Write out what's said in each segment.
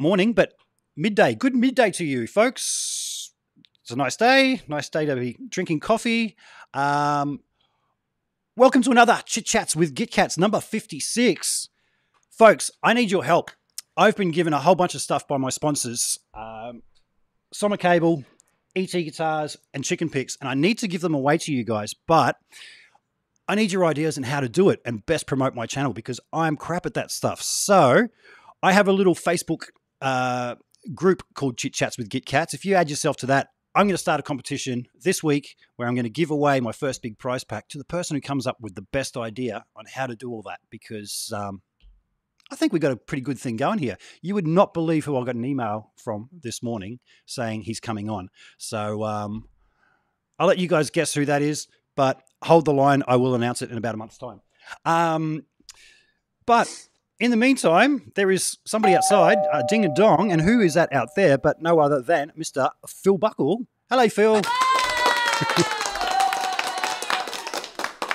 Morning, but midday. Good midday to you, folks. It's a nice day. Nice day to be drinking coffee. Um, welcome to another Chit Chats with Git Cats number 56. Folks, I need your help. I've been given a whole bunch of stuff by my sponsors um, Sonic Cable, ET Guitars, and Chicken Picks, and I need to give them away to you guys, but I need your ideas on how to do it and best promote my channel because I'm crap at that stuff. So I have a little Facebook uh, group called Chit Chats with Git Cats. If you add yourself to that, I'm going to start a competition this week where I'm going to give away my first big prize pack to the person who comes up with the best idea on how to do all that because um, I think we've got a pretty good thing going here. You would not believe who I got an email from this morning saying he's coming on. So um, I'll let you guys guess who that is, but hold the line. I will announce it in about a month's time. Um, but in the meantime, there is somebody outside, uh, Ding and Dong, and who is that out there but no other than Mr. Phil Buckle. Hello, Phil.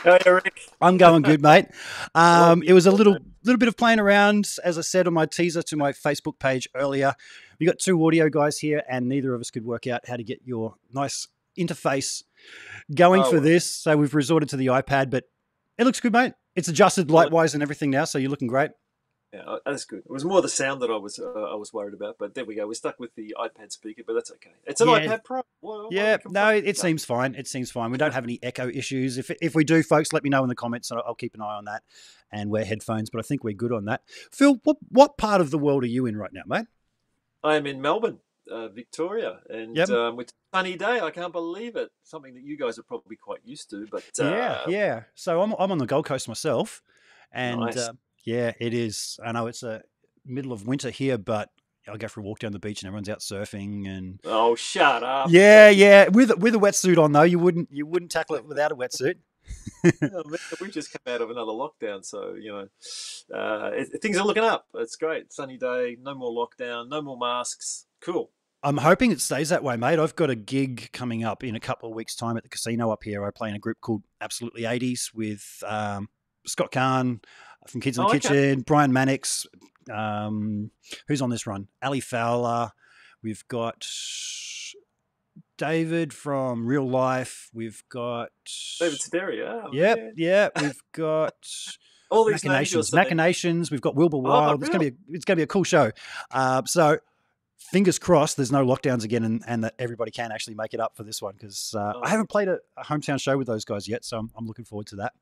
Hey, Eric. I'm going good, mate. Um, it was a little little bit of playing around, as I said on my teaser to my Facebook page earlier. We got two audio guys here, and neither of us could work out how to get your nice interface going Oh, for this. So we've resorted to the iPad, but it looks good, mate. It's adjusted light wise and everything now, so you're looking great. Yeah, uh, that's good. It was more the sound that I was uh, I was worried about, but there we go. We're stuck with the iPad speaker, but that's okay. It's an Yeah. iPad Pro. Why Yeah, no, it, it seems fine. It seems fine. We don't have any echo issues. If if we do, folks, let me know in the comments. and I'll keep an eye on that and wear headphones. But I think we're good on that. Phil, what what part of the world are you in right now, mate? I am in Melbourne, uh, Victoria, and Yep. um, it's a sunny day. I can't believe it. Something that you guys are probably quite used to, but uh, yeah, yeah. So I'm I'm on the Gold Coast myself, and Nice. Yeah, it is. I know it's a middle of winter here, but I go for a walk down the beach and everyone's out surfing and Oh, shut up! yeah, yeah. With with a wetsuit on though, you wouldn't you wouldn't tackle it without a wetsuit. Oh, man, we just come out of another lockdown, so you know uh, it, things are looking up. It's great, sunny day, no more lockdown, no more masks. Cool. I'm hoping it stays that way, mate. I've got a gig coming up in a couple of weeks' time at the casino up here. I play in a group called Absolutely 80s with um, Scott Carne from Kids in the Oh, okay. Kitchen, Brian Mannix. Um, who's on this run? Ali Fowler. We've got David from Real Life. We've got. David Sedaria. Oh, Yep, man. yeah. We've got All these Machinations. Machinations. We've got Wilbur Oh, Wilde. It's gonna be a, it's gonna be a cool show. Uh, so fingers crossed, there's no lockdowns again, and, and that everybody can actually make it up for this one because uh, Oh. I haven't played a, a hometown show with those guys yet, so I'm, I'm looking forward to that.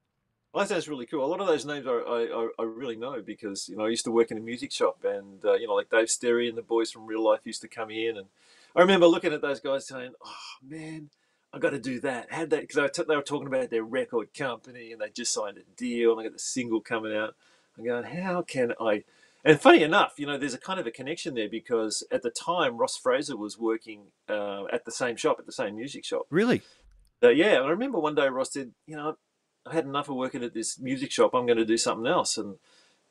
Well, that sounds really cool. A lot of those names I, I, I- I really know because you know I used to work in a music shop, and uh, you know like Dave Sterry and the boys from Real Life used to come in, and I remember looking at those guys saying, "Oh man, I got to do that." Had they because t- they were talking about their record company and they just signed a deal, and they got the single coming out. I'm going, how can I? And funny enough, you know, there's a kind of a connection there because at the time Ross Fraser was working uh, at the same shop, at the same music shop. Really? Yeah, I remember one day Ross said, "You know, I had enough of working at this music shop. I'm going to do something else." And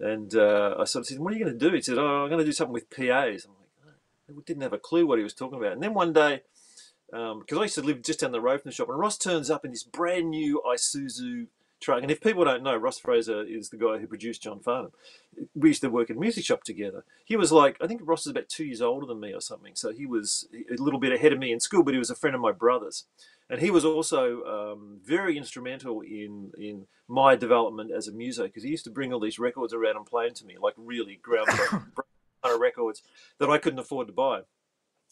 and uh, I sort of said, "What are you going to do?" He said, "Oh, I'm going to do something with PAs." I'm like, oh. I didn't have a clue what he was talking about. And then one day, because I used to live just down the road from the shop, and Ross turns up in this brand new Isuzu truck. And if people don't know, Ross Fraser is the guy who produced John Farnham. We used to work in music shop together. He was like, I think Ross is about two years older than me or something. So he was a little bit ahead of me in school, but he was a friend of my brother's and he was also um, very instrumental in in my development as a muso because he used to bring all these records around and play them to me, like really groundbreaking kind of records that I couldn't afford to buy.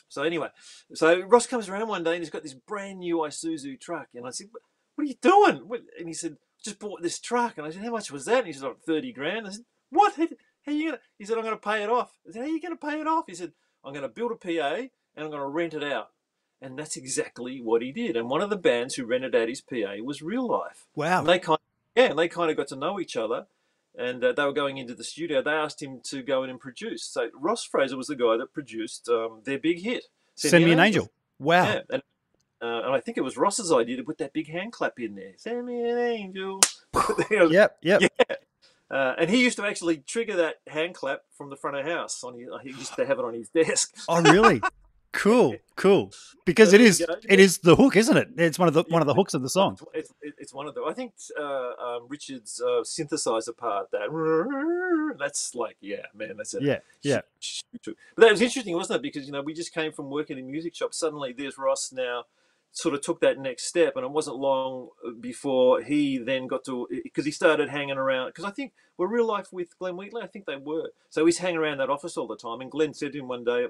So anyway, so Ross comes around one day and he's got this brand new Isuzu truck, and I said, "What are you doing?" And he said, "Just bought this truck." And I said, "How much was that?" And he said, "Like thirty grand." I said, "What? How, how you gonna?" He said, "I'm gonna pay it off." I said, "How are you gonna pay it off?" He said, "I'm gonna build a PA and I'm gonna rent it out." And that's exactly what he did. And one of the bands who rented out his PA was Real Life. Wow. And they kind yeah, and they kind of got to know each other. And uh, they were going into the studio. They asked him to go in and produce. So Ross Fraser was the guy that produced um, their big hit, Send me an angel. Wow. Yeah, and, uh, and I think it was Ross's idea to put that big hand clap in there. Send me an angel. Yep. Yep. Yeah. Uh, and he used to actually trigger that hand clap from the front of house. On his, he used to have it on his desk. Oh, really? Cool, cool. Because it is it is the hook, isn't it? It's one of the one of the hooks of the song. It's, it's, one of the. I think uh, um, Richard's uh, synthesizer part that that's like yeah man that's it. Yeah, yeah. But that was interesting, wasn't it? Because you know we just came from working in music shops. Suddenly there's Ross now, sort of took that next step, and it wasn't long before he then got to because he started hanging around. Because I think we're real life with Glenn Wheatley. I think they were. So he's hanging around that office all the time. And Glenn said to him one day,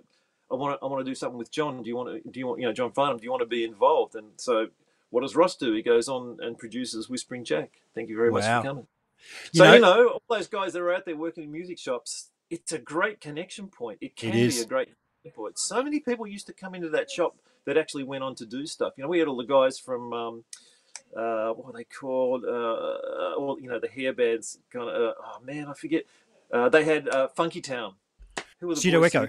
"I want to I want to do something with John. Do you want to do you want you know John Farnham? Do you want to be involved?" And so. What does Ross do? He goes on and produces Whispering Jack. Thank you very much for coming. You so know- you know, all those guys that are out there working in music shops, it's a great connection point. It can is. be a great connection point. So many people used to come into that shop that actually went on to do stuff. You know, we had all the guys from um, uh, what were they called? Uh, all you know, the hair bands. Kind of. Uh, oh man, I forget. Uh, they had uh, Funky Town. Who were the Pseudo boys Echo.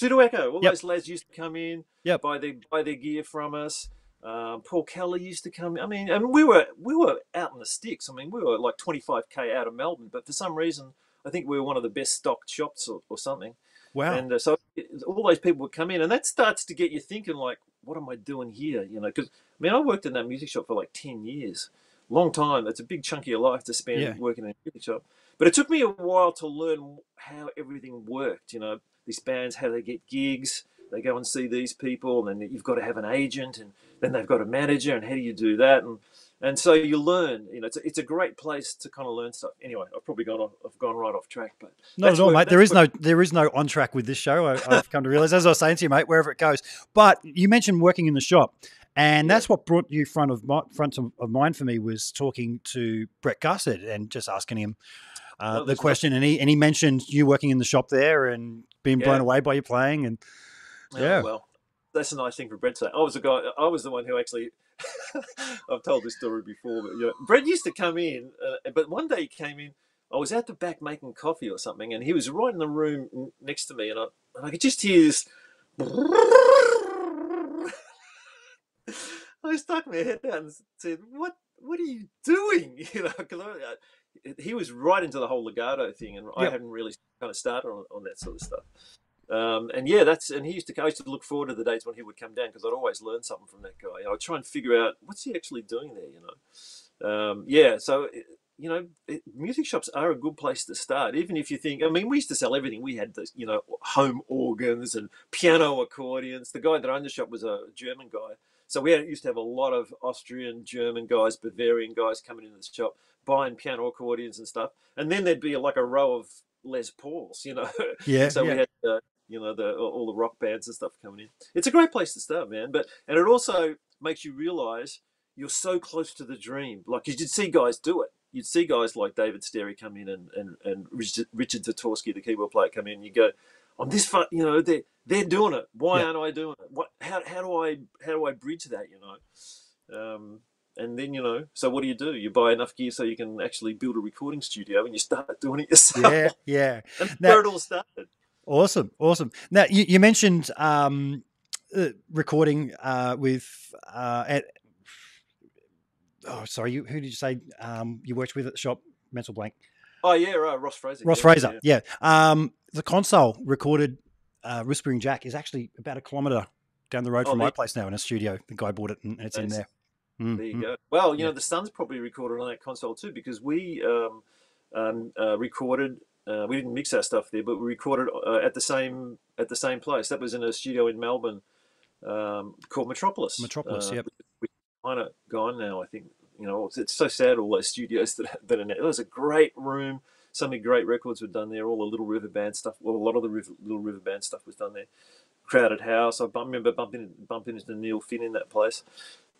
Pseudo Echo. All Yep. those lads used to come in, Yep. buy their buy their gear from us. Um, Paul Kelly used to come. I mean, and we were we were out in the sticks. I mean, we were like 25k out of Melbourne, but for some reason, I think we were one of the best stocked shops or, or something. Wow. And uh, so all those people would come in, and that starts to get you thinking, like, what am I doing here? You know, because I mean, I worked in that music shop for like 10 years, long time. That's a big chunk of your life to spend Yeah. working in a music shop. But it took me a while to learn how everything worked. You know, these bands, how they get gigs. They go and see these people, and then you've got to have an agent, and then they've got a manager, and how do you do that? And and so you learn. You know, it's a, it's a great place to kind of learn stuff. Anyway, I've probably gone off, I've gone right off track, but Not at all, where- mate. There is no there is no on track with this show. I, I've come to realize, as I was saying to you, mate, wherever it goes. But you mentioned working in the shop, and Yeah. that's what brought you front of mi- front of, mind for me was talking to Brett Garsed and just asking him uh, Oh, the question, and he and he mentioned you working in the shop there and being blown away by your playing, and Oh, Yeah. well, that's a nice thing for Brett to say. I was the guy. I was the one who actually. I've told this story before, but you know, Brett used to come in. Uh, but one day he came in. I was out the back making coffee or something, and he was right in the room next to me, and I, and I could just hear this. I stuck my head down and said, "What? What are you doing?" You know, because he was right into the whole legato thing, and I Yep. hadn't really kind of started on, on that sort of stuff. Um, and yeah, that's and he used to. I used to look forward to the days when he would come down because I'd always learn something from that guy. I'd try and figure out what's he actually doing there. You know, um, yeah. So you know, it, music shops are a good place to start. Even if you think, I mean, we used to sell everything. We had the you know home organs and piano accordions. The guy that owned the shop was a German guy. So we had, used to have a lot of Austrian, German guys, Bavarian guys coming into the shop buying piano accordions and stuff. And then there'd be like a row of Les Pauls, you know. yeah, so yeah. we had uh, you know the all the rock bands and stuff coming in. It's a great place to start, man. But and it also makes you realize you're so close to the dream. Like you'd see guys do it. You'd see guys like David Sterry come in and and, and Richard, Richard Zatorski, the keyboard player, come in. And you go, on this fun, you know, they they're doing it. Why Yeah. aren't I doing it? What? How, how do I how do I bridge that? You know. Um, and then you know, so what do you do? You buy enough gear so you can actually build a recording studio, and you start doing it yourself. yeah, yeah. And Now- where it all started. Awesome, awesome. Now you, you mentioned um, uh, recording uh, with uh, at, oh, sorry, you, who did you say um, you worked with at the shop? Mental blank. Oh yeah, right, Ross Fraser. Ross yeah, Fraser. yeah. Yeah. Um, the console recorded uh, Whispering Jack is actually about a kilometre down the road Oh, from my place now in a studio. The guy bought it and it's in there. Mm, There you mm. go. Well, you Yeah. know, the Sons probably recorded on that console too because we um, um, uh, recorded. Uh, we didn't mix our stuff there, but we recorded uh, at the same at the same place. That was in a studio in Melbourne um, called Metropolis. Metropolis, uh, yep. Which kind of gone now. I think you know it's, it's so sad all those studios that that are now. It was a great room. So many great records were done there. All the Little River Band stuff. Well, a lot of the River, Little River Band stuff was done there. Crowded House. I bump, remember bumping bumping into Neil Finn in that place.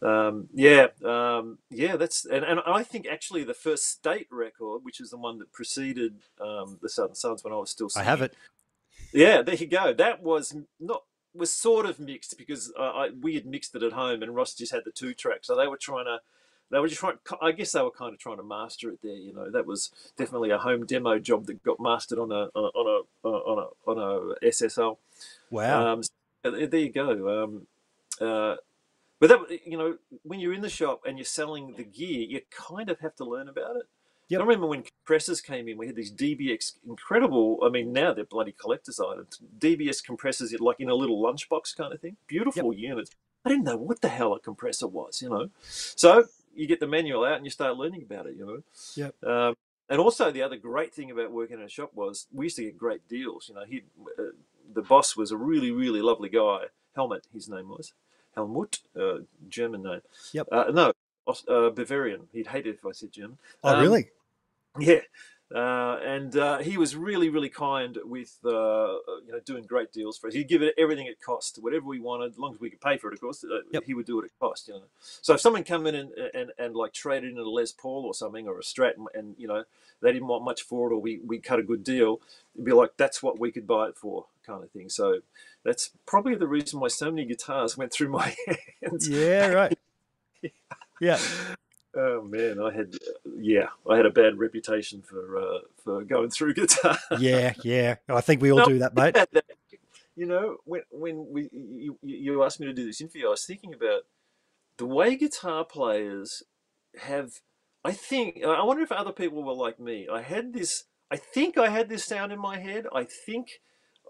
Um, yeah, um, yeah, that's and, and I think actually the first state record, which is the one that preceded um, the Southern Sons when I was still I have it. Yeah, there you go. That was not was sort of mixed because uh, I, we had mixed it at home and Ross just had the two tracks, so they were trying to. They were just trying. I guess they were kind of trying to master it there. You know, that was definitely a home demo job that got mastered on a on a on a on a SSL. Wow. Um, so there you go. Um, uh, but that, you know, when you're in the shop and you're selling the gear, you kind of have to learn about it. Yep. I remember when compressors came in, we had these DBX incredible. I mean, now they're bloody collector's items. DBX compressors, like in a little lunchbox kind of thing. Beautiful units. I didn't know what the hell a compressor was, you know. So you get the manual out and you start learning about it, you know. Yep. Um, and also, the other great thing about working in a shop was we used to get great deals. You know, he, uh, the boss was a really, really lovely guy. Helmut, his name was Helmut, uh, German name. Yep. Uh, no, uh, Bavarian. He'd hate it if I said German. Oh, Um, really? Yeah. Uh, and uh, he was really, really kind with uh, you know doing great deals for us. He'd give it everything it cost, whatever we wanted, as long as we could pay for it. Of course, uh, Yep. he would do what it cost. You know. So if someone come in and, and, and like traded in a Les Paul or something or a Strat, and, and you know they didn't want much for it, or we we cut a good deal, it'd be like that's what we could buy it for, kind of thing. So that's probably the reason why so many guitars went through my hands. Yeah, right. Yeah. Oh man, I had yeah, I had a bad reputation for uh, for going through guitar. Yeah, yeah. I think we all No, do that, mate. You know, when when we you, you you asked me to do this interview, I was thinking about the way guitar players have. I think I wonder if other people were like me. I had this. I think I had this sound in my head. I think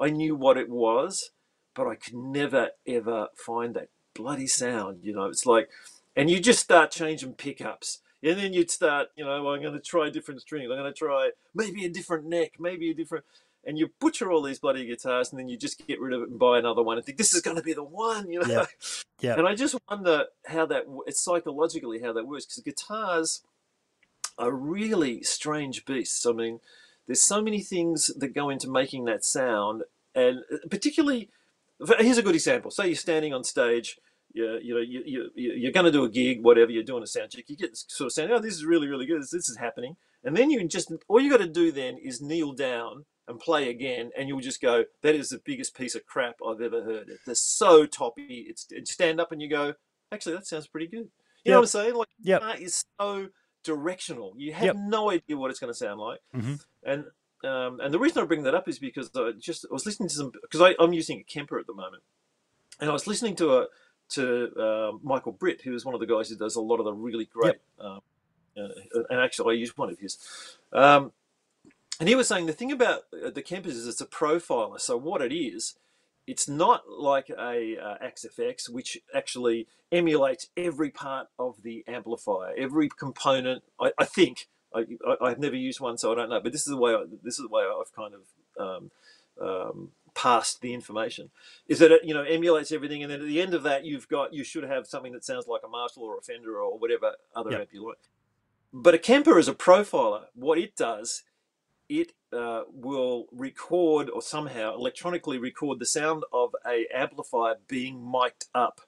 I knew what it was, but I could never ever find that bloody sound. You know, it's like, and you just start changing pickups. And then you'd start, you know, I'm going to try different strings. I'm going to try maybe a different neck, maybe a different and you butcher all these bloody guitars, and then you just get rid of it and buy another one and think this is going to be the one, you know. Yeah. Yeah. And I just wonder how that it's psychologically how that works because guitars are really strange beasts. I mean, there's so many things that go into making that sound, and uh, particularly here's a good example. Say you're standing on stage. You, you know you, you you're going to do a gig, whatever you're doing a sound check. You get sort of saying, "Oh, this is really really good. This, this is happening," and then you just all you got to do then is kneel down and play again, and you'll just go, "That is the biggest piece of crap I've ever heard." They're so toppy. It's stand up and you go, "Actually, that sounds pretty good." You know what I'm saying? Like, Yep. guitar is so directional. You have Yep. no idea what it's going to sound like. Mhm. And um, and the reason I bring that up is because I just I was listening to some because I'm using a Kemper at the moment, and I was listening to a to uh, Michael Britt, who is one of the guys who does a lot of the really great. Um, uh, and actually, I used one of his. Um, and he was saying the thing about uh, the Kempers is it's a profiler. So what it is, it's not like a uh, Axe-Fx, which actually emulates every part of the amplifier, every component. I, I think I, I, I've never used one, so I don't know. But this is the way I, this is the way I've kind of um, um, passed the information. Is that it you know emulates everything, and then at the end of that, you've got you should have something that sounds like a Marshall or a Fender or whatever other Yep. amp you like. But a Kemper is a profiler. What it does it uh, will record or somehow electronically record the sound of a amplifier being mic'd up.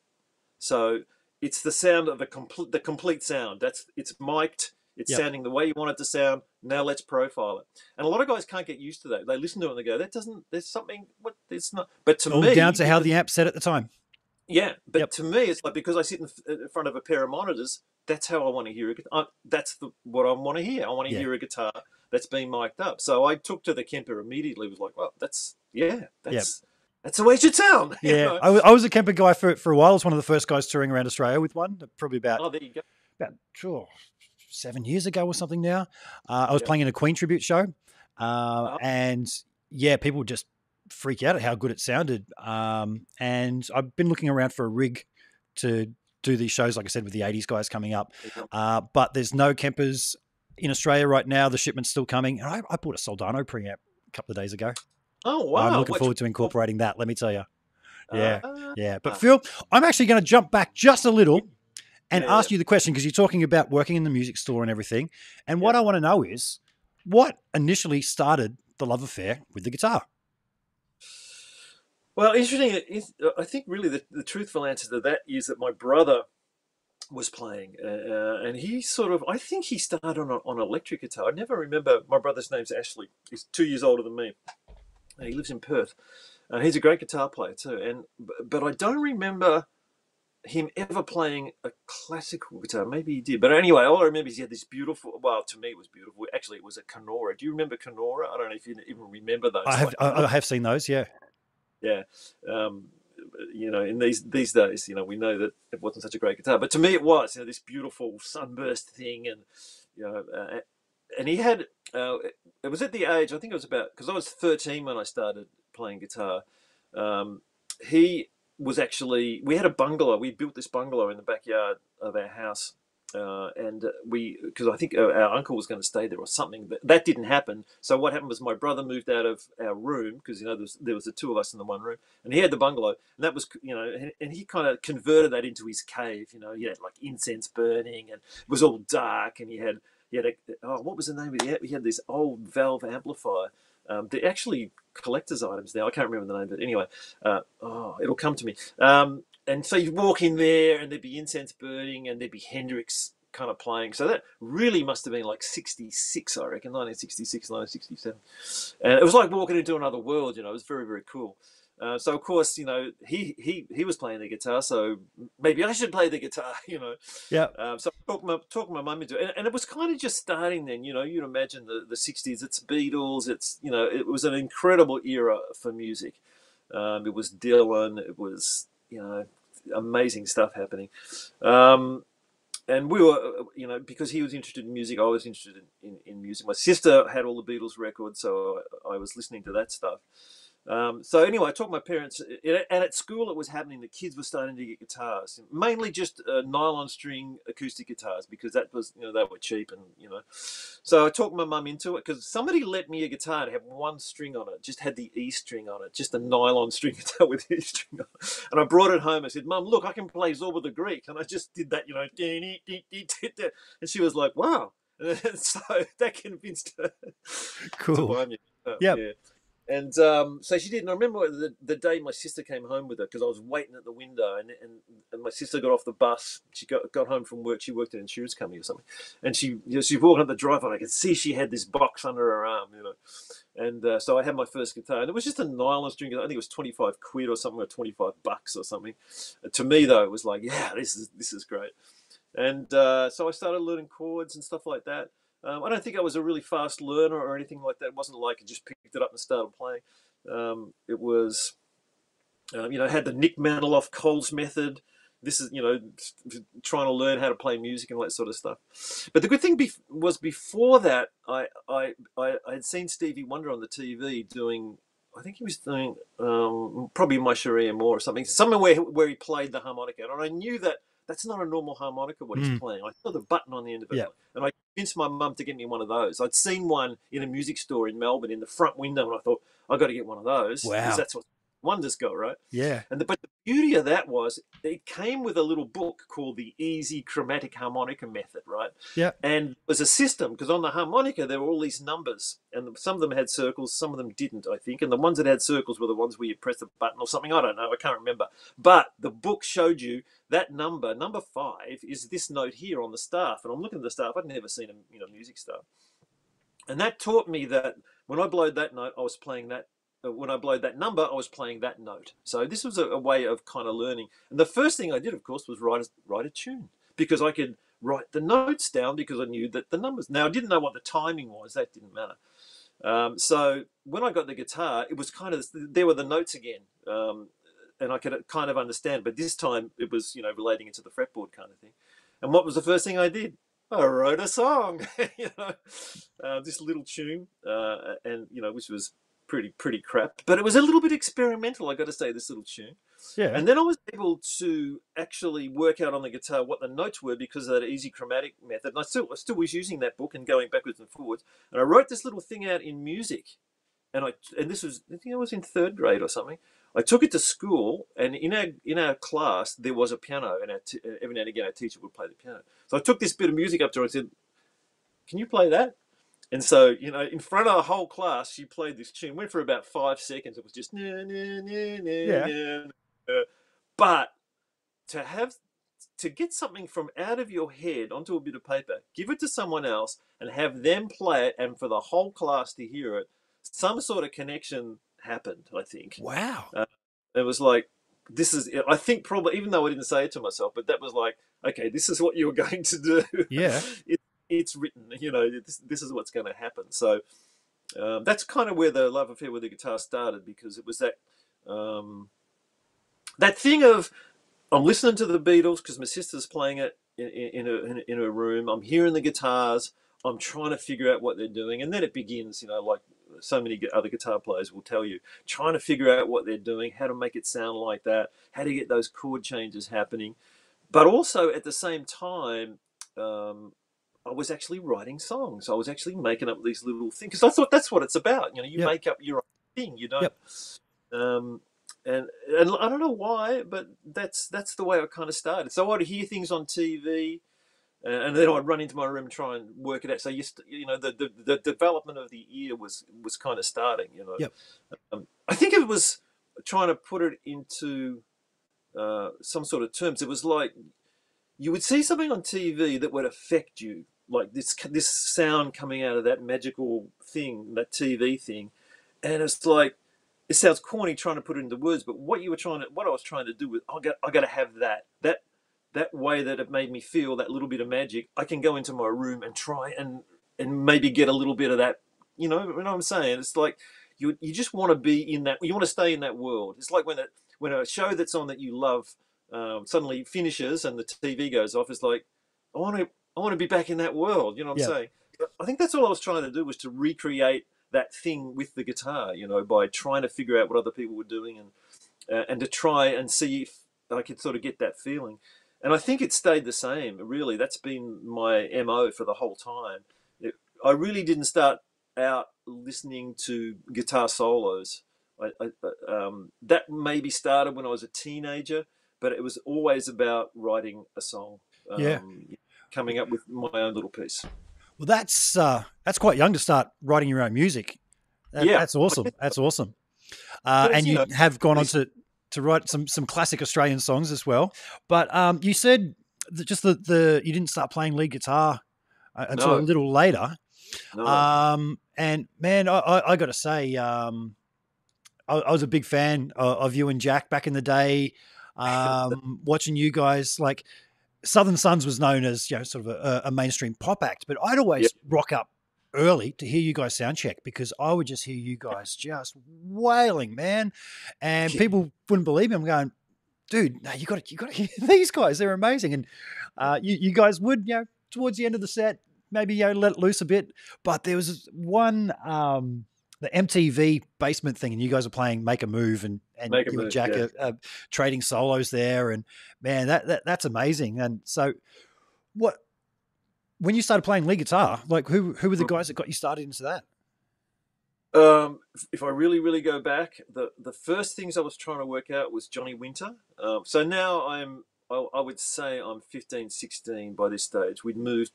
So it's the sound of a complete the complete sound. That's it's mic'd. It's Yep. sounding the way you want it to sound. Now let's profile it. And a lot of guys can't get used to that. They listen to it and they go, "That doesn't. There's something. What? It's not." But to All me, down to how the amp set at the time. yeah, but Yep. to me, it's like because I sit in, uh, in front of a pair of monitors. That's how I want to hear it. Uh, that's the what I want to hear. I want to Yeah. hear a guitar that's been mic'd up. So I took to the Kemper immediately. Was like, well, that's yeah, that's that's the way it should sound. Yeah? I, I was a Kemper guy for for a while. I was one of the first guys touring around Australia with one, probably about Oh, there you go. about sure seven years ago or something now. Uh, I was Yeah. playing in a Queen tribute show, uh, Oh. and yeah, people just freak out at how good it sounded. Um, and I've been looking around for a rig to do these shows, like I said, with the '80s guys coming up. Uh, but there's no Kempers in Australia right now. The shipment's still coming, and I, I bought a Soldano preamp a couple of days ago. Oh wow! I'm looking Which- forward to incorporating that. Let me tell you. yeah, Ah, Yeah, but Ah. Phil, I'm actually going to jump back just a little and Yeah, ask you the question because you're talking about working in the music store and everything. And what I want to know is what initially started the love affair with the guitar? Well, interesting. I think really the, the truthful answer to that is that my brother was playing, uh, uh, and he sort of, I think he started on, a, on electric guitar. I never remember. My brother's name's Ashley. He's two years older than me. And he lives in Perth, and he's a great guitar player too. And but I don't remember him ever playing a classical guitar. Maybe he did, but anyway, all I remember is he had this beautiful. Well, to me, it was beautiful. Actually, it was a Canora. Do you remember Canora? I don't know if you even remember those. I have like- I, I have seen those. Yeah, yeah. Um, you know, in these these days, you know, we know that it wasn't such a great guitar, but to me, it was. You know, this beautiful sunburst thing, and you know, uh, and he had uh, it was at the age I think it was about because I was 13 when I started playing guitar. Um, he was actually we had a bungalow. We built this bungalow in the backyard of our house, uh, and we because I think our, uncle was going to stay there or something. But that didn't happen. So what happened was my brother moved out of our room because you know there was, there was the two of us in the one room, and he had the bungalow, and that was you know, and, and he kind of converted that into his cave. You know, he had like incense burning, and it was all dark, and he had he had a oh what was the name of it? He had this old valve amplifier. Um, they're actually collector's items now. I can't remember the name, but anyway, uh, oh, it'll come to me. Um, and so you walk in there, and there'd be incense burning, and there'd be Hendrix kind of playing. So that really must have been like 66, I reckon, 1966, 1967. And it was like walking into another world, you know, it was very, very cool. Uh, so of course, you know, he, he he was playing the guitar, so maybe I should play the guitar, you know. Yeah. Um, so I talked my talked my mum into it, and, and, it was kind of just starting then. You know, you'd imagine the the '60s. It's Beatles. It's you know, it was an incredible era for music. Um, it was Dylan. It was you know, amazing stuff happening. Um, and we were, uh, you know, because he was interested in music, I was interested in, in, in music. My sister had all the Beatles records, so I, I was listening to that stuff. Um, so anyway, I talked to my parents, and at school it was happening. The kids were starting to get guitars, mainly just uh, nylon string acoustic guitars, because that was, you know, they were cheap, and you know. So I talked my mum into it because somebody lent me a guitar to have one string on it, just had the E string on it, just a nylon string guitar with E string on it. And I brought it home. I said, "Mum, look, I can play Zorba the Greek," and I just did that, you know, and she was like, "Wow." And so that convinced her cool. to buy me. Uh, yep. Yeah. And um, so she did. And I remember the, the day my sister came home with her because I was waiting at the window, and, and, and my sister got off the bus. She got, got home from work. She worked at an insurance company or something, and she you know, she walked up the driveway. I could see she had this box under her arm, you know. And uh, so I had my first guitar, and it was just a nylon string. I think it was twenty five quid or something, or twenty five bucks or something. to me, though, it was like, yeah, this is this is great. And uh, so I started learning chords and stuff like that. Um, I don't think I was a really fast learner or anything like that. It wasn't like I just picked it up and started playing. Um, it was, um, you know, had the Nick Manoloff Coles method. This is, you know, trying to learn how to play music and all that sort of stuff. But the good thing was before that, I, I, I, I had seen Stevie Wonder on the TV doing I think he was doing um, probably My Cherie Amour or something, somewhere where, where he played the harmonica. And I knew that that's not a normal harmonica what he's mm. playing. I saw the button on the end of it. Yeah. And I convinced my mum to get me one of those. I'd seen one in a music store in Melbourne in the front window, and I thought, I've got to get one of those. Wow. Because that's what Wonders go right? Yeah. And the, but the beauty of that was it came with a little book called the Easy Chromatic Harmonica Method, right? Yeah. And it was a system because on the harmonica there were all these numbers, and some of them had circles, some of them didn't, I think. And the ones that had circles were the ones where you press the button or something. I don't know. I can't remember. But the book showed you that number, number five, is this note here on the staff. And I'm looking at the staff. I'd never seen a you know music staff, and that taught me that when I blowed that note, I was playing that when I blowed that number, I was playing that note. So this was a, a, way of kind of learning. And the first thing I did, of course, was write a, write a tune because I could write the notes down because I knew that the numbers. Now I didn't know what the timing was. That didn't matter. Um, so when I got the guitar, it was kind of there were the notes again, um, and I could kind of understand. But this time it was you know relating it to the fretboard kind of thing. And what was the first thing I did? I wrote a song, you know, uh, this little tune, uh, and you know, which was pretty pretty crap. But it was a little bit experimental, I got to say, this little tune. Yeah. And then I was able to actually work out on the guitar what the notes were because of that easy chromatic method. And I still I still was using that book and going backwards and forwards. And I wrote this little thing out in music. And I and this was I think I was in third grade or something. I took it to school, and in our in our class there was a piano, and t- every now and again our teacher would play the piano. So I took this bit of music up to her and said, "Can you play that?" And so, you know, in front of the whole class, she played this tune. Went for about five seconds. It was just nah, nah, nah, yeah. But to have to get something from out of your head onto a bit of paper, give it to someone else, and have them play it, and for the whole class to hear it, some sort of connection happened. I think. Wow. Uh, it was like this is. I think probably even though I didn't say it to myself, but that was like, okay, this is what you're going to do. Yeah. it, it's written. You know, this, this is what's going to happen. So um, that's kind of where the love affair with the guitar started because it was that um, that thing of I'm listening to the Beatles because my sister's playing it in, in, a, in, a, room. I'm hearing the guitars. I'm trying to figure out what they're doing, and then it begins. You know, like so many other guitar players will tell you, trying to figure out what they're doing, how to make it sound like that, how to get those chord changes happening, but also at the same time. Um, I was actually writing songs. I was actually making up these little things because I thought that's what it's about. You know, you Yep. make up your own thing. You don't. Yep. Um, and and I don't know why, but that's that's the way I kind of started. So I'd hear things on TV, uh, and then I'd run into my room and try and work it out. So you st- you know the, the the development of the ear was was kind of starting. You know, Yep. um, I think it was trying to put it into uh, some sort of terms. It was like you would see something on TV that would affect you, like this this sound coming out of that magical thing, that TV thing, and it's like it sounds corny trying to put it into words, but what you were trying to, what I was trying to do was, I got, I got to have that, that, that way that it made me feel that little bit of magic. I can go into my room and try and and maybe get a little bit of that. You know, you know what I'm saying? It's like you you just want to be in that. You want to stay in that world. It's like when a when a show that's on that you love um, suddenly finishes and the TV goes off. It's like I want to I want to be back in that world. You know what I'm Yeah. saying? I think that's all I was trying to do was to recreate that thing with the guitar. You know, by trying to figure out what other people were doing and uh, and to try and see if I could sort of get that feeling. And I think it stayed the same. Really, that's been my mo for the whole time. It, I really didn't start out listening to guitar solos. I, I, um, that maybe started when I was a teenager, but it was always about writing a song. Um, Yeah. Coming up with my own little piece. Well, that's uh, that's quite young to start writing your own music. That, Yeah. that's awesome. That's awesome. Uh, and you know, have gone on to to write some some classic Australian songs as well. But um, you said that just the the you didn't start playing lead guitar uh, until a little later. No, Um, and man, I, I, I got to say, um, I, I was a big fan of, of you and Jack back in the day. Um, watching you guys, like Southern Sons was known as you know sort of a, a mainstream pop act, but I'd always rock up early to hear you guys sound check because I would just hear you guys just wailing, man, and people wouldn't believe me. I'm going, dude, no, you got to, you got to hear these guys. They're amazing, and uh, you, you guys would, you know, towards the end of the set, maybe you know, let it loose a bit. But there was one, um, the MTV basement thing, and you guys are playing "Make a Move," and and you Move, Jack yeah. are, trading solos there, and man, that, that that's amazing. And so, what when you started playing lead guitar, like who who were the Mm. guys that got you started into that? Um, if- if I really, really go back, the the first things I was trying to work out was Johnny Winter. Um, so now I'm, I, I would say I'm 15, 16 by this stage. We'd moved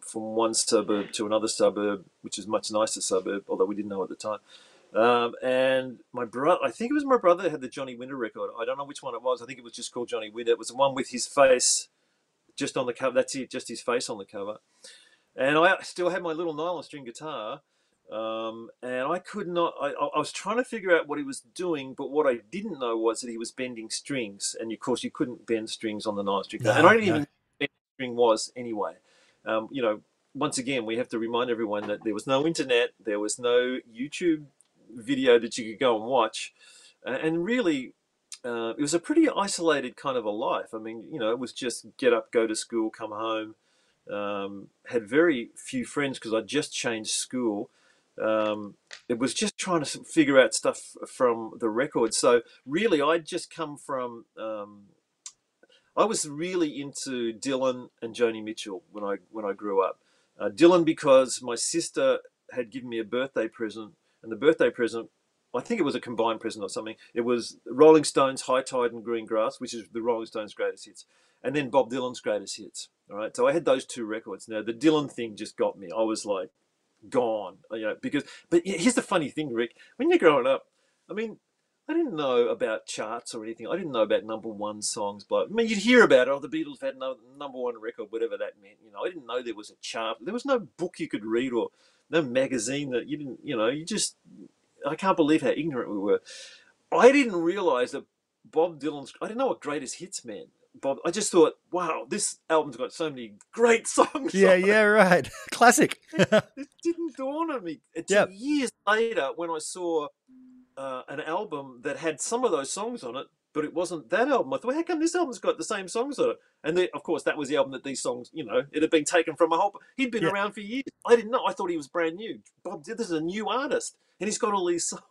from one suburb to another suburb, which is a much nicer suburb, although we didn't know at the time. Um, and my brother, I think it was my brother had the Johnny Winter record. I don't know which one it was. I think it was just called Johnny Winter. It was the one with his face just on the cover. That's it, just his face on the cover. And I still had my little nylon string guitar um, and I could not. I, I I was trying to figure out what he was doing, but what I didn't know was that he was bending strings, and of course you couldn't bend strings on the nylon string. No, and I didn't no. even know what string was anyway. Um, you know, once again, we have to remind everyone that there was no internet, there was no YouTube video that you could go and watch, and really. Uh, it was a pretty isolated kind of a life. I mean, you know, it was just get up, go to school, come home. Um, had very few friends because I just changed school um, it was just trying to figure out stuff from the record. So really, I'd just come from. Um, I was really into Dylan and Joni Mitchell when I when I grew up. Uh, Dylan because my sister had given me a birthday present, and the birthday present, I think it was a combined present or something. It was Rolling Stones' High Tide and Green Grass, which is the Rolling Stones' greatest hits, and then Bob Dylan's greatest hits. All right, so I had those two records. Now the Dylan thing just got me. I was like gone, you know, because. But here's the funny thing, Rick. When you're growing up, I mean, I didn't know about charts or anything. I didn't know about number one songs. But I mean, you'd hear about it. Oh, the Beatles had no number one record, whatever that meant. You know, I didn't know there was a chart. There was no book you could read or no magazine that you didn't. You know, you just. I can't believe how ignorant we were. I didn't realize that Bob Dylan's. I didn't know what greatest hits meant. Bob, I just thought, wow, this album's got so many great songs. Yeah, yeah, right. Classic. It didn't dawn on me until Yep. years later when I saw uh, an album that had some of those songs on it, but it wasn't that album. I thought, how come this album's got the same songs on it? And the, of course, that was the album that these songs, you know, it had been taken from a whole. He'd been Yeah. around for years. I didn't know. I thought he was brand new. Bob, this is a new artist, and he's got all these songs.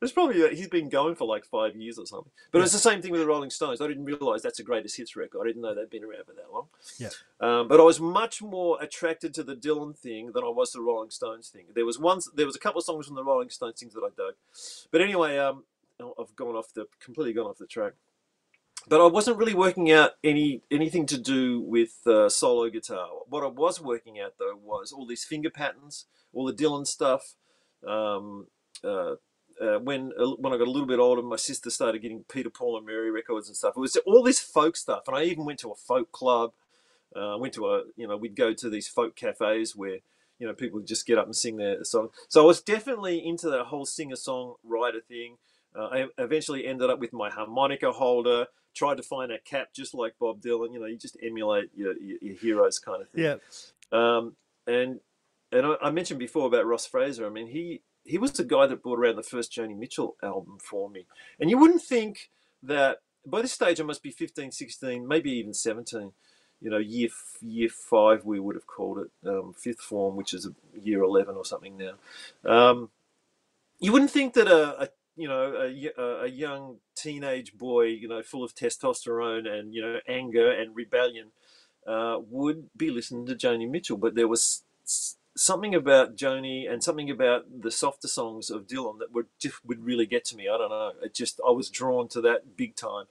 It's probably he's been going for like five years or something. But it's the same thing with the Rolling Stones. I didn't realize that's a greatest hits record. I didn't know they'd been around for that long. Yeah. Um, but I was much more attracted to the Dylan thing than I was the Rolling Stones thing. There was one, there was a couple of songs from the Rolling Stones things that I dug. But anyway, um, I've gone off the completely gone off the track. But I wasn't really working out any anything to do with uh, solo guitar. What I was working out though was all these finger patterns, all the Dylan stuff. Um, uh, uh, when when I got a little bit older, my sister started getting Peter Paul and Mary records and stuff. It was all this folk stuff, and I even went to a folk club. Uh, went to a you know we'd go to these folk cafes where you know people would just get up and sing their song. So I was definitely into that whole singer songwriter thing. Uh, I eventually ended up with my harmonica holder. Tried to find a cap just like Bob Dylan. You know, you just emulate your, your, your heroes kind of thing. Yeah. Um, and and I, I mentioned before about Ross Fraser. I mean, he he was the guy that brought around the first Joni Mitchell album for me. And you wouldn't think that by this stage I must be 15, 16, maybe even 17. You know, year year five we would have called it um, fifth form, which is year 11 or something now. Um, you wouldn't think that a, a you know a, a young teenage boy, you know, full of testosterone and you know anger and rebellion, uh, would be listening to Joni Mitchell, but there was something about Joni and something about the softer songs of Dylan that would just would really get to me. I don't know. It just I was drawn to that big time,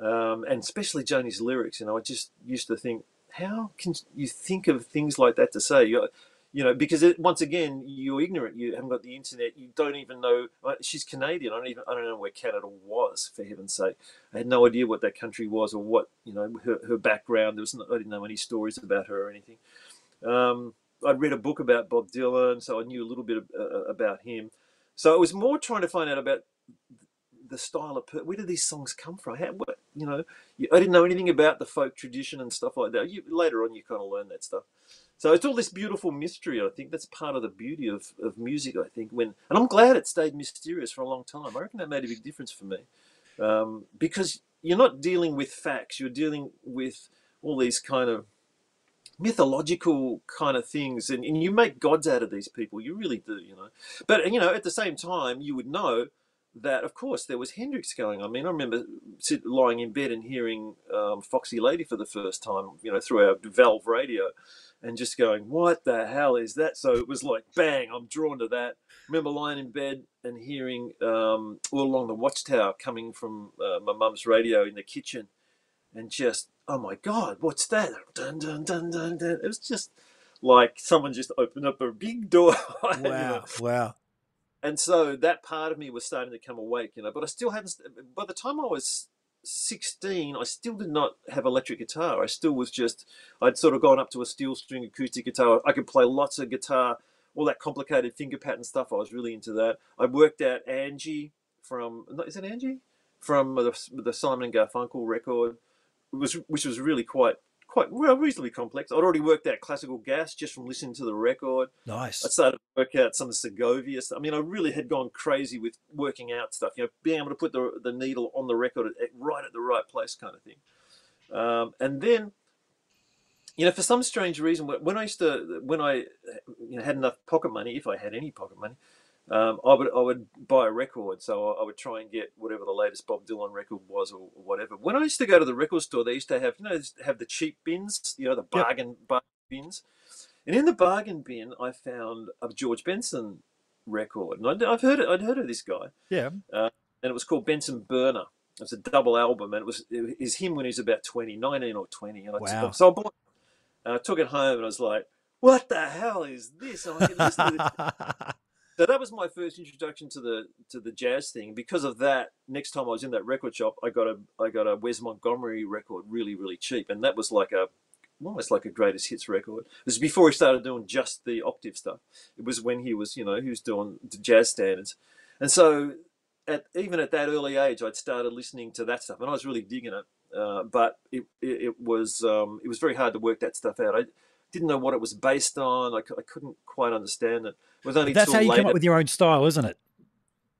um, and especially Joni's lyrics. You know, I just used to think, how can you think of things like that to say? You, you know, because it, once again, you're ignorant. You haven't got the internet. You don't even know. She's Canadian. I don't even. I don't know where Canada was. For heaven's sake, I had no idea what that country was or what you know her, her background. There was. No, I didn't know any stories about her or anything. Um, I'd read a book about Bob Dylan, so I knew a little bit uh, about him. So it was more trying to find out about the style of where did these songs come from? How, what, you know, I didn't know anything about the folk tradition and stuff like that. You, later on, you kind of learn that stuff. So it's all this beautiful mystery. I think that's part of the beauty of, of music. I think when, and I'm glad it stayed mysterious for a long time. I reckon that made a big difference for me, um, because you're not dealing with facts. You're dealing with all these kind of mythological kind of things and, and you make gods out of these people you really do you know but you know at the same time you would know that of course there was hendrix going i mean i remember sit, lying in bed and hearing um, foxy lady for the first time you know through our valve radio and just going what the hell is that so it was like bang i'm drawn to that remember lying in bed and hearing um, all along the watchtower coming from uh, my mum's radio in the kitchen and just oh my god, what's that? Dun dun dun dun dun. It was just like someone just opened up a big door. Wow, you know? wow. And so that part of me was starting to come awake, you know. But I still hadn't. By the time I was sixteen, I still did not have electric guitar. I still was just. I'd sort of gone up to a steel string acoustic guitar. I could play lots of guitar, all that complicated finger pattern stuff. I was really into that. I worked out Anji from. Is it Anji? From the, the Simon and Garfunkel record was which was really quite quite well reasonably complex. I'd already worked out classical gas just from listening to the record. Nice. I started to work out some Segovia stuff. I mean, I really had gone crazy with working out stuff. You know, being able to put the the needle on the record at, right at the right place, kind of thing. Um, and then, you know, for some strange reason, when I used to when I you know had enough pocket money, if I had any pocket money, um, I would I would buy a record, so I would try and get whatever the latest Bob Dylan record was or, or whatever. When I used to go to the record store, they used to have you know have the cheap bins, you know the bargain yep. bargain bins, and in the bargain bin I found a George Benson record, and I'd, I've heard it, I'd heard of this guy, yeah, uh, and it was called Benson Burner. It was a double album, and it was it was him when he was about 20, 19 or twenty, and I wow. so I bought, and I took it home, and I was like, "What the hell is? I this?" So that was my first introduction to the to the jazz thing. Because of that, next time I was in that record shop, I got a I got a Wes Montgomery record really really cheap, and that was like a almost like a greatest hits record. It was before he started doing just the octave stuff. It was when he was you know he was doing the jazz standards, and so at even at that early age, I'd started listening to that stuff, and I was really digging it. Uh, but it, it, it was um, it was very hard to work that stuff out. I didn't know what it was based on. I, I couldn't quite understand it. Was only That's how you later. come up with your own style, isn't it?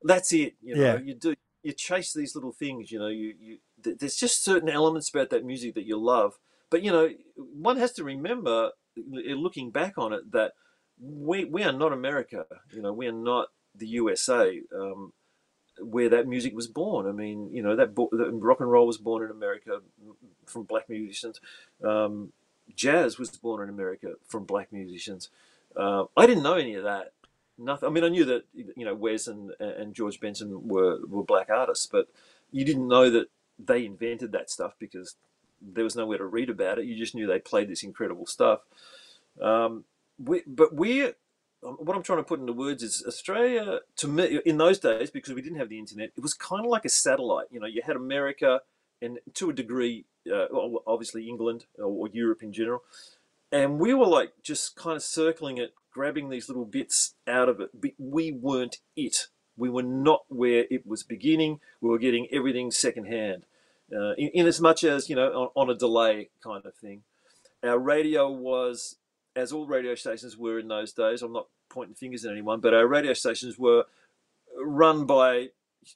That's it. You know, Yeah. you do. you chase these little things. You know, you you there's just certain elements about that music that you love. But you know, one has to remember, looking back on it, that we we are not America. You know, we are not the USA. Um, where that music was born. I mean, you know, that, bo- that rock and roll was born in America from black musicians. Um, jazz was born in America from black musicians. Uh, I didn't know any of that. Nothing. I mean, I knew that you know Wes and and George Benson were were black artists, but you didn't know that they invented that stuff because there was nowhere to read about it. You just knew they played this incredible stuff. Um, we, but we, um, what I'm trying to put into words is Australia to me in those days because we didn't have the internet. It was kind of like a satellite. You know, you had America and to a degree, uh, obviously England or Europe in general, and we were like just kind of circling it, grabbing these little bits out of it. But we weren't it. We were not where it was beginning. We were getting everything secondhand, uh, in, in as much as you know on, on a delay kind of thing. Our radio was, as all radio stations were in those days. I'm not pointing fingers at anyone, but our radio stations were run by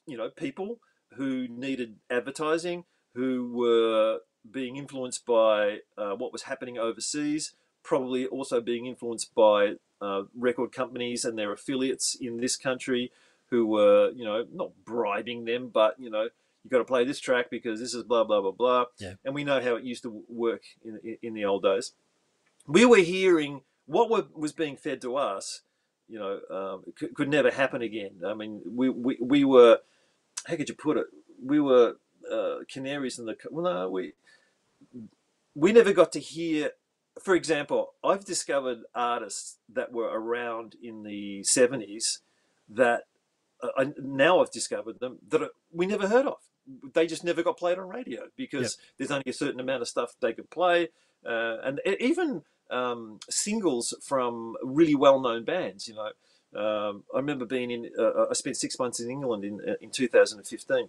you know people who needed advertising, who were being influenced by uh, what was happening overseas, probably also being influenced by uh, record companies and their affiliates in this country who were, you know, not bribing them, but, you know, you've got to play this track because this is blah, blah, blah, blah. Yeah. And we know how it used to work in, in the old days. We were hearing what were, was being fed to us, you know, um, could, could never happen again. I mean, we, we, we were, how could you put it? We were uh, canaries in the, well, no, we, we never got to hear for example i've discovered artists that were around in the 70s that uh, I, now i've discovered them that we never heard of they just never got played on radio because yep. there's only a certain amount of stuff they could play uh, and even um, singles from really well-known bands you know um, i remember being in uh, i spent six months in england in, uh, in 2015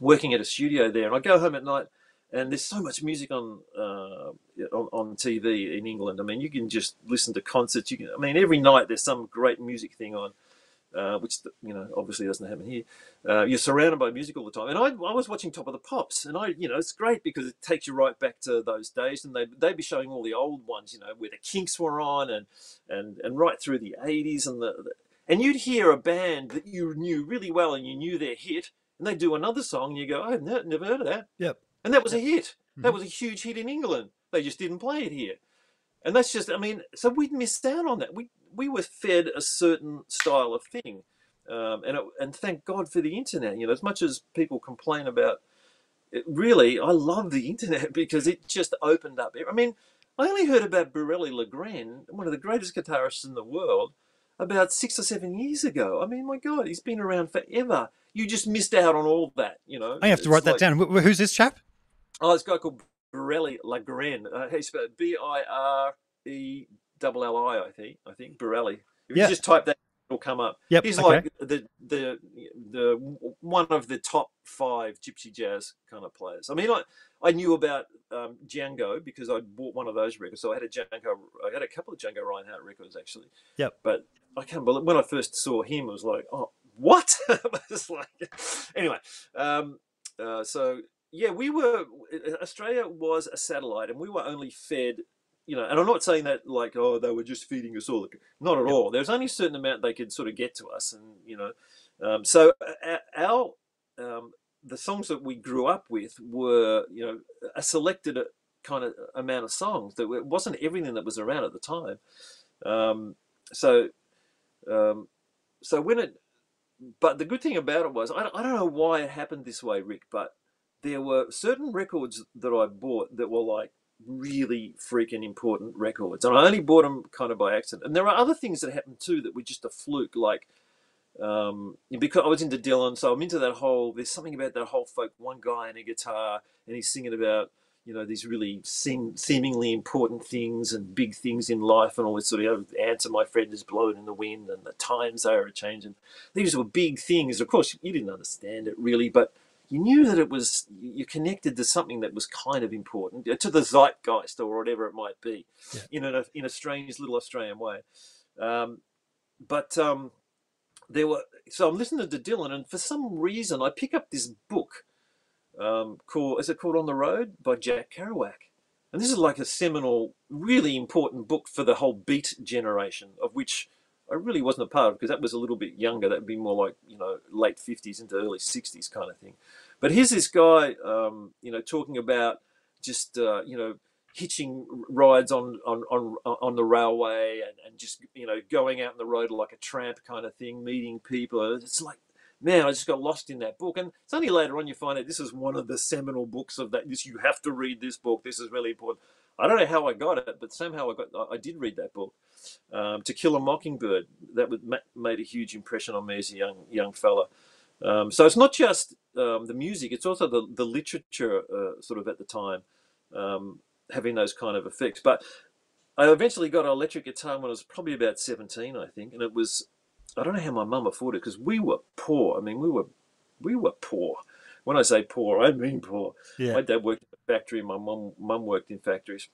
working at a studio there and i go home at night and there's so much music on, uh, on on TV in England. I mean, you can just listen to concerts. You can, I mean, every night there's some great music thing on, uh, which you know obviously doesn't happen here. Uh, you're surrounded by music all the time. And I, I was watching Top of the Pops, and I you know it's great because it takes you right back to those days, and they they'd be showing all the old ones, you know, where the Kinks were on, and and and right through the '80s, and the, the and you'd hear a band that you knew really well, and you knew their hit, and they do another song, and you go, I've never heard of that. Yep and that was a hit. That mm-hmm. was a huge hit in England. They just didn't play it here, and that's just. I mean, so we'd missed out on that. We we were fed a certain style of thing, um, and it, and thank God for the internet. You know, as much as people complain about it, really, I love the internet because it just opened up. I mean, I only heard about Burelli Lagrène, one of the greatest guitarists in the world, about six or seven years ago. I mean, my God, he's been around forever. You just missed out on all that, you know. I have to write that down. Who's this chap? Oh, this guy called Borelli Lagrène. Uh, he's spelled B I R E L L I. I think. I think Borelli. If yeah. you just type that, it'll come up. Yep. He's okay. like the the the one of the top five gypsy jazz kind of players. I mean, I I knew about um, Django because I bought one of those records. So I had a Django. I had a couple of Django Reinhardt records actually. Yep. But I can't believe when I first saw him, it was like, oh, what? was like, anyway. Um, uh, so yeah, we were Australia was a satellite, and we were only fed. You know, and I'm not saying that like, oh, they were just feeding us all. Not at all. There's only a certain amount they could sort of get to us, and you know, um, so our um, the songs that we grew up with were, you know, a selected uh, kind of amount of songs. That it wasn't everything that was around at the time. Um, so, um, so when it, but the good thing about it was, I, I don't know why it happened this way, Rick, but there were certain records that I bought that were like really freaking important records, and I only bought them kind of by accident. And there are other things that happened too that were just a fluke, like um, because I was into Dylan, so I'm into that whole. There's something about that whole folk. One guy and a guitar, and he's singing about you know these really seem, seemingly important things and big things in life, and all this sort of answer my friend is blowing in the wind, and the times they are changing. These were big things. Of course, you didn't understand it really, but you knew that it was you connected to something that was kind of important uh, to the zeitgeist or whatever it might be yeah. in a in a strange little Australian way. Um, but um, there were so I'm listening to Dylan, and for some reason I pick up this book um, called is it called On the Road by Jack Kerouac, and this is like a seminal, really important book for the whole Beat generation, of which I really wasn't a part of because that was a little bit younger. That would be more like you know late fifties into early sixties kind of thing. But here's this guy, um, you know, talking about just uh, you know hitching rides on on on, on the railway and, and just you know going out on the road like a tramp kind of thing, meeting people. It's like man, I just got lost in that book. And it's only later on you find out this is one of the seminal books of that. This you have to read this book. This is really important. I don't know how I got it, but somehow I got I did read that book. Um, to Kill a Mockingbird that would, made a huge impression on me as a young young fella. Um, so it's not just um, the music; it's also the the literature, uh, sort of at the time, um, having those kind of effects. But I eventually got an electric guitar when I was probably about seventeen, I think, and it was I don't know how my mum afforded it because we were poor. I mean, we were we were poor. When I say poor, I mean poor. Yeah. My dad worked factory. My mum mum worked in factories.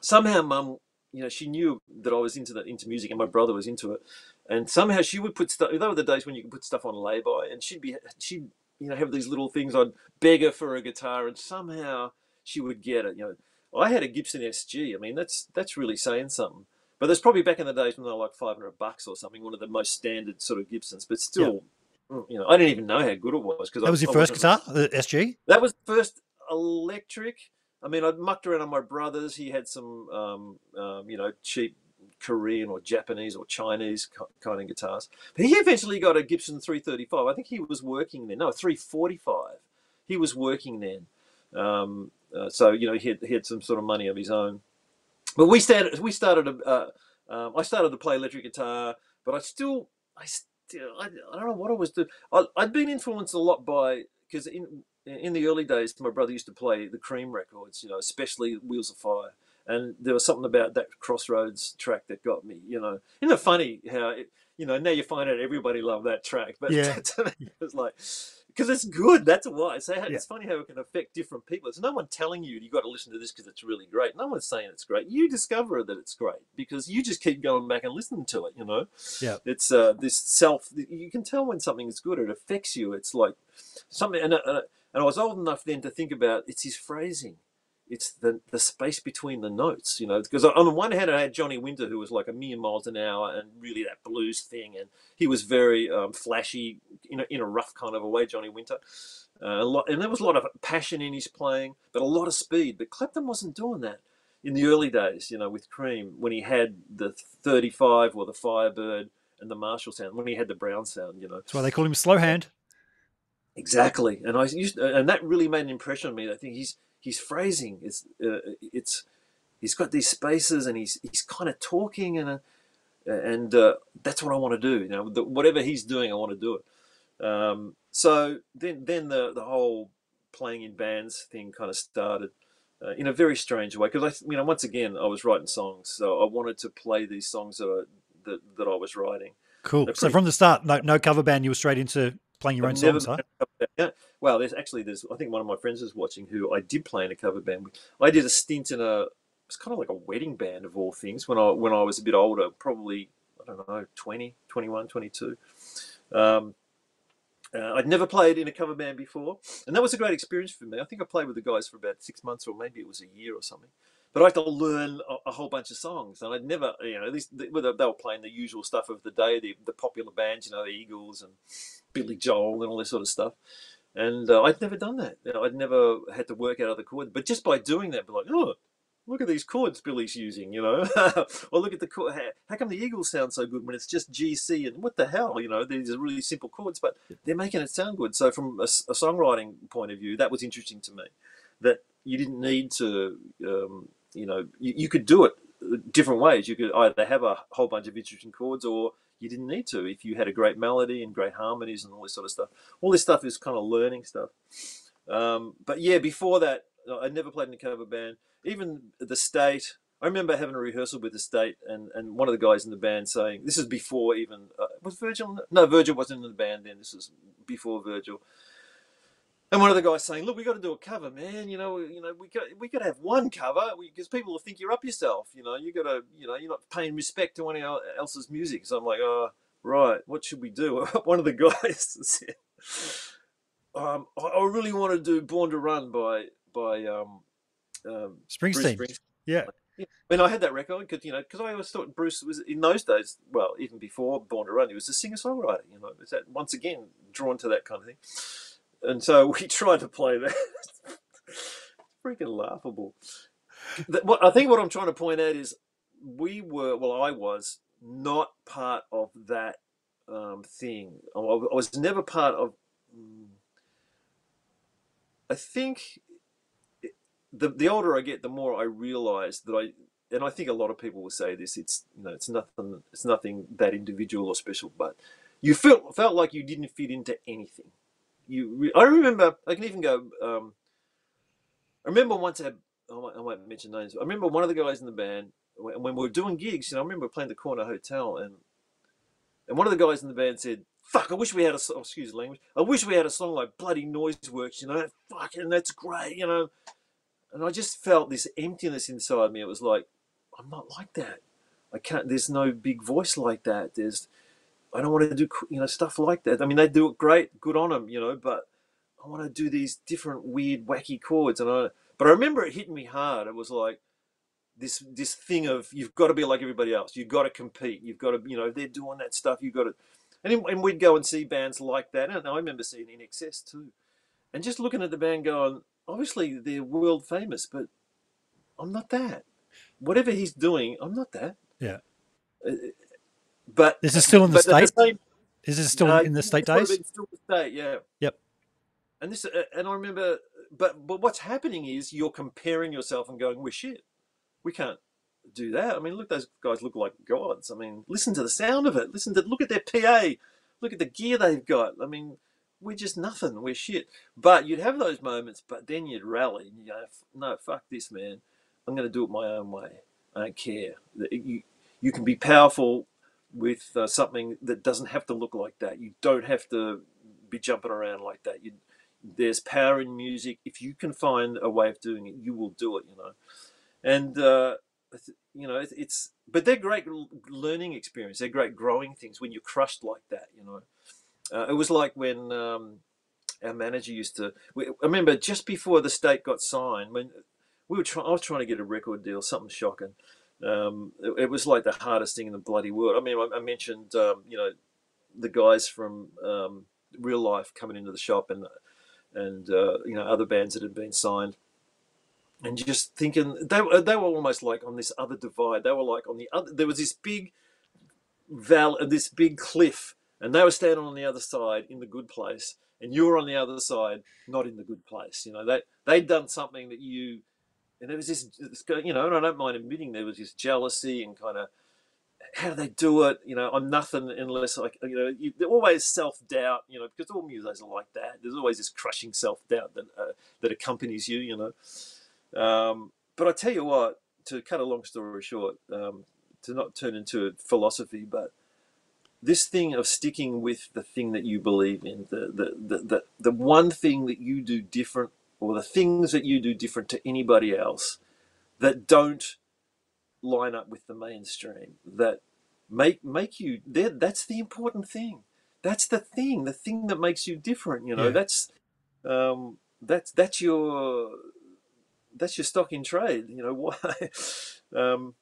Somehow, mum, you know, she knew that I was into that into music, and my brother was into it. And somehow she would put stuff. Those were the days when you could put stuff on lay-by, and she'd be she'd you know have these little things. I'd beg her for a guitar, and somehow she would get it. You know, I had a Gibson SG. I mean, that's that's really saying something. But there's probably back in the days when they were like 500 bucks or something, one of the most standard sort of Gibsons. But still, yep. Mm, you know, I didn't even know how good it was because that was I, your I first guitar, the SG. That was the first electric. I mean, I mucked around on my brother's. He had some, um, um, you know, cheap Korean or Japanese or Chinese kind of guitars. But he eventually got a Gibson 335. I think he was working then. No, 345. He was working then. Um, uh, so you know, he had, he had some sort of money of his own. But we started. We started. Uh, um, I started to play electric guitar, but I still, I still, I, I don't know what I was doing. I, I'd been influenced a lot by because in in the early days, my brother used to play the Cream records, you know, especially Wheels of Fire, and there was something about that Crossroads track that got me, you know. Isn't it funny how it, you know now you find out everybody loved that track, but yeah. it was like because it's good. That's why. So it's yeah. funny how it can affect different people. It's no one telling you you got to listen to this because it's really great. No one's saying it's great. You discover that it's great because you just keep going back and listening to it. You know, yeah. It's uh, this self. You can tell when something is good. It affects you. It's like something. And, uh, and I was old enough then to think about it's his phrasing it's the the space between the notes, you know. Because on the one hand, I had Johnny Winter, who was like a million miles an hour and really that blues thing, and he was very um, flashy, in a, in a rough kind of a way. Johnny Winter, uh, lot, and there was a lot of passion in his playing, but a lot of speed. But Clapton wasn't doing that in the early days, you know, with Cream when he had the 35 or the Firebird and the Marshall sound, when he had the Brown sound, you know. That's why they call him slow hand. Exactly, and I used, and that really made an impression on me. I think he's his phrasing is uh, it's he's got these spaces and he's he's kind of talking and uh, and uh, that's what I want to do. You know, the, whatever he's doing, I want to do it. Um, so then then the the whole playing in bands thing kind of started. Uh, in a very strange way, because I, you know, once again, I was writing songs, so I wanted to play these songs that I, that, that I was writing. Cool. Pretty, so from the start, no, no cover band, you were straight into playing your I've own songs, huh? Well, there's actually there's I think one of my friends is watching who I did play in a cover band. I did a stint in a it's kind of like a wedding band of all things when I when I was a bit older, probably I don't know 20, 21, 22. Um, uh, I'd never played in a cover band before, and that was a great experience for me. I think I played with the guys for about six months, or maybe it was a year or something. But I had to learn a, a whole bunch of songs, and I'd never, you know, at least they, they were playing the usual stuff of the day, the, the popular bands, you know, the Eagles and Billy Joel and all this sort of stuff. And uh, I'd never done that. You know, I'd never had to work out other chords. But just by doing that, be like, oh, look at these chords Billy's using, you know. or look at the chord. How, how, come the Eagles sound so good when it's just G, C, and what the hell? You know, these are really simple chords, but they're making it sound good. So from a, a songwriting point of view, that was interesting to me. That you didn't need to, um, you know, you, you could do it uh, different ways. You could either have a whole bunch of interesting chords or you didn't need to if you had a great melody and great harmonies and all this sort of stuff. All this stuff is kind of learning stuff. Um, but yeah, before that, I never played in a cover band. Even the state, I remember having a rehearsal with the state and, and one of the guys in the band saying, this is before even, uh, was Virgil? No, Virgil wasn't in the band then. This was before Virgil. And one of the guys saying, "Look, we got to do a cover, man. You know, you know, we got we got to have one cover because people will think you're up yourself. You know, you got to, you know, you're not paying respect to anyone else's music." So I'm like, "Oh, right, what should we do? One of the guys said, um, I, I really want to do Born to Run by by um, um, Springsteen. Springsteen. Yeah. Yeah. I mean, I had that record because you know because I always thought Bruce was in those days. Well, even before Born to Run, he was a singer songwriter. You know, is that once again drawn to that kind of thing. And so we tried to play that. Freaking laughable. What I think what I'm trying to point out is we were well, I was not part of that um, thing. I I was never part of. mm, I think the the older I get, the more I realise that I, and I think a lot of people will say this. It's you know, it's nothing. It's nothing that individual or special, but you felt felt like you didn't fit into anything. You, re- I remember. I can even go. Um, I remember once I, had, I, I mention names. I remember one of the guys in the band when, when we were doing gigs. You know, I remember playing the corner hotel, and and one of the guys in the band said, "Fuck, I wish we had a oh, excuse the language. I wish we had a song like Bloody Noiseworks. You know, fucking that's great. You know." and I just felt this emptiness inside me. It was like, I'm not like that. I can't. There's no big voice like that. There's, I don't want to do you know stuff like that. I mean, they do it great, good on them, you know. But I want to do these different, weird, wacky chords. And I, but I remember it hitting me hard. It was like this this thing of you've got to be like everybody else. You've got to compete. You've got to, you know, they're doing that stuff. You've got to, and, and we'd go and see bands like that. And I remember seeing INXS too, and just looking at the band, going, obviously they're world famous, but I'm not that. Whatever he's doing, I'm not that. Yeah. But This is still in the state. the same Is this still uh, in the state this would have days? Still the state, yeah. Yep. And this, uh, and I remember, but but what's happening is you're comparing yourself and going, "We're shit. We can't do that." I mean, look, those guys look like gods. I mean, listen to the sound of it. Listen to look at their PA. Look at the gear they've got. I mean, we're just nothing. We're shit. But you'd have those moments, but then you'd rally and you go, "No, fuck this, man. I'm going to do it my own way. I don't care. You you can be powerful with uh, something that doesn't have to look like that. You don't have to be jumping around like that. You, there's power in music. If you can find a way of doing it, you will do it. You know, and uh, you know it's, it's but they're great learning experience. They're great growing things when you're crushed like that. You know, uh, it was like when um, our manager used to. We, I remember just before the state got signed when we were trying. I was trying to get a record deal. Something shocking. Um, it, it was like the hardest thing in the bloody world. I mean, I, I mentioned um, you know the guys from um, Real Life coming into the shop and and uh, you know other bands that had been signed, and just thinking they were they were almost like on this other divide. They were like on the other. There was this big val, this big cliff, and they were standing on the other side in the good place, and you were on the other side not in the good place. You know they they'd done something that you. And there was this, this you know, and I don't mind admitting there was this jealousy and kind of how do they do it? You know, I'm nothing unless like you know. You, there's always self doubt, you know, because all musos are like that. There's always this crushing self doubt that uh, that accompanies you, you know. Um, but I tell you what, to cut a long story short, um, to not turn into a philosophy, but this thing of sticking with the thing that you believe in, the the the the, the one thing that you do different, or the things that you do different to anybody else, that don't line up with the mainstream that make make you that's the important thing that's the thing the thing that makes you different you know Yeah. that's um that's that's your that's your stock in trade you know why um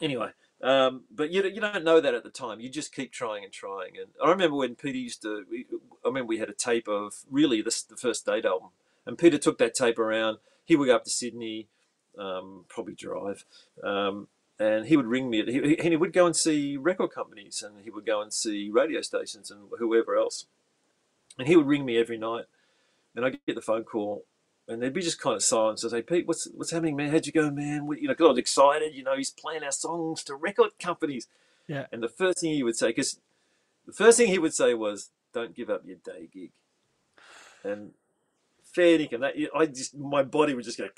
anyway um but you, you don't know that at the time you just keep trying and trying and i remember when peter used to we, i remember we had a tape of really this the first date album and peter took that tape around he would go up to sydney um, probably drive um, and he would ring me. He, he, and he would go and see record companies, and he would go and see radio stations and whoever else. And he would ring me every night, and I'd get the phone call, and there'd be just kind of silence. I'd say, "Pete, what's what's happening, man? How'd you go, man? What, you know, I was excited. You know, he's playing our songs to record companies." Yeah. And the first thing he would say, because the first thing he would say was, "Don't give up your day gig." And fair and that I just my body would just go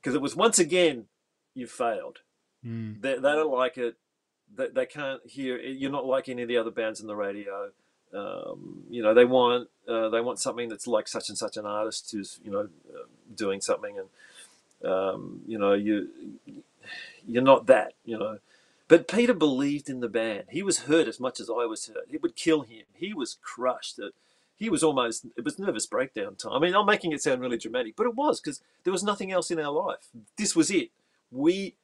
because it was once again you failed. Mm. They, they don't like it. They, they can't hear. You're not like any of the other bands on the radio. Um, you know they want uh, they want something that's like such and such an artist who's you know uh, doing something and um, you know you you're not that you know. But Peter believed in the band. He was hurt as much as I was hurt. It would kill him. He was crushed. It- He was almost, it was nervous breakdown time. I mean, I'm making it sound really dramatic, but it was because there was nothing else in our life. This was it. We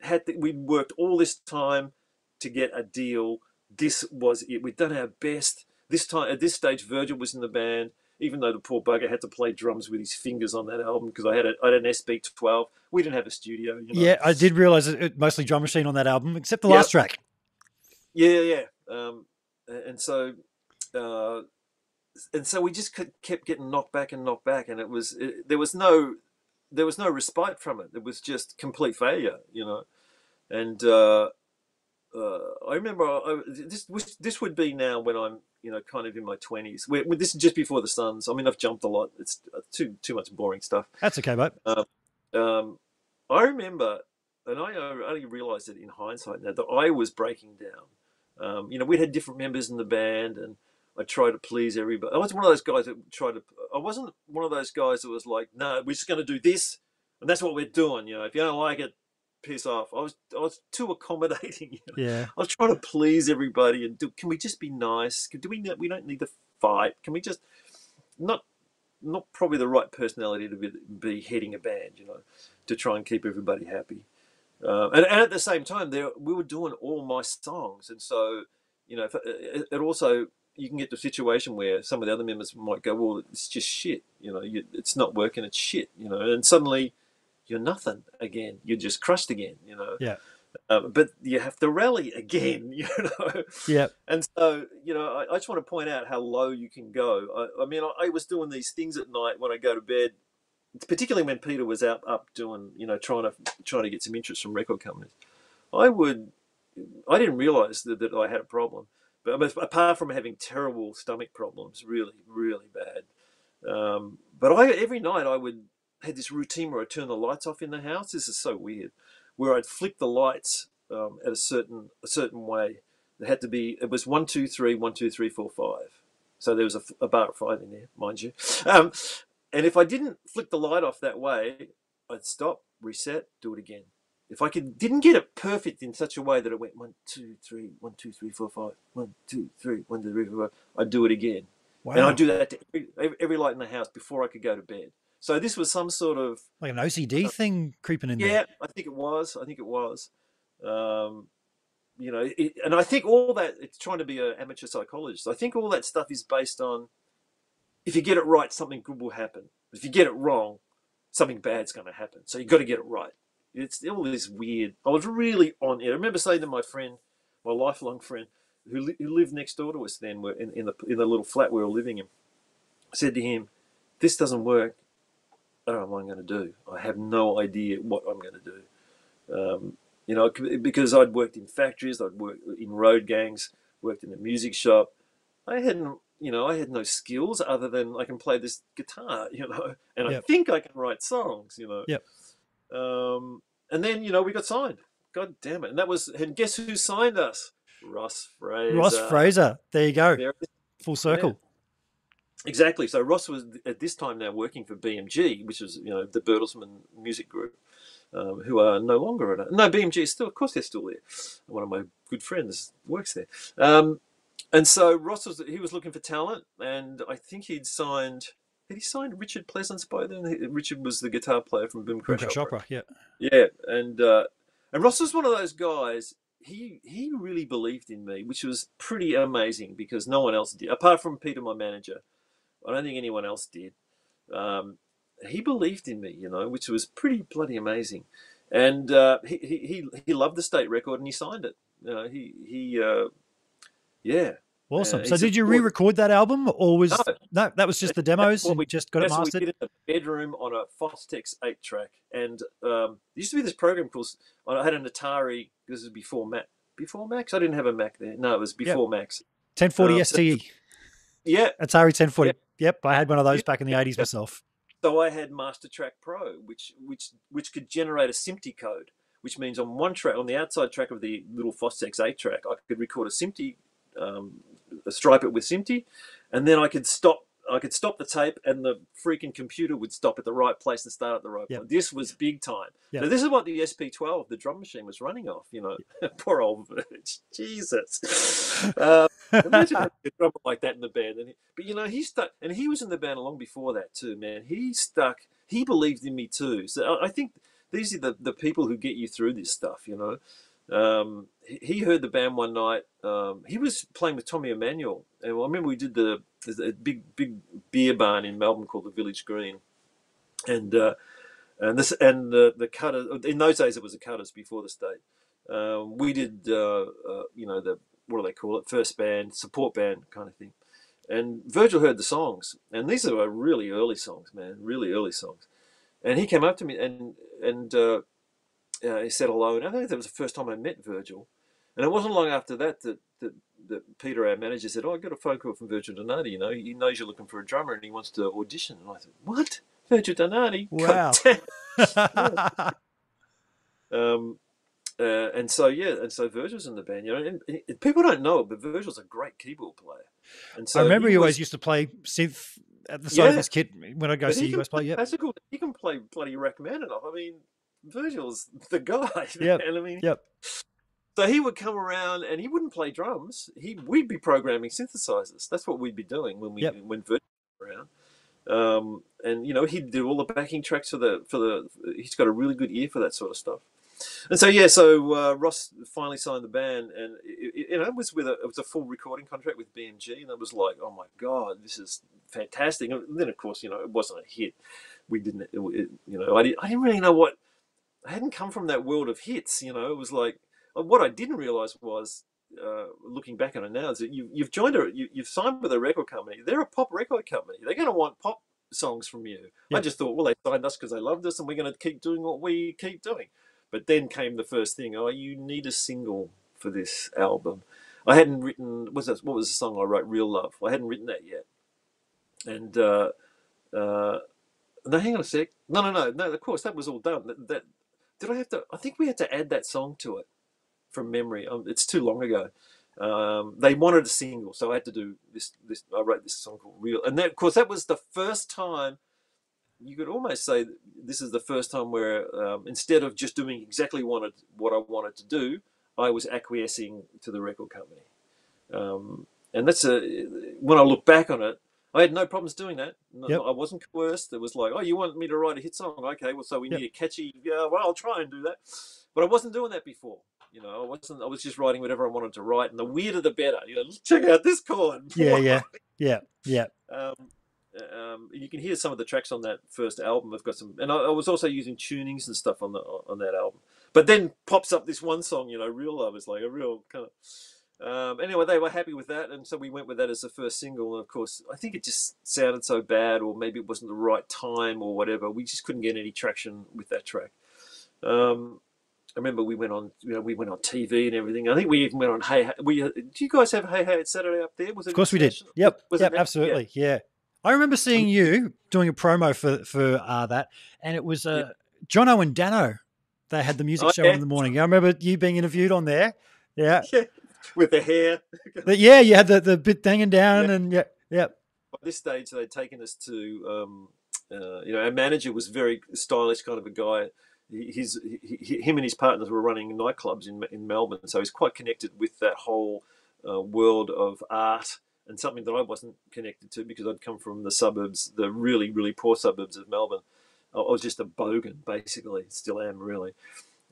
had, we worked all this time to get a deal. This was it. We'd done our best. This time, at this stage, Virgil was in the band, even though the poor bugger had to play drums with his fingers on that album because I had a, I had an SP12. We didn't have a studio. You know? Yeah, I did realize it, it mostly drum machine on that album, except the Yep. last track. Yeah, yeah. Um, and so, uh, and so we just kept kept getting knocked back and knocked back, and it was it, there was no there was no respite from it. It was just complete failure, you know. And uh, uh, I remember I, this was- this would be now when I'm you know kind of in my twenties. This is just before the Sons. I mean, I've jumped a lot. It's uh, too too much boring stuff. That's okay, mate. Um, I remember, and I only realised it in hindsight now that I was breaking down. Um, you know, we'd had different members in the band, and I tried to please everybody. I was one of those guys that tried to. I wasn't one of those guys that was like, "No, we're just going to do this, and that's what we're doing." You know, if you don't like it, piss off. I was, I was too accommodating. You know? Yeah. I was trying to please everybody, and do, can we just be nice? Do we? We don't need to fight. Can we just not? Not probably the right personality to be, be heading a band, you know, to try and keep everybody happy. Uh, and, and at the same time, there we were doing all my songs, and so you know, it, it also you can get to a situation where some of the other members might go, "Well, it's just shit," you know, you, it's not working, it's shit, you know, and suddenly you're nothing again. You're just crushed again, you know. Yeah. Uh, but you have to rally again, you know. Yeah. And so, you know, I, I just want to point out how low you can go. I, I mean, I, I was doing these things at night when I go to bed, particularly when Peter was out up doing, you know, trying to trying to get some interest from record companies. I would, I didn't realize that, that I had a problem, but apart from having terrible stomach problems, really, really bad. Um, but I every night I would had this routine where I turn the lights off in the house. This is so weird, where I'd flick the lights um, at a certain a certain way. It had to be. It was one, two, three, one, two, three, four, five. So there was a, a bar of five in there, mind you. Um, and if I didn't flick the light off that way, I'd stop, reset, do it again. If I could didn't get it perfect in such a way that it went one, two, three, one, two, three, four, five, one, two, three, one, two, three, four, five, I'd do it again. Wow. And I'd do that to every, every, every light in the house before I could go to bed. So this was some sort of like an OCD thing creeping in yeah, there. I think it was. I think it was. Um, you know, it, and I think all that it's trying to be an amateur psychologist. I think all that stuff is based on if you get it right, something good will happen. If you get it wrong, something bad's going to happen. So you've got to get it right. It's all this weird. I was really on it. I remember saying to my friend, my lifelong friend, who, li- who lived next door to us then, we're in, in the in the little flat we were living in. I said to him, "This doesn't work. I don't know what I'm going to do. I have no idea what I'm going to do." Um, you know, because I'd worked in factories, I'd worked in road gangs, worked in a music shop. I hadn't, you know, I had no skills other than I can play this guitar, you know, and I think I can write songs, you know. Yep. Um, and then, you know, we got signed. God damn it! And that was, and guess who signed us? Ross Fraser. Ross Fraser. There you go. There. Full circle. Exactly. So Ross was at this time now working for BMG, which is you know the Bertelsmann music group, um, who are no longer at no BMG is still of course they're still there. One of my good friends works there, um, and so Ross was he was looking for talent, and I think he'd signed. Had he signed Richard Pleasance by then? Richard was the guitar player from Boom Crash Crash Opera. Opera. Yeah. Yeah, and uh, and Ross was one of those guys. He he really believed in me, which was pretty amazing because no one else did, apart from Peter, my manager. I don't think anyone else did. Um, he believed in me, you know, which was pretty bloody amazing. And uh, he, he he he loved the state record and he signed it. You know, he he uh, yeah. Awesome. Uh, so did you re-record that album, or was No. no? That was just the demos. we- just got it what we mastered. did in the bedroom on a Fostex eight track, and um, there used to be this program called. I had an Atari. This is before Mac. Before Macs, I didn't have a Mac there. No, it was before Macs. 1040 Um, STE. Yeah, Atari 1040. yeah. Yep, I had one of those Yeah. back in the 80s myself. so I had Master Track Pro, which which which could generate a SMPTE code, which means on one track, on the outside track of the little Fostex eight track, I could record a SMPTE, um, stripe it with SMPTE, and then I could stop I could stop the tape, and the freaking computer would stop at the right place and start at the right Yep. place. This was big time. Yep. So this is what the SP12, the drum machine, was running off. You know, poor old. Jesus. Uh, imagine having a drummer like that in the band. And he, but you know, he stuck, and he was in the band long before that too, man. He stuck. He believed in me too. So I, I think these are the, the people who get you through this stuff. You know. Um, he, he heard the band one night. Um, he was playing with Tommy Emmanuel, and I remember we did the a big big beer barn in Melbourne called the Village Green, and uh, and this and the the Cutters in those days it was the Cutters before the state. Um, we did uh, uh, you know the what do they call it first band support band kind of thing, and Virgil heard the songs, and these are really early songs, man, really early songs, and he came up to me and and uh, he said hello, and I think that was the first time I met Virgil, and it wasn't long after that that. that that Peter, our manager, said, "Oh, I got a phone call from Virgil Donati. You know, he knows you're looking for a drummer and he wants to audition." And I said, "What? Virgil Donati? Wow. Um, uh, and so yeah, and so Virgil's in the band. You know, and, and people don't know it, but Virgil's a great keyboard player. And so I remember he you always used to play synth at the side of Yeah. his kit when I go but see you guys play. Yep. classical. He can play bloody Rachmaninoff. I mean, Virgil's the guy. Yep, I mean, Yep. So he would come around and he wouldn't play drums. He we'd be programming synthesizers. That's what we'd be doing when we Yep. when Virgil came around. Um, and you know he'd do all the backing tracks for the for the. He's got a really good ear for that sort of stuff. And so yeah, so uh, Ross finally signed the band, and it, it, you know it was with a it was a full recording contract with BMG, and it was like, oh my god, this is fantastic. And then of course you know it wasn't a hit. We didn't, it, you know, I didn't, I didn't really know what. I hadn't come from that world of hits, you know. It was like uh, what I didn't realize was, uh, looking back on it now, is that you, you've joined a, you, you've signed with a record company. They're a pop record company. They're going to want pop songs from you. I just thought, well, they signed us because they loved us, and we're going to keep doing what we keep doing. But then came the first thing. Oh, you need a single for this album. I hadn't written. Was that what was the song I wrote? Real Love. I hadn't written that yet. And uh, uh, no, hang on a sec. No, no, no, no. Of course, that was all done. That, that did I have to? I think we had to add that song to it from memory. Um, it's too long ago. Um, they wanted a single, so I had to do this. This I wrote this song called "Real," and that, of course, that was the first time. You could almost say this is the first time where um, instead of just doing exactly wanted what I wanted to do, I was acquiescing to the record company. Um, and that's a when I look back on it, I had no problems doing that. No, Yep. I wasn't coerced. It was like, oh, you want me to write a hit song? Okay, well, so we Yep. need a catchy. Yeah, well, I'll try and do that. But I wasn't doing that before. You know, I wasn't. I was just writing whatever I wanted to write, and the weirder the better. You know, check out this chord. Yeah, yeah, yeah, yeah. Um, um, you can hear some of the tracks on that first album. I've got some, and I, I was also using tunings and stuff on the on that album. But then pops up this one song, you know, "Real Love" is like a real kind of. Um, anyway, they were happy with that, and so we went with that as the first single. And of course, I think it just sounded so bad, or maybe it wasn't the right time, or whatever. We just couldn't get any traction with that track. Um, I remember we went on, you know, we went on TV and everything. I think we even went on Hey. Hey we do you guys have Hey Hey It's Saturday up there? Was it Of course we did. Yep, Was yep, there? Yeah. absolutely. Yeah. I remember seeing you doing a promo for for uh, that, and it was uh, Jono and Dano. They had the music Oh, show yeah. in the morning. I remember you being interviewed on there. Yeah, Yeah, with the hair. but yeah, you had the, the bit hanging down, Yeah. and yeah, yeah, By this stage, they'd taken us to, um, uh, you know, our manager was very stylish kind of a guy. His, he, him and his partners were running nightclubs in in Melbourne, so he's quite connected with that whole uh, world of art and something that I wasn't connected to because I'd come from the suburbs, the really really poor suburbs of Melbourne. I I was just a bogan, basically, still am really.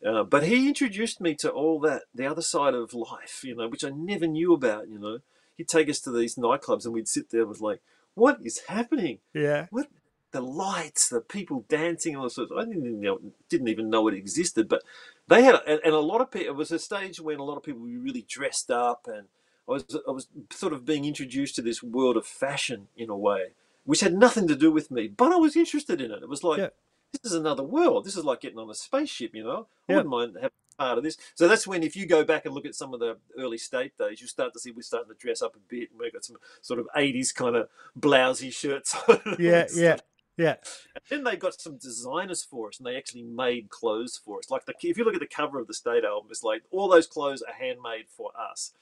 Uh, but he introduced me to all that, the other side of life, you know, which I never knew about. You know, he'd take us to these nightclubs and we'd sit there and was like, "What is happening? yeah, What the lights, the people dancing, all sorts. I didn't even know, didn't even know it existed, but they had, and, and a lot of people. It was a stage when a lot of people were really dressed up, and I was, I was sort of being introduced to this world of fashion in a way, which had nothing to do with me, but I was interested in it. It was like, Yeah. This is another world. This is like getting on a spaceship, you know. I wouldn't mind having part of this. So that's when, if you go back and look at some of the early state days, you start to see we're starting to dress up a bit, and we've got some sort of '80s kind of blousy shirts. yeah, yeah, yeah. And then they got some designers for us, and they actually made clothes for us. Like the, if you look at the cover of the State album, it's like all those clothes are handmade for us.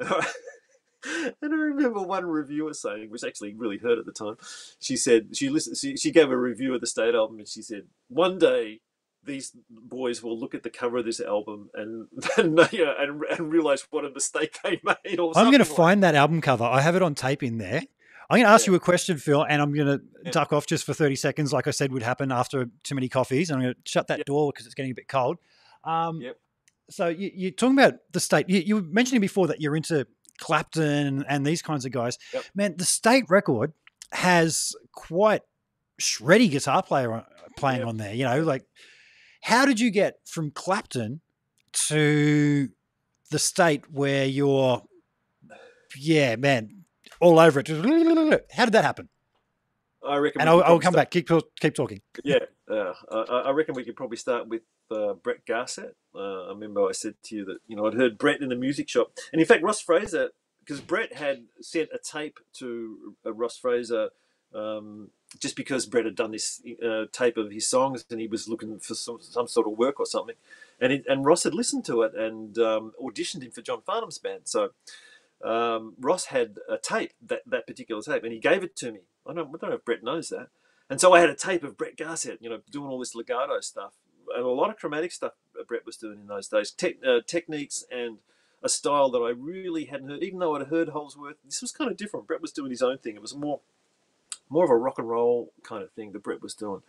And I remember one reviewer saying, which actually really hurt at the time. She said she listened. She, she gave a review of the State album, and she said, "One day these boys will look at the cover of this album and and, and, and realize what a mistake they made." Or I'm going to like find that album cover. I have it on tape in there. I'm going to ask Yeah. you a question, Phil, and I'm going to Yeah. duck off just for 30 seconds, like I said would happen after too many coffees. I'm going to shut that Yep. door because it's getting a bit cold. Um, Yep. So you, you're talking about the state. You, you were mentioning before that you're into Clapton and these kinds of guys. Yep. Man, the state record has quite shreddy guitar player playing Yep. on there. You know, like how did you get from Clapton to the state where you're, yeah, man, all over it? How did that happen? I reckon. And I'll, I'll come start- back. Keep keep talking. Yeah, uh, I, I reckon we could probably start with uh, Brett Garsed. Uh, I remember I said to you that you know I'd heard Brett in the music shop, and in fact Ross Fraser, because Brett had sent a tape to uh, Ross Fraser. Um, just because Brett had done this uh, tape of his songs and he was looking for some, some sort of work or something, and it, and Ross had listened to it and um, auditioned him for John Farnham's band. So um, Ross had a tape that that particular tape, and he gave it to me. I don't, I don't know if Brett knows that. And so I had a tape of Brett Garsed, you know, doing all this legato stuff and a lot of chromatic stuff Brett was doing in those days, Tech uh, techniques and a style that I really hadn't heard. Even though I'd heard Holdsworth, this was kind of different. Brett was doing his own thing. It was more, more of a rock and roll kind of thing that Brett was doing.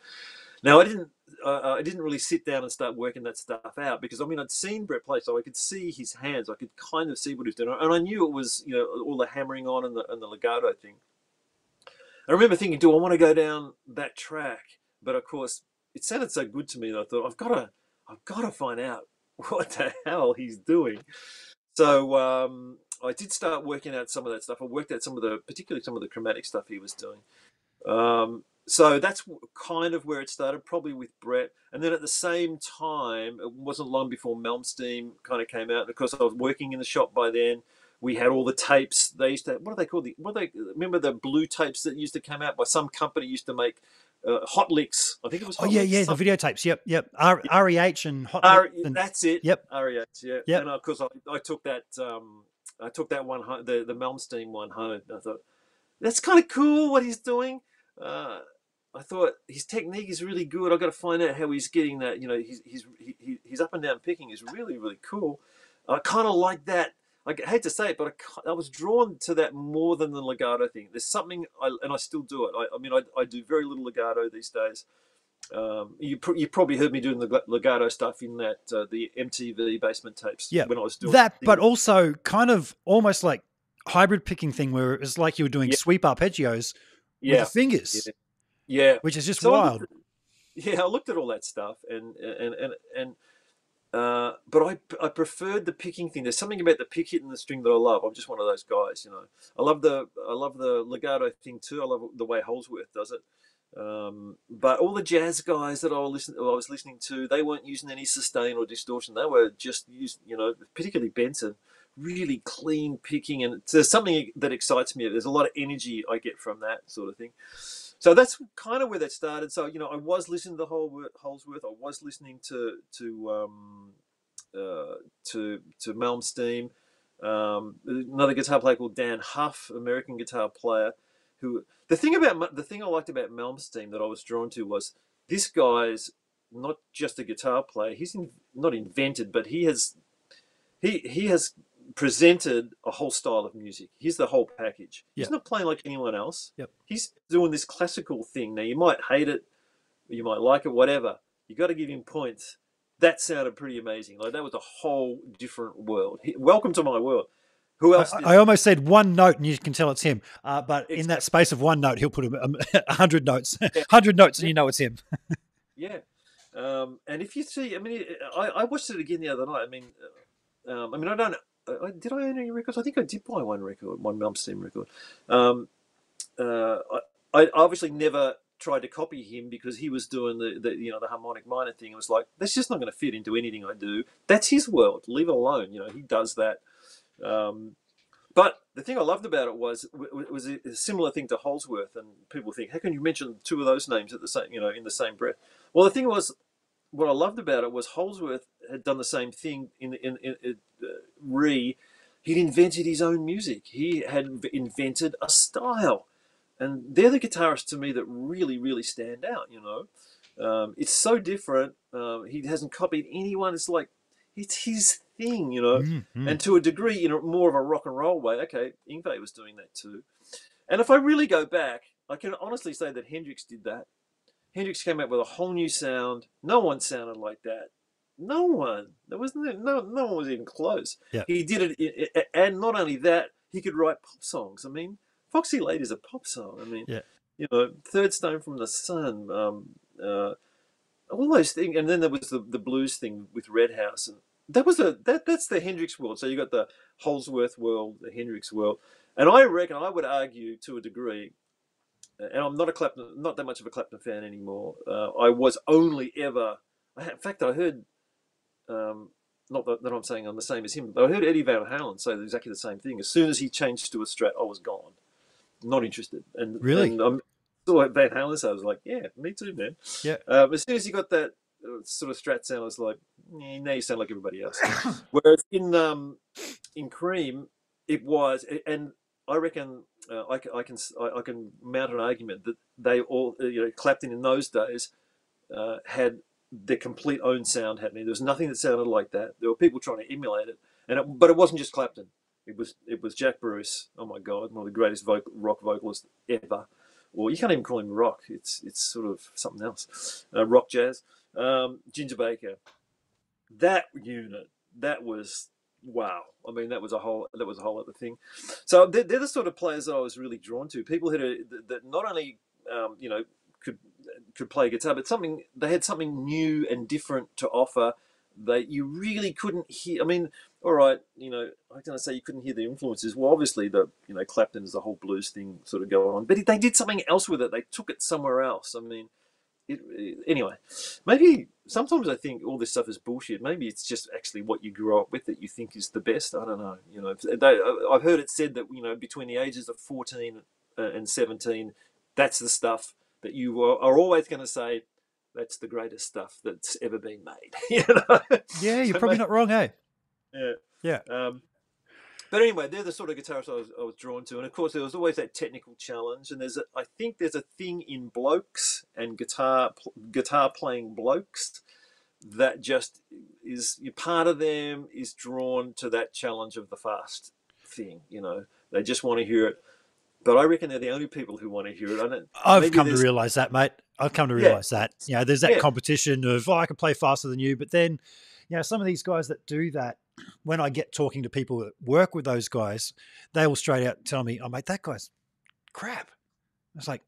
Now I didn't, uh, I didn't really sit down and start working that stuff out because I mean I'd seen Brett play, so I could see his hands. I could kind of see what he was doing, and I knew it was you know all the hammering on and the and the legato thing. I remember thinking, do I want to go down that track? But of course, it sounded so good to me that I thought, I've got to, I've got to find out what the hell he's doing. So um, I did start working out some of that stuff. I worked out some of the, particularly some of the chromatic stuff he was doing. Um, so that's kind of where it started, probably with Brett. And then at the same time, it wasn't long before Malmsteen kind of came out. Of course, I was working in the shop by then we had all the tapes. They used to what are they called? The, what they remember the blue tapes that used to come out by some company used to make uh, Hot Licks. I think it was. Oh yeah, Licks, yeah, the some- videotapes. Yep, yep. R- REH and Hot. R- and- that's it. Yep. REH. Yeah. Yep. And of course, I, I took that. Um, I took that one home, the the Malmsteen one home. I thought that's kind of cool what he's doing. Uh, I thought his technique is really good. I've got to find out how he's getting that. You know, he's he's he, he- he's up and down picking is really really cool. I kind of like that. I hate to say it, but I, I was drawn to that more than the legato thing. There's something, I, and I still do it. I, I mean, I, I do very little legato these days. Um, you pr- you probably heard me doing the legato stuff in that uh, the MTV basement tapes Yeah, when I was doing that, but also kind of almost like hybrid picking thing where it's like you were doing Yeah. sweep arpeggios with yeah, the fingers, yeah, yeah. which is just So wild. at- yeah, I looked at all that stuff, and and and and. Uh, but I, I preferred the picking thing. There's something about the pick hitting the string that I love. I'm just one of those guys, you know. I love the I love the legato thing too. I love the way Holdsworth does it. Um, but all the jazz guys that I was listening, I was listening to, they weren't using any sustain or distortion. They were just used, you know, particularly Benson, really clean picking, and there's something that excites me. There's a lot of energy I get from that sort of thing. So that's kind of where that started. So you know, I was listening to whole Holdsworth. I was listening to to um, uh, to to Malmsteen. Um, another guitar player called Dann Huff, American guitar player, who the thing about the thing I liked about Malmsteen that I was drawn to was this guy's not just a guitar player. He's in, not invented, but he has he he has presented a whole style of music. He's the whole package. He's not playing like anyone else. Yep. He's doing this classical thing. Now you might hate it, you might like it, whatever. You got to give him points. That sounded pretty amazing. Like that was a whole different world. He, welcome to my world. Who else? I, did- I almost said one note, and you can tell it's him. Uh, but in that space of one note, he'll put a, a hundred notes, hundred notes, and you know it's him. Yeah, um, and if you see, I mean, I, I watched it again the other night. I mean, uh, um, I mean, I don't. I, did I own any records? I think I did buy one record, one Malmsteen record. Um, uh, I, I obviously never tried to copy him because he was doing the, the you know the harmonic minor thing. It was like that's just not going to fit into anything I do. That's his world. Leave it alone. You know, he does that. Um, but the thing I loved about it was it was a similar thing to Holdsworth, and people think, how can you mention two of those names at the same you know in the same breath? Well, the thing was, what I loved about it was Holdsworth had done the same thing in in, in, in uh, re. he'd invented his own music. He had invented a style, and they're the guitarists to me that really, really stand out. You know, um, it's so different. Um, he hasn't copied anyone. It's like it's his thing, you know. Mm-hmm. And to a degree, in a more of a rock and roll way. Okay, Yngwie was doing that too. And if I really go back, I can honestly say that Hendrix did that. Hendrix came out with a whole new sound. No one sounded like that. No one. There wasn't. No, no one was even close. Yeah. He did it, and not only that, he could write pop songs. I mean, Foxy Lady is a pop song. I mean, Yeah. you know, Third Stone from the Sun, um, uh, all those things. And then there was the, the blues thing with Red House, and that was a that that's the Hendrix world. So you got the Holdsworth world, the Hendrix world, and I reckon I would argue to a degree. And I'm not a Clapton, not that much of a Clapton fan anymore. Uh, I was only ever, in fact, I heard, um, not that, that I'm saying I'm the same as him, but I heard Eddie Van Halen say exactly the same thing. As soon as he changed to a Strat, I was gone, not interested. And Really? and I'm saw Van Halen, so I was like, yeah, me too, man. Yeah. Um, as soon as he got that uh, sort of Strat sound, I was like, eh, now you sound like everybody else. Whereas in um, in Cream, it was, and I reckon uh, I, can, I can I, I can mount an argument that they all uh, you know Clapton in those days uh, had their complete own sound happening. There was nothing that sounded like that. There were people trying to emulate it, and it, but it wasn't just Clapton. It was it was Jack Bruce. Oh my God, one of the greatest vocal, rock vocalists ever. Or you can't even call him rock. It's it's sort of something else. Uh, rock jazz. Um, Ginger Baker. That unit. That was wow. I mean, that was a whole that was a whole other thing. So they're, they're the sort of players that I was really drawn to. People that- that not only um, you know could play guitar, but something they had something new and different to offer that you really couldn't hear. I mean, all right, you know, I'm going to say you couldn't hear the influences. Well, obviously the you know Clapton is the whole blues thing sort of going on, but they did something else with it. They took it somewhere else. I mean. It, it- anyway, maybe sometimes I think all this stuff is bullshit. Maybe it's just actually what you grew up with that you think is the best. I don't know. You know, they, I've heard it said that you know between the ages of fourteen and seventeen, that's the stuff that you are, always going to say. That's the greatest stuff that's ever been made. you know? Yeah, you're So probably may- not wrong, eh? Yeah. Yeah. Um, but anyway, they're the sort of guitarists I was, I was drawn to, and of course there was always that technical challenge. And there's, a, I think, there's a thing in blokes and guitar guitar playing blokes that just is you're part of them is drawn to that challenge of the fast thing. You know, they just want to hear it. But I reckon they're the only people who want to hear it. I have come to realize that, mate. I've come to Yeah. realize that. You know, there's that Yeah. competition of, oh, I can play faster than you. But then, you know, some of these guys that do that, when I get talking to people that work with those guys, they will straight out tell me, oh, mate, that guy's crap. It's like,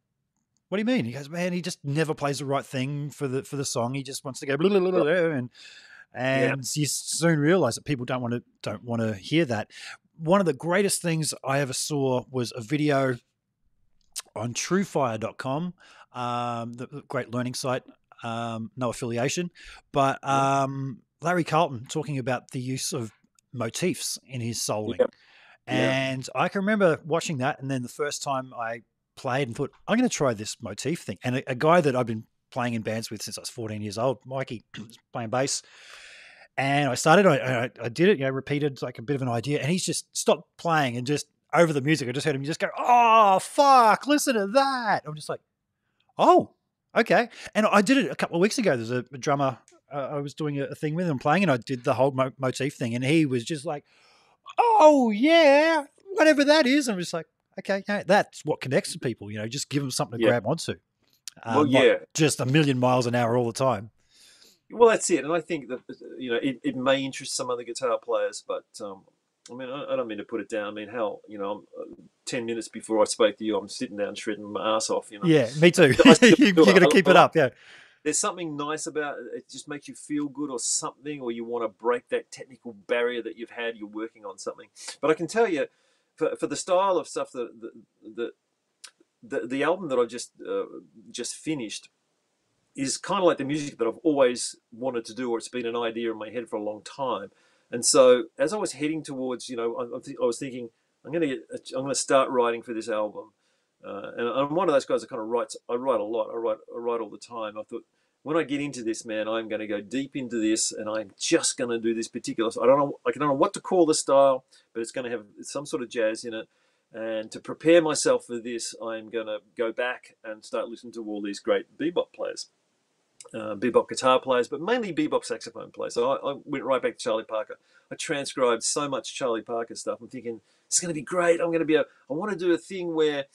what do you mean? He goes, man, he just never plays the right thing for the for the song. He just wants to go blah, blah, blah, blah, blah," and and you soon realize that people don't want to don't want to hear that. One of the greatest things I ever saw was a video on truefire.com, um, the great learning site, um, no affiliation, but um, Larry Carlton talking about the use of motifs in his soloing. Yep. And I can remember watching that, and then the first time I played and thought, I'm going to try this motif thing. And a, a guy that I've been playing in bands with since I was 14 years old, Mikey, playing bass. And I started, I, I, I did it, you know, repeated like a bit of an idea, and he's just stopped playing and just over the music. I just heard him just go, "Oh fuck, listen to that!" I'm just like, "Oh, okay." And I did it a couple of weeks ago. There's a, a drummer uh, I was doing a, a thing with him playing, and I did the whole mo- motif thing, and he was just like, "Oh yeah, whatever that is." And I'm just like, "Okay, yeah, that's what connects to people." You know, just give them something to Yeah. grab onto. well, Um, not yeah. just a million miles an hour all the time. Well, that's it, and I think that you know it, it may interest some other guitar players, but um, I mean I, I don't mean to put it down. I mean hell, you know, I'm, uh, ten minutes before I spoke to you, I'm sitting down shredding my ass off. You know, Yeah, me too. You, are going to keep it up. Yeah. there's something nice about it. It just makes you feel good or something, or you want to break that technical barrier that you've had. You're working on something, but I can tell you, for, for the style of stuff that the the, the, the album that I just uh, just finished is kind of like the music that I've always wanted to do, or it's been an idea in my head for a long time. And so, as I was heading towards, you know, I, I, was thinking, I'm going to I'm going to start writing for this album. Uh, and I'm one of those guys that kind of writes. I write a lot. I write, I write all the time. I thought when I get into this, man, I'm going to go deep into this, and I'm just going to do this particular. I don't know, I don't know what to call the style, but it's going to have some sort of jazz in it. And to prepare myself for this, I'm going to go back and start listening to all these great bebop players, uh, bebop guitar players, but mainly bebop saxophone players. So I, I, went right back to Charlie Parker. I transcribed so much Charlie Parker stuff. I'm thinking it's going to be great. I'm going to be a. I want to do a thing where,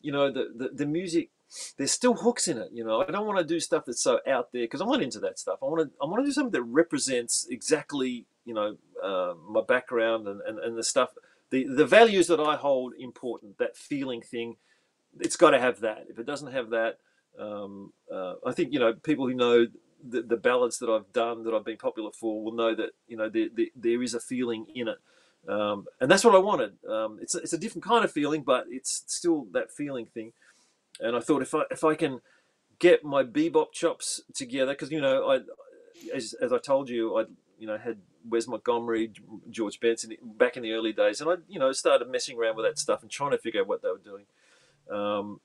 you know, the the, the music. There's still hooks in it, you know. I don't want to do stuff that's so out there because I'm not into that stuff. I want to. I want to do something that represents exactly, you know, uh, my background and, and, and the stuff the the values that I hold important, that feeling thing, it's got to have that. If it doesn't have that, um, uh, I think you know people who know the, the ballads that I've done that I've been popular for will know that you know there, there, there is a feeling in it, um, and that's what I wanted. Um, it's a, it's a different kind of feeling, but it's still that feeling thing. And I thought if I if I can get my bebop chops together, because you know I as, as I told you I you know had Wes Montgomery, George Benson back in the early days, and I you know started messing around with that stuff and trying to figure out what they were doing. Um,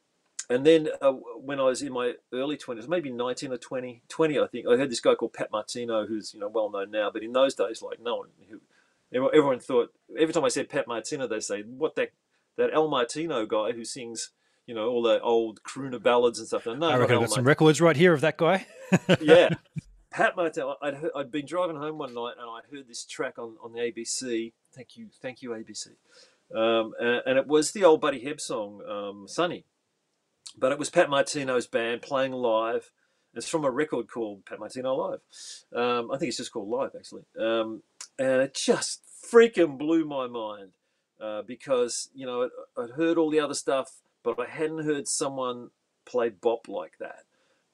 and then uh, when I was in my early 20s, maybe 19 or 20, 20 I think, I heard this guy called Pat Martino, who's you know well known now, but in those days, like no one, who, everyone thought every time I said Pat Martino, they say what that that Al Martino guy who sings you know all the old crooner ballads and stuff. no, I reckon I've got some records right here of that guy. yeah, Pat Martino. I'd, heard, I'd been driving home one night and I heard this track on, on the ABC. Thank you, thank you, ABC. Um, and, and, it was the old Buddy Hebb song, um, Sunny. But it was Pat Martino's band playing live. It's from a record called Pat Martino Live. Um, I think it's just called Live, actually. Um, and it just freaking blew my mind uh, because, you know, I'd heard all the other stuff, but I hadn't heard someone play bop like that.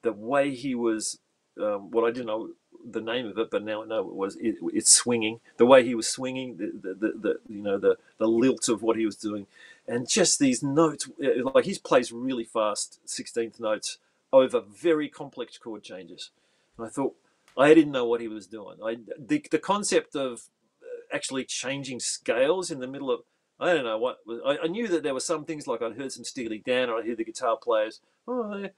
The way he was um, well, I didn't know the name of it, but now I know it was it, it's swinging. The way he was swinging, the, the, the, the, you know the the lilt of what he was doing, and just these notes. Like he plays really fast sixteenth notes over very complex chord changes. And I thought I didn't know what he was doing. I the the concept of uh, actually changing scales in the middle of I don't know what I, I knew that there were some things like I'd heard some Steely Dan or I hear the guitar players. Oh,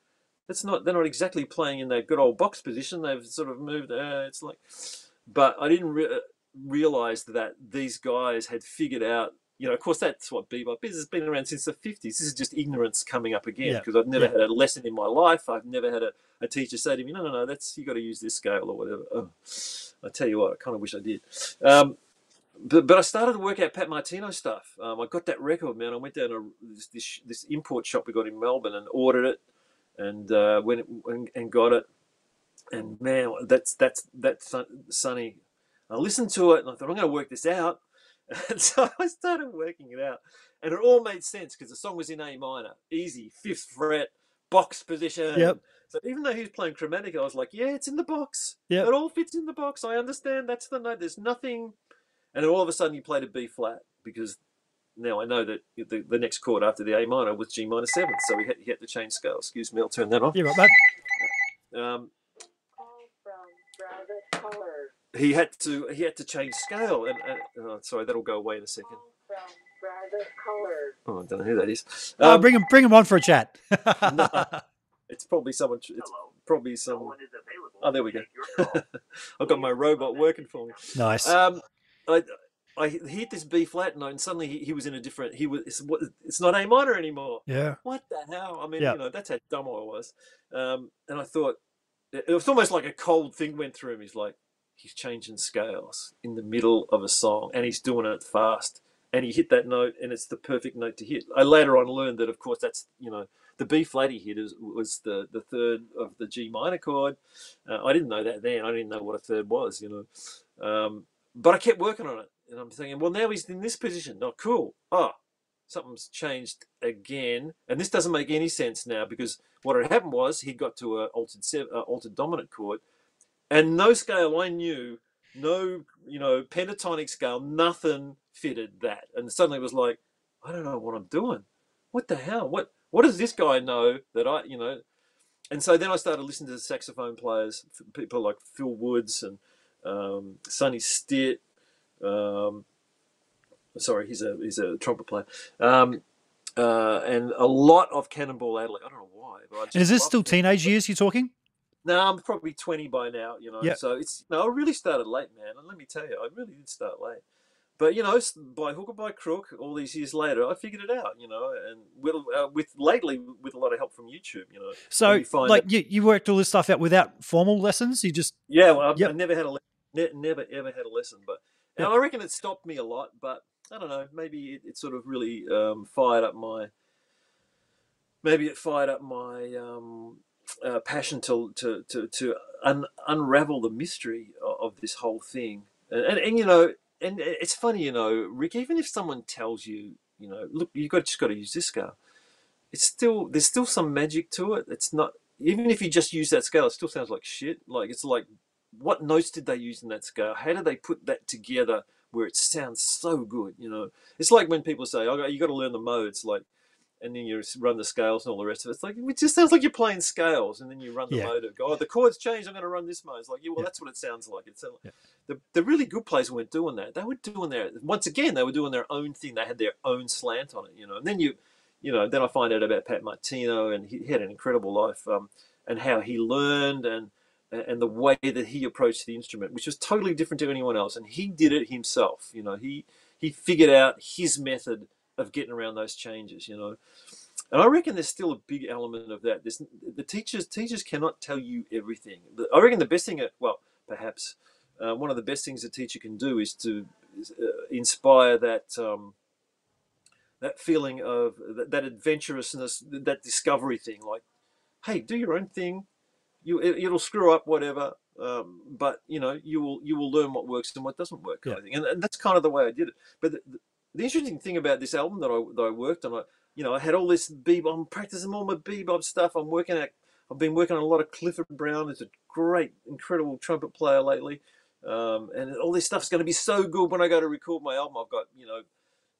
it's not they're not exactly playing in their good old box position. They've sort of moved. Uh, it's like, but I didn't re- realize that these guys had figured out. You know, of course, that's what bebop is. It's been around since the fifties. This is just ignorance coming up again because yeah. I've never yeah. had a lesson in my life. I've never had a, a teacher say to me, "No, no, no, that's you got to use this scale or whatever." Oh, I tell you what, I kind of wish I did. Um, but, but I started to work out Pat Martino stuff. Um, I got that record, man. I went down to this, this, this import shop we got in Melbourne and ordered it and uh, went and, and got it. And man, that's that's that's sunny. I listened to it and I thought I'm going to work this out. And so I started working it out, and it all made sense because the song was in A minor, easy, fifth fret, box position. Yep. So even though he was playing chromatic, I was like, yeah, it's in the box. Yeah. It all fits in the box. I understand. That's the note. There's nothing. And then all of a sudden, you played a B flat because now I know that the, the next chord after the A minor was G minor seven, so we had, he had to change scale. Excuse me, I'll turn that off. You're right, mate. Um, he had to he had to change scale, and, and oh, sorry, that'll go away in a second. Oh, I don't know who that is. Um, oh, bring him bring him on for a chat. no, it's probably someone. It's Hello. probably someone. Oh, there we go. I've got my robot working for me. Nice. Um, I, I hit this B flat note, and suddenly he, he was in a different. He was. It's, it's not A minor anymore. Yeah. What the hell? I mean, yeah. you know, that's how dumb I was. Um, and I thought it was almost like a cold thing went through him. He's like, he's changing scales in the middle of a song, and he's doing it fast. And he hit that note, and it's the perfect note to hit. I later on learned that, of course, that's you know the B flat he hit is, was the the third of the G minor chord. Uh, I didn't know that then. I didn't know what a third was. You know. Um, but I kept working on it and I'm thinking, well, now he's in this position. Not oh, cool. Oh, something's changed again. And this doesn't make any sense now because what had happened was he got to a altered uh, altered dominant chord, and no scale I knew, no you know pentatonic scale, nothing fitted that. And suddenly it was like, I don't know what I'm doing. What the hell? What what does this guy know that I you know? And so then I started listening to the saxophone players, people like Phil Woods and um, Sonny Stitt um, sorry, he's a he's a trumpet player. Um, uh, and a lot of Cannonball Adderley. I don't know why. But is this still teenage years you're talking? No, I'm probably 20 by now, you know. Yeah. So it's no, I really started late, man. And let me tell you, I really did start late. But you know, by hook or by crook, all these years later, I figured it out, you know, and with, uh, with lately with a lot of help from YouTube, you know. So, you like, you, you worked all this stuff out without formal lessons. You just Yeah, well, I've, Yep. I never had a ne- never ever had a lesson, but and I reckon it stopped me a lot. But I don't know, maybe it, it sort of really um, fired up my maybe it fired up my um, uh, passion to to to, to un- unravel the mystery of, of this whole thing. And, and and you know, and it's funny, you know, Rick. Even if someone tells you, you know, look, you've got just got to use this scale. It's still there's still some magic to it. It's not even if you just use that scale, it still sounds like shit. Like it's like what notes did they use in that scale? How did they put that together where it sounds so good? You know, it's like when people say, "Oh, you got to learn the modes," like, and then you run the scales and all the rest of it. It's like it just sounds like you're playing scales, and then you run the Yeah. mode of, "Oh, the chords changed. I'm going to run this mode." It's like, yeah, well, Yeah. that's what it sounds like. It's Yeah. the the really good players weren't doing that. They were doing their once again, they were doing their own thing. They had their own slant on it, you know. And then you, you know, then I find out about Pat Martino, and he, he had an incredible life, um, and how he learned and and the way that he approached the instrument, which was totally different to anyone else. And he did it himself. You know, he he figured out his method of getting around those changes. You know, and I reckon there's still a big element of that. There's, the teachers teachers cannot tell you everything. I reckon the best thing, at well, perhaps uh, one of the best things a teacher can do is to uh, inspire that. Um, that feeling of that, that adventurousness, that discovery thing, like, hey, do your own thing, you it, it'll screw up whatever um, but you know you will you will learn what works and what doesn't work kind Yeah. of thing. And, and that's kind of the way i did it but the, the, interesting thing about this album that i, that I worked on I, you know i had all this bebop i'm practicing all my bebop stuff i'm working at i've been working on a lot of clifford brown who's a great incredible trumpet player lately um, and all this stuff's going to be so good when i go to record my album i've got you know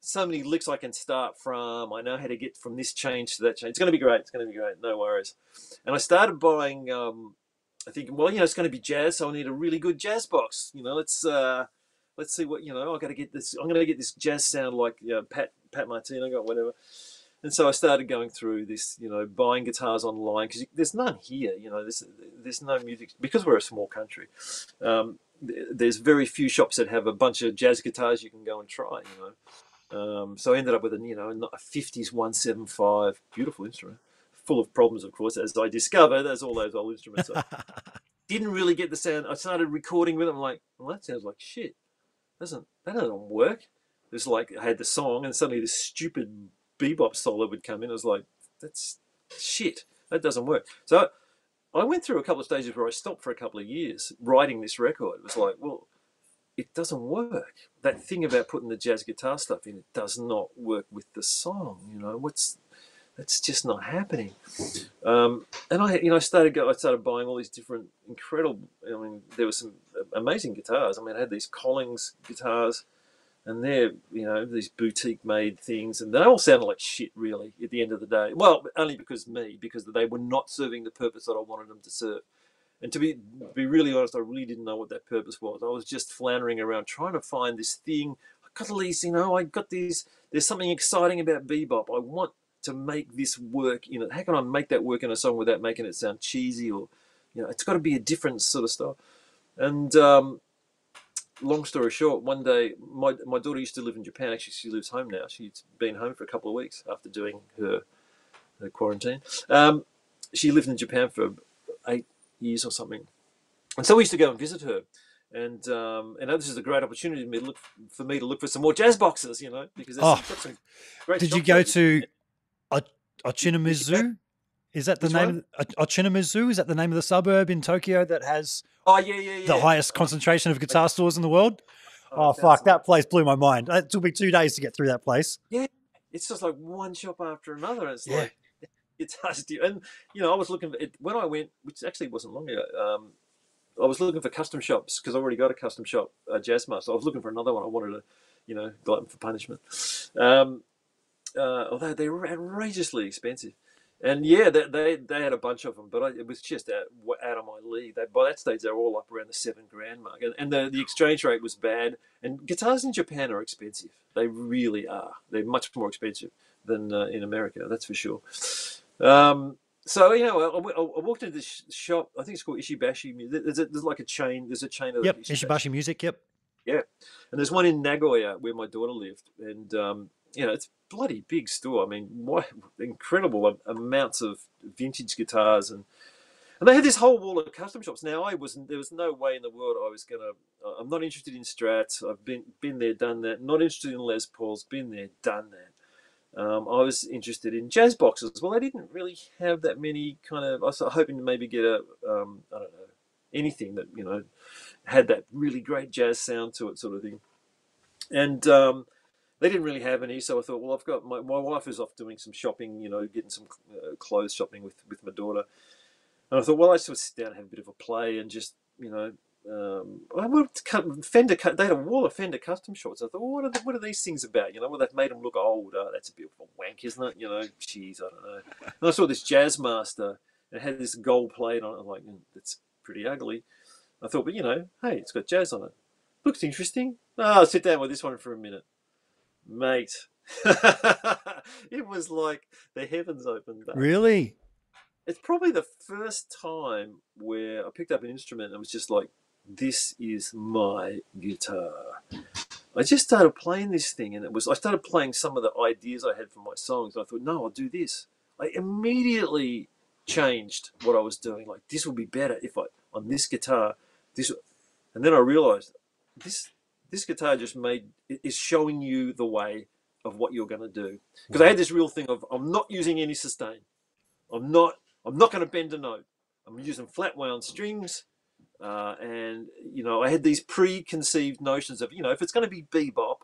so many licks i can start from i know how to get from this change to that change it's going to be great it's going to be great no worries and I started buying. Um, I think, well, you know, it's going to be jazz, so I need a really good jazz box. You know, let's uh, let's see what you know. I got to get this. I'm going to get this jazz sound like you know, Pat Pat Martino got whatever. And so I started going through this, you know, buying guitars online because there's none here. You know, there's there's no music because we're a small country. Um, there's very few shops that have a bunch of jazz guitars you can go and try. You know. Um, so I ended up with a you know a 50s 175 beautiful instrument full of problems, of course, as I discovered, as all those old instruments. Didn't really get the sound. I started recording with it. I'm like, well, that sounds like shit. Doesn't that doesn't work? It was like I had the song, and suddenly this stupid bebop solo would come in. I was like, that's shit. That doesn't work. So I went through a couple of stages where I stopped for a couple of years writing this record. It was like, well, it doesn't work. That thing about putting the jazz guitar stuff in, it does not work with the song. You know, what's that's just not happening. Um, and I, you know, I started go, I started buying all these different incredible. I mean, there were some amazing guitars. I mean, I had these Collings guitars, and they're you know these boutique made things, and they all sounded like shit really at the end of the day. Well, only because me, because they were not serving the purpose that I wanted them to serve. And to be be really honest, I really didn't know what that purpose was. I was just floundering around trying to find this thing. I got these, you know, I got these. There's something exciting about bebop. I want to make this work in it. How can I make that work in a song without making it sound cheesy or, you know, it's got to be a different sort of style. And um, long story short, one day my my daughter used to live in Japan. Actually, she lives home now. She's been home for a couple of weeks after doing her her quarantine. Um, she lived in Japan for eight years or something, and so we used to go and visit her. And um, and this is a great opportunity for me to look for me to look for some more jazz boxes, you know, because Oh. got some great. Did you go there. to Ochanomizu? Is that the Which name? Of, Ochanomizu is that the name of the suburb in Tokyo that has Oh yeah, yeah, yeah. the highest concentration of guitar stores in the world? Oh, that's- fuck! That place blew my mind. It took me two days to get through that place. Yeah, it's just like one shop after another. It's Yeah. like it's hard to And you know, I was looking it when I went, which actually wasn't long ago. Um, I was looking for custom shops because I already got a custom shop, a Jazz Master. I was looking for another one. I wanted to, you know, glutton for punishment. Um, uh, although they were outrageously expensive. And yeah, they, they, they had a bunch of them, but I, it was just out, out of my league. They, by that stage, they were all up around the seven grand mark, and, and the, the exchange rate was bad. And guitars in Japan are expensive; they really are. They're much more expensive than uh, in America, that's for sure. Um, so you know, I, I, I walked into this shop. I think it's called Ishibashi. There's, a, there's like a chain. There's a chain of yep, Ishibashi Music. Yep. Yeah, and there's one in Nagoya where my daughter lived, and um, you know, it's bloody big store. I mean, what incredible amounts of vintage guitars and and they had this whole wall of custom shops. Now I wasn't. There was no way in the world I was gonna. I'm not interested in Strats. I've been been there, done that. Not interested in Les Pauls. Been there, done that. Um, I was interested in jazz boxes. Well, I didn't really have that many kind of. I was hoping to maybe get a. Um, I don't know anything that you know had that really great jazz sound to it, sort of thing. And um, they didn't really have any, so I thought, well, I've got my, my wife is off doing some shopping, you know, getting some uh, clothes shopping with with my daughter. And I thought, well, I just sit down and have a bit of a play and just, you know, um, I would Fender. They had a wall of Fender custom shorts. I thought, well, what are the, what are these things about? You know, well, they've made them look old. Oh, that's a bit of a wank, isn't it? You know, jeez, I don't know. And I saw this Jazz Jazzmaster. It had this gold plate on it. I'm like, mm, that's pretty ugly. I thought, but you know, hey, it's got jazz on it. Looks interesting. Oh, I'll sit down with this one for a minute, mate. it was like the heavens opened up. Really? it's probably the first time where I picked up an instrument and was just like, this is my guitar. I just started playing this thing, and it was I started playing some of the ideas I had for my songs. And I thought, no, I'll do this. I immediately changed what I was doing. Like this will be better if I on this guitar. This, and then I realized this this guitar just made is showing you the way of what you're going to do. Because I had this real thing of I'm not using any sustain. I'm not I'm not going to bend a note. I'm using flat wound strings. Uh, and, you know, I had these preconceived notions of, you know, if it's going to be bebop,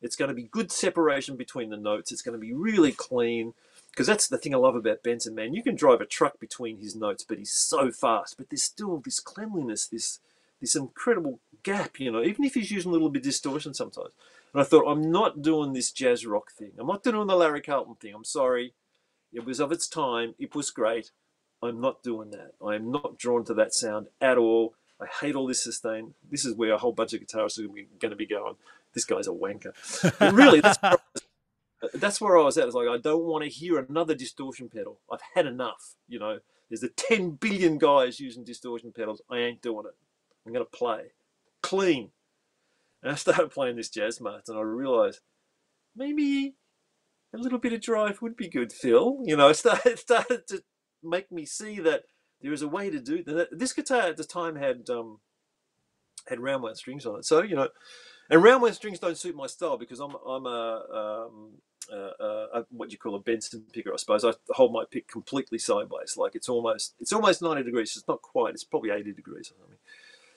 it's going to be good separation between the notes. It's going to be really clean. Because that's the thing I love about Benson, man. You can drive a truck between his notes, but he's so fast. But there's still this cleanliness, this this incredible gap, you know, even if he's using a little bit of distortion sometimes. And I thought, I'm not doing this jazz rock thing. I'm not doing the Larry Carlton thing. I'm sorry. It was of its time. It was great. I'm not doing that. I am not drawn to that sound at all. I hate all this sustain. This is where a whole bunch of guitarists are going to be going. This guy's a wanker. But really, that's where, was, that's where I was at. It's like I don't want to hear another distortion pedal. I've had enough. You know, there's the 10 billion guys using distortion pedals. I ain't doing it. I'm going to play clean. And I started playing this Jazzmaster, and I realized maybe a little bit of drive would be good, Phil. You know, it started, started to make me see that there is a way to do that. This guitar at the time had um, had round wound strings on it, so you know, and round wound strings don't suit my style because I'm I'm a, um, uh, uh, what you call a Benson picker, I suppose. I hold my pick completely sideways, like it's almost it's almost ninety degrees. It's not quite. It's probably eighty degrees or something.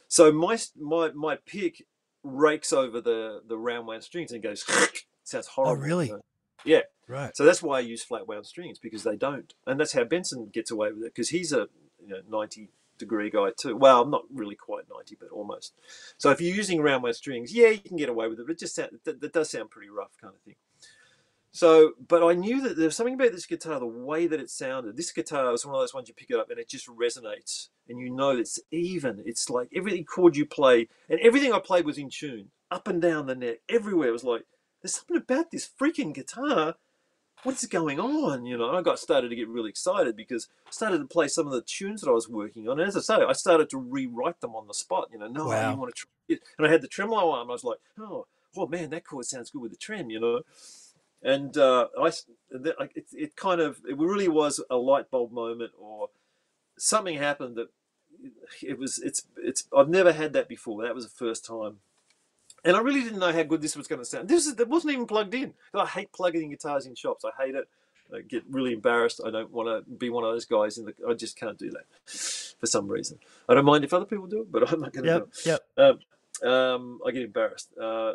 So my my my pick rakes over the the round wound strings and goes. sounds oh, horrible. Oh, really? Yeah. Right. So that's why I use flat wound strings because they don't, and that's how Benson gets away with it because he's a you know, ninety degree guy too. Well, I'm not really quite ninety, but almost. So if you're using round wound strings, yeah, you can get away with it. But it just sound, that, that does sound pretty rough, kind of thing. So, but I knew that there was something about this guitar, the way that it sounded. This guitar was one of those ones you pick it up and it just resonates, and you know it's even. It's like every chord you play, and everything I played was in tune, up and down the neck, everywhere. It was like there's something about this freaking guitar what's going on? You know, I got started to get really excited because I started to play some of the tunes that I was working on. And as I say, I started to rewrite them on the spot. You know, no, wow. I want to try it. And I had the tremolo arm. I was like, oh, oh man, that chord sounds good with the trem, you know. And uh, I, it, it kind of, it really was a light bulb moment or something happened that it was, it's, it's, I've never had that before. That was the first time and I really didn't know how good this was going to sound. This is, it wasn't even plugged in. I hate plugging in guitars in shops. I hate it. I get really embarrassed. I don't want to be one of those guys in the. I just can't do that for some reason. I don't mind if other people do it, but I'm not going to yep, do it. Yep. Um, um, I get embarrassed. Uh,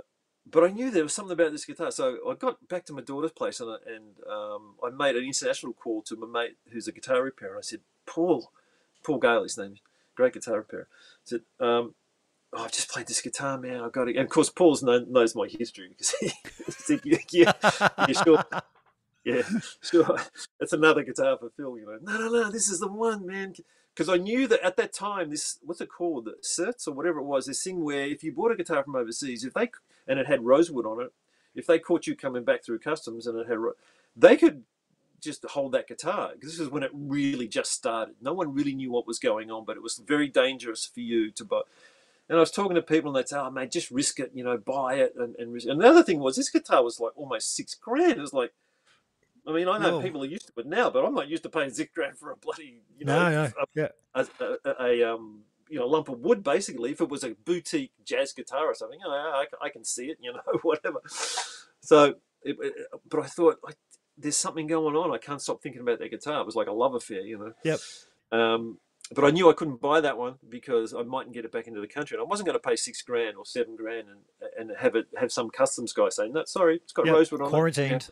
but I knew there was something about this guitar. So I got back to my daughter's place and, and um, I made an international call to my mate who's a guitar repairer. I said, Paul, Paul Gale, his name, great guitar repairer. I said, um, oh, I've just played this guitar, man. I've got it. And of course, Paul know, knows my history because he, yeah, yeah, yeah, sure. Yeah, sure. That's another guitar for Phil. You know, no, no, no. This is the one, man. Because I knew that at that time, this what's it called, the certs or whatever it was, this thing where if you bought a guitar from overseas, if they and it had rosewood on it, if they caught you coming back through customs and it had, they could just hold that guitar because this is when it really just started. No one really knew what was going on, but it was very dangerous for you to buy. And I was talking to people, and they'd say, "Oh, mate, just risk it. You know, buy it." And and, and the other thing was, this guitar was like almost six grand. It was like, I mean, I know people are used to it now, but I'm not used to paying six grand for a bloody, you know, no, no, a, yeah, a, a, a um, you know, lump of wood. Basically, if it was a boutique jazz guitar or something, I, I can see it, you know, whatever. So, it, it, but I thought I, there's something going on. I can't stop thinking about that guitar. It was like a love affair, you know. Yep. Um, but I knew I couldn't buy that one because I mightn't get it back into the country, and I wasn't going to pay six grand or seven grand and and have it have some customs guy saying "No, sorry, it's got Yep, rosewood on it. quarantined.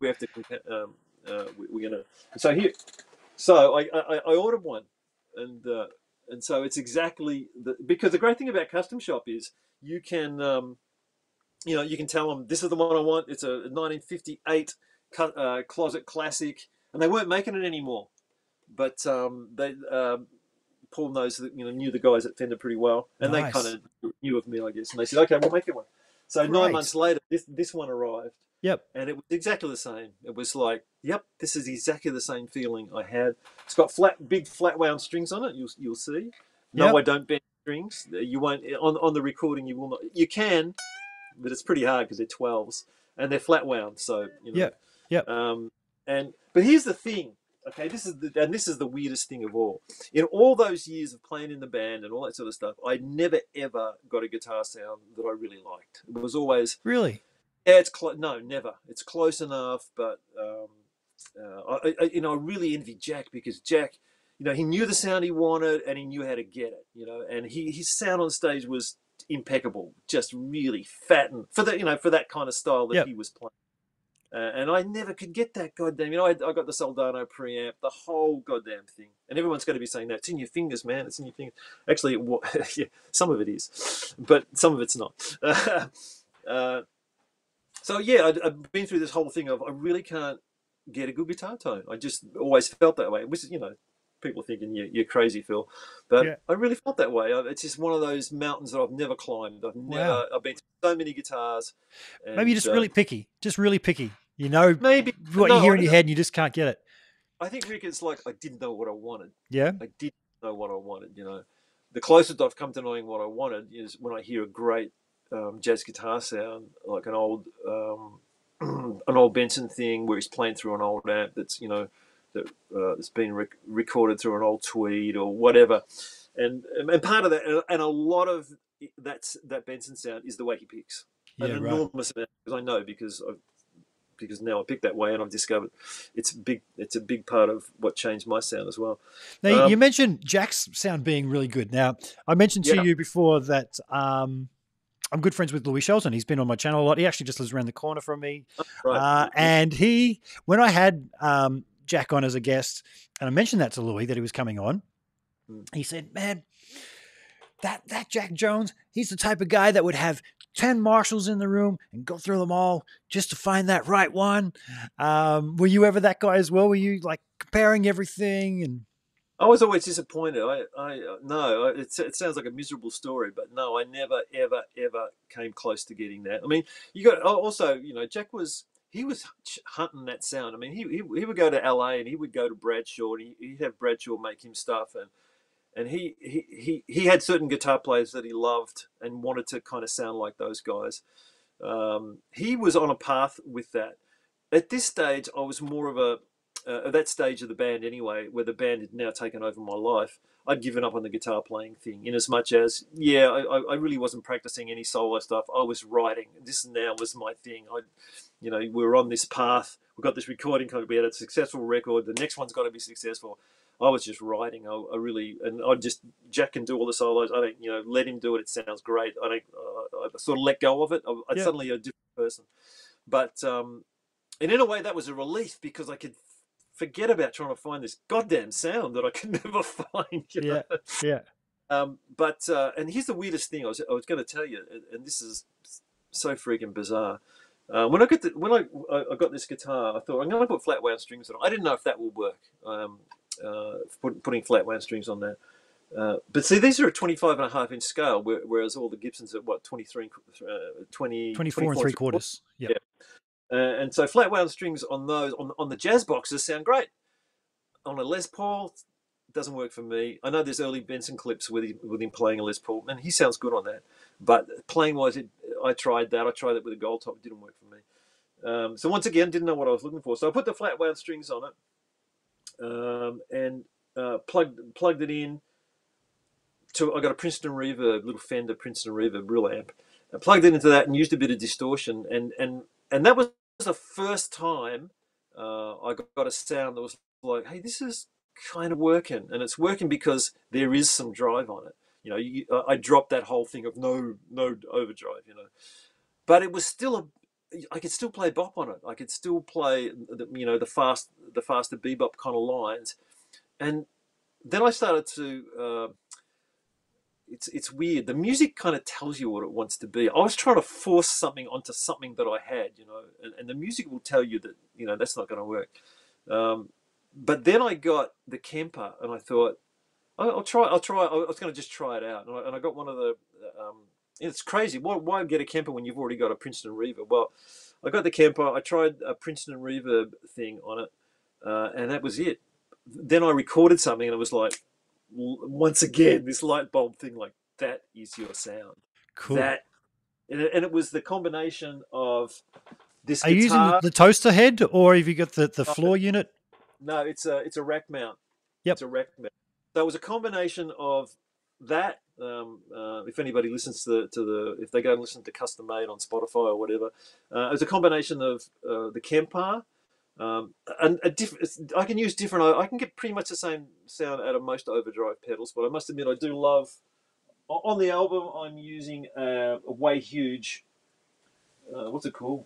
We have to. Um, uh, we, we're gonna." So here, so I I, I ordered one, and uh, and so it's exactly the because the great thing about custom shop is you can um, you know you can tell them this is the one I want. It's a 1958 uh, closet classic, and they weren't making it anymore, but um, they. Um, Paul knows that you know knew the guys at Fender pretty well, and Nice. they kind of knew of me, I guess. And they said, "Okay, we'll make it one." So Great. nine months later, this this one arrived, Yep. and it was exactly the same. It was like, "Yep, this is exactly the same feeling I had." It's got flat, big flat wound strings on it. You'll you'll see. No, Yep. I don't bend strings. You won't on on the recording. You will not. You can, but it's pretty hard because they're twelves and they're flat wound. So you know. Yep. Yep. Um, and but here's the thing. Okay, this is the and this is the weirdest thing of all. In all those years of playing in the band and all that sort of stuff, I never ever got a guitar sound that I really liked. It was always Really? yeah, it's close. No, never. It's close enough, but um, uh, I, I, you know, I really envy Jack because Jack, you know, he knew the sound he wanted and he knew how to get it. You know, and he his sound on stage was impeccable, just really fat and for that, you know, for that kind of style that Yep. he was playing. Uh, and I never could get that goddamn. You know, I, I got the Soldano preamp, the whole goddamn thing, and everyone's going to be saying that it's in your fingers, man. It's in your fingers. Actually, yeah, some of it is, but some of it's not. uh, so yeah, I'd, I've been through this whole thing of I really can't get a good guitar tone. I just always felt that way, which is you know, people thinking you, you're crazy, Phil, but Yeah. I really felt that way. I- It's just one of those mountains that I've never climbed. I've never. Wow. I've been to so many guitars. Maybe you're just uh, really picky. Just really picky. You know maybe what no, you hear in your head and you just can't get it. I think Rick, it's like I didn't know what I wanted. Yeah. I didn't know what I wanted. You know, the closest I've come to knowing what I wanted is when I hear a great um, jazz guitar sound, like an old um, an old Benson thing where he's playing through an old amp that's you know that uh, that's been rec- recorded through an old Tweed or whatever, and and part of that and a lot of that's that Benson sound is the way he picks Yeah, an right. enormous amount because I know because I've because now I pick that way and I've discovered it's big it's a big part of what changed my sound as well. Now, Um, you mentioned Jack's sound being really good. Now, I mentioned to Yeah. you before that um, I'm good friends with Louie Shelton. He's been on my channel a lot. He actually just lives around the corner from me. Right. Uh, and he, when I had um, Jack on as a guest, and I mentioned that to Louie that he was coming on, Mm. he said, "Man, that that Jack Jones, he's the type of guy that would have ten Marshalls in the room and go through them all just to find that right one." Um, were you ever that guy as well? Were you like comparing everything and? I was always disappointed. I, I uh, no, it, it sounds like a miserable story, but no, I never, ever, ever came close to getting that. I mean, you got also, you know, Jack was he was hunting that sound. I mean, he, he he would go to LA and he would go to Bradshaw and he, he'd have Bradshaw make him stuff and and he, he he he had certain guitar players that he loved and wanted to kind of sound like those guys. Um, he was on a path with that. At this stage, I was more of a uh, at that stage of the band anyway, where the band had now taken over my life, I'd given up on the guitar playing thing. In as much as, yeah, I, I- really wasn't practicing any solo stuff. I was writing. This now was my thing. I, you know, we were on this path. We got this recording contract. We had a successful record. The next one's got to be successful. I was just writing. I, I really, and I just Jack can do all the solos. I don't, you know, let him do it. It sounds great. I don't. Uh, I sort of let go of it. I, I Yeah. suddenly a different person. But um, and in a way, that was a relief because I could forget about trying to find this goddamn sound that I could never find. You know? Yeah, yeah. Um, but uh, and here's the weirdest thing I was I was going to tell you, and- and this is so freaking bizarre. Uh, when I got the, when I I I got this guitar, I thought I'm going to put flat wound strings on. it. I didn't know if that would work. Um, uh, put, putting flat wound strings on that. Uh, but see, these are a 25 and a half inch scale, whereas all the Gibsons are what 23, and uh, 20, 24 and three quarters. Yeah. Yeah. Uh, and so flat wound strings on those on on the jazz boxes sound great. On a Les Paul, doesn't work for me. I know there's early Benson clips with him, with him playing a Les Paul, and he sounds good on that. But playing wise, it, I tried that. I tried it with a gold top. It didn't work for me. Um, so once again, didn't know what I was looking for. So I put the flat wound strings on it um, and uh, plugged plugged it in. To I got a Princeton Reverb, little Fender Princeton Reverb real amp. I plugged it into that and used a bit of distortion, and and and that was the first time uh, I got a sound that was like, hey, this is kind of working, and it's working because there is some drive on it. You know, you, I dropped that whole thing of no no overdrive, you know, but it was still a I could still play bop on it. I could still play, the, you know, the fast, the faster bebop kind of lines, and then I started to. Uh, it's it's weird. The music kind of tells you what it wants to be. I was trying to force something onto something that I had, you know, and, and the music will tell you that you know that's not going to work. Um, but then I got the Kemper, and I thought, I'll try. I'll try. I was going to just try it out, and I, and I got one of the. Um, it's crazy. Why, why get a Kemper when you've already got a Princeton Reverb? Well, I got the Kemper. I tried a Princeton Reverb thing on it, uh, and that was it. Then I recorded something, and it was like, once again, this light bulb thing. Like that is your sound. Cool. That, and it, and it was the combination of this. Are you using the, the toaster head, or have you got the, the floor unit? No, it's a it's a rack mount. Yep. It's a rack mount. So it was a combination of that. Um, uh, if anybody listens to the, to the, if they go and listen to Custom Made on Spotify or whatever, uh, it was a combination of uh, the Kemper, um, and a diff- I can use different. I can get pretty much the same sound out of most overdrive pedals, but I must admit I do love. On the album, I'm using a, a way huge. Uh, what's it called?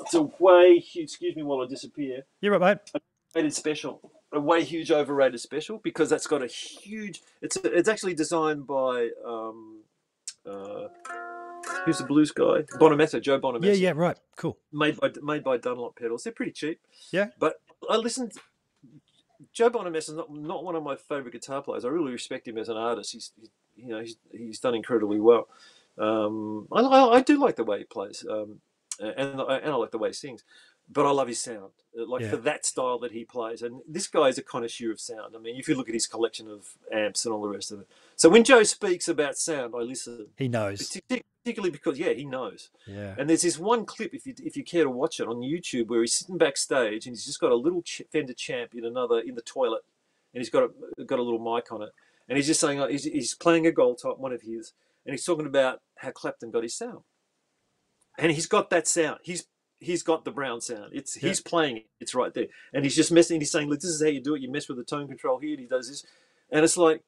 It's a way huge. Excuse me while I disappear. You're right, mate. Rated special a way huge overrated special because that's got a huge. It's it's actually designed by um, uh, who's the blues guy? Bonamassa, Joe Bonamassa. Yeah, yeah, right. Cool. Made by made by Dunlop pedals. They're pretty cheap. Yeah. But I listened. Joe Bonamassa is not, not one of my favorite guitar players. I really respect him as an artist. He's, he, you know he's, he's done incredibly well. Um, I, I, I do like the way he plays, um, and and I like the way he sings but I love his sound, uh, like Yeah. for that style that he plays. And this guy is a connoisseur of sound. I mean, if you look at his collection of amps and all the rest of it. So when Joe speaks about sound, I listen, He knows. particularly because yeah, he knows. Yeah. And there's this one clip, if you if you care to watch it on YouTube, where he's sitting backstage and he's just got a little ch- Fender Champ in another in the toilet, and he's got a got a little mic on it, and he's just saying uh, he's, he's playing a gold top, one of his, and he's talking about how Clapton got his sound, and he's got that sound. He's he's got the brown sound. It's Yeah. he's playing it. It's right there, and he's just messing. He's saying, "Look, this is how you do it. You mess with the tone control here, and he does this," and it's like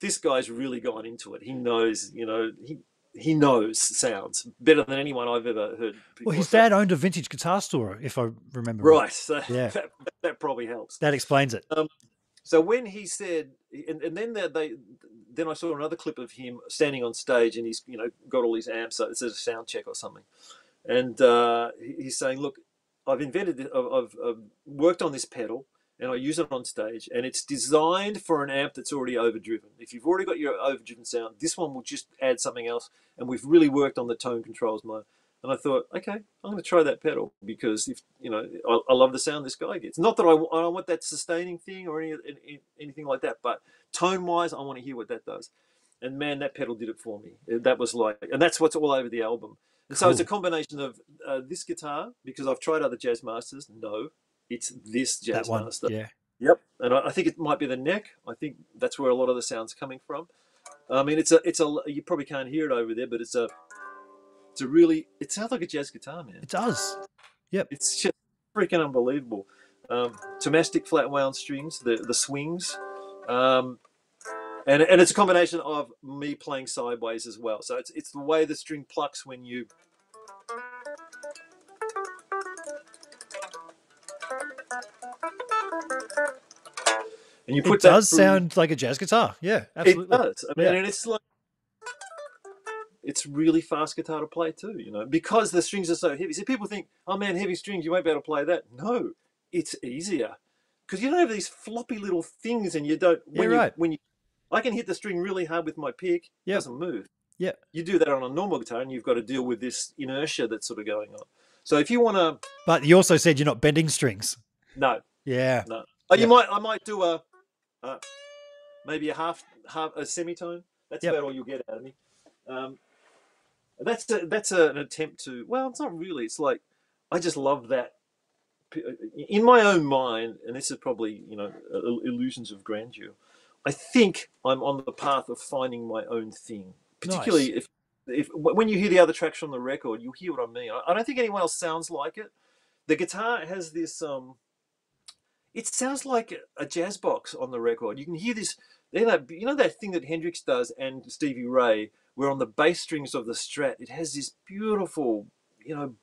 this guy's really gone into it. He knows, you know, he he knows sounds better than anyone I've ever heard. Well, his dad owned a vintage guitar store, if I remember right? So Yeah. that, that probably helps. That explains it. Um, so when he said, and, and then they, they, then I saw another clip of him standing on stage, and he's you know got all these amps. So it's a sound check or something, and uh, he's saying, "Look, I've invented, this, I've, I've, worked on this pedal, and I use it on stage, and it's designed for an amp that's already overdriven. If you've already got your overdriven sound, this one will just add something else, and we've really worked on the tone controls, Mo." And I thought, okay, I'm going to try that pedal because if you know, I, I love the sound this guy gets. Not that I, I want that sustaining thing or any, any anything like that, but tone wise, I want to hear what that does. And man, that pedal did it for me. That was like, and that's what's all over the album. And so it's a combination of uh, this guitar because I've tried other jazz masters. No, it's this jazz one. master. Yeah. Yep, and I, I think it might be the neck. I think that's where a lot of the sound's coming from. I mean, it's a, it's a. You probably can't hear it over there, but it's a, it's a really. It sounds like a jazz guitar, man. It does. Yep. It's just freaking unbelievable. Um, Thomastik flat wound strings, the the swings, um, and and it's a combination of me playing sideways as well. So it's it's the way the string plucks when you. And you put It does through- sound like a jazz guitar. Yeah, absolutely. it does. I mean, Yeah. and it's like it's really fast guitar to play too. You know, because the strings are so heavy. See, people think, "Oh man, heavy strings, you won't be able to play that." No, it's easier because you don't have these floppy little things, and you don't. When You're you, right. When you, I can hit the string really hard with my pick. It Yep. doesn't move. Yeah. You do that on a normal guitar, and you've got to deal with this inertia that's sort of going on. So if you want to, But you also said you're not bending strings. no, Yeah. no. Oh, you might. I might do a, uh, maybe a half, half a semitone. That's Yep. about all you'll get out of me. Um, that's a, that's a, an attempt to. Well, it's not really. It's like I just love that. In my own mind, and this is probably you know illusions of grandeur. I think I'm on the path of finding my own thing, particularly if if when you hear the other tracks from the record, you'll hear what I mean. I, I don't think anyone else sounds like it. The guitar has this. Um, it sounds like a jazz box on the record. You can hear this. You know, you know that thing that Hendrix does and Stevie Ray, where on the bass strings of the Strat, it has this beautiful, you know,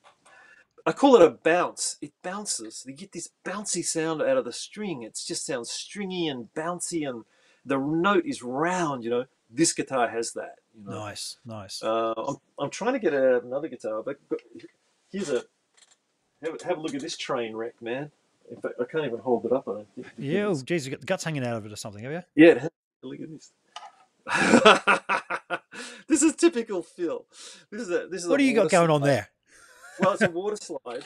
I call it a bounce. It bounces. You get this bouncy sound out of the string. It just sounds stringy and bouncy, and the note is round. You know, this guitar has that. You know, Nice. Nice. uh, I'm, I'm trying to get out another guitar, but, here's a have, a- have a look at this train wreck, man. In fact, I can't even hold it up. I don't think. yeah. Oh, geez, you got the guts hanging out of it or something, have you? Yeah, look at this. this is typical Phil. This is a this is. What do you got going on there? Well, it's a water slide.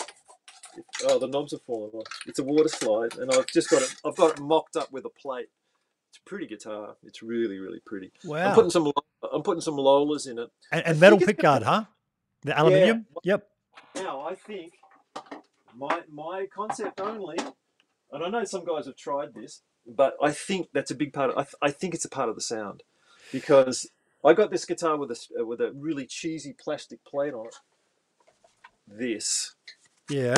Oh, the knobs are falling off. It's a water slide, and I've just got it. I've got it mocked up with a plate. Pretty guitar. It's really, really pretty. Wow. I'm putting some. I'm putting some Lollars in it. And, and metal pickguard, huh? The aluminium? Yep. Now, I think my my concept only, and I know some guys have tried this, but I think that's a big part. Of, I, th- I think it's a part of the sound because I got this guitar with a with a really cheesy plastic plate on it. This, Yeah.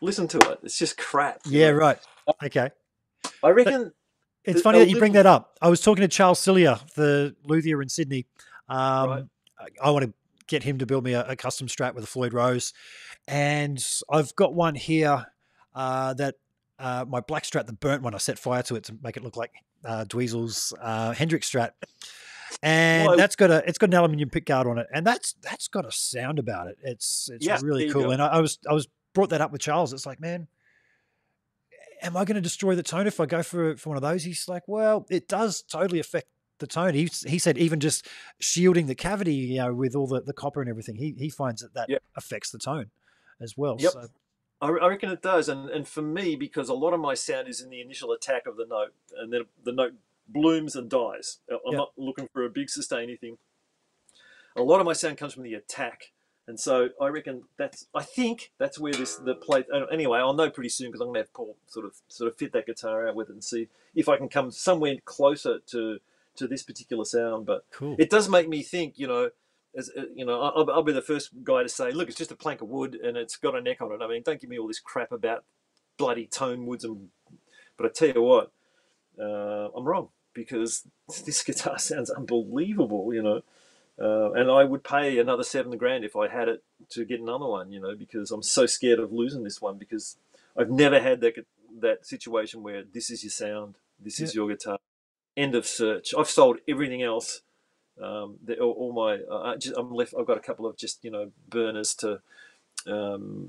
listen to it. It's just crap. Yeah, right. Okay. I reckon. It's funny that you bring that up. I was talking to Charles Cillier, the luthier in Sydney. Um, Right. I, I want to get him to build me a, a custom strat with a Floyd Rose, and I've got one here uh, that uh, my black strat, the burnt one, I set fire to it to make it look like uh, Dweezil's uh, Hendrix strat, and Well, that's got a it's got an aluminium pickguard on it, and that's that's got a sound about it. It's it's Yeah, really cool, and I, I was I was brought that up with Charles. It's like, man, am I going to destroy the tone if I go for for one of those? He's like, well, it does totally affect the tone. He he said even just shielding the cavity, you know, with all the, the copper and everything, he he finds that that Yep. affects the tone as well. Yep. So I I reckon it does, and and for me, because a lot of my sound is in the initial attack of the note, and then the note blooms and dies. I'm Yeah. not looking for a big sustainy thing. A lot of my sound comes from the attack, and so I reckon that's. I think that's where this the plate. Anyway, I'll know pretty soon because I'm going to have Paul sort of sort of fit that guitar out with it and see if I can come somewhere closer to to this particular sound. But cool. it does make me think, you know, as uh, you know, I'll, I'll be the first guy to say, look, it's just a plank of wood and it's got a neck on it. I mean, don't give me all this crap about bloody tone woods and. But I tell you what, uh, I'm wrong because this guitar sounds unbelievable, you know. Uh, and I would pay another seven grand if I had it to get another one, you know, because I'm so scared of losing this one because I've never had that that situation where this is your sound, this is your guitar. End of search. I've sold everything else. Um, the, all, all my, uh, just, I'm left. I've got a couple of just you know burners to um,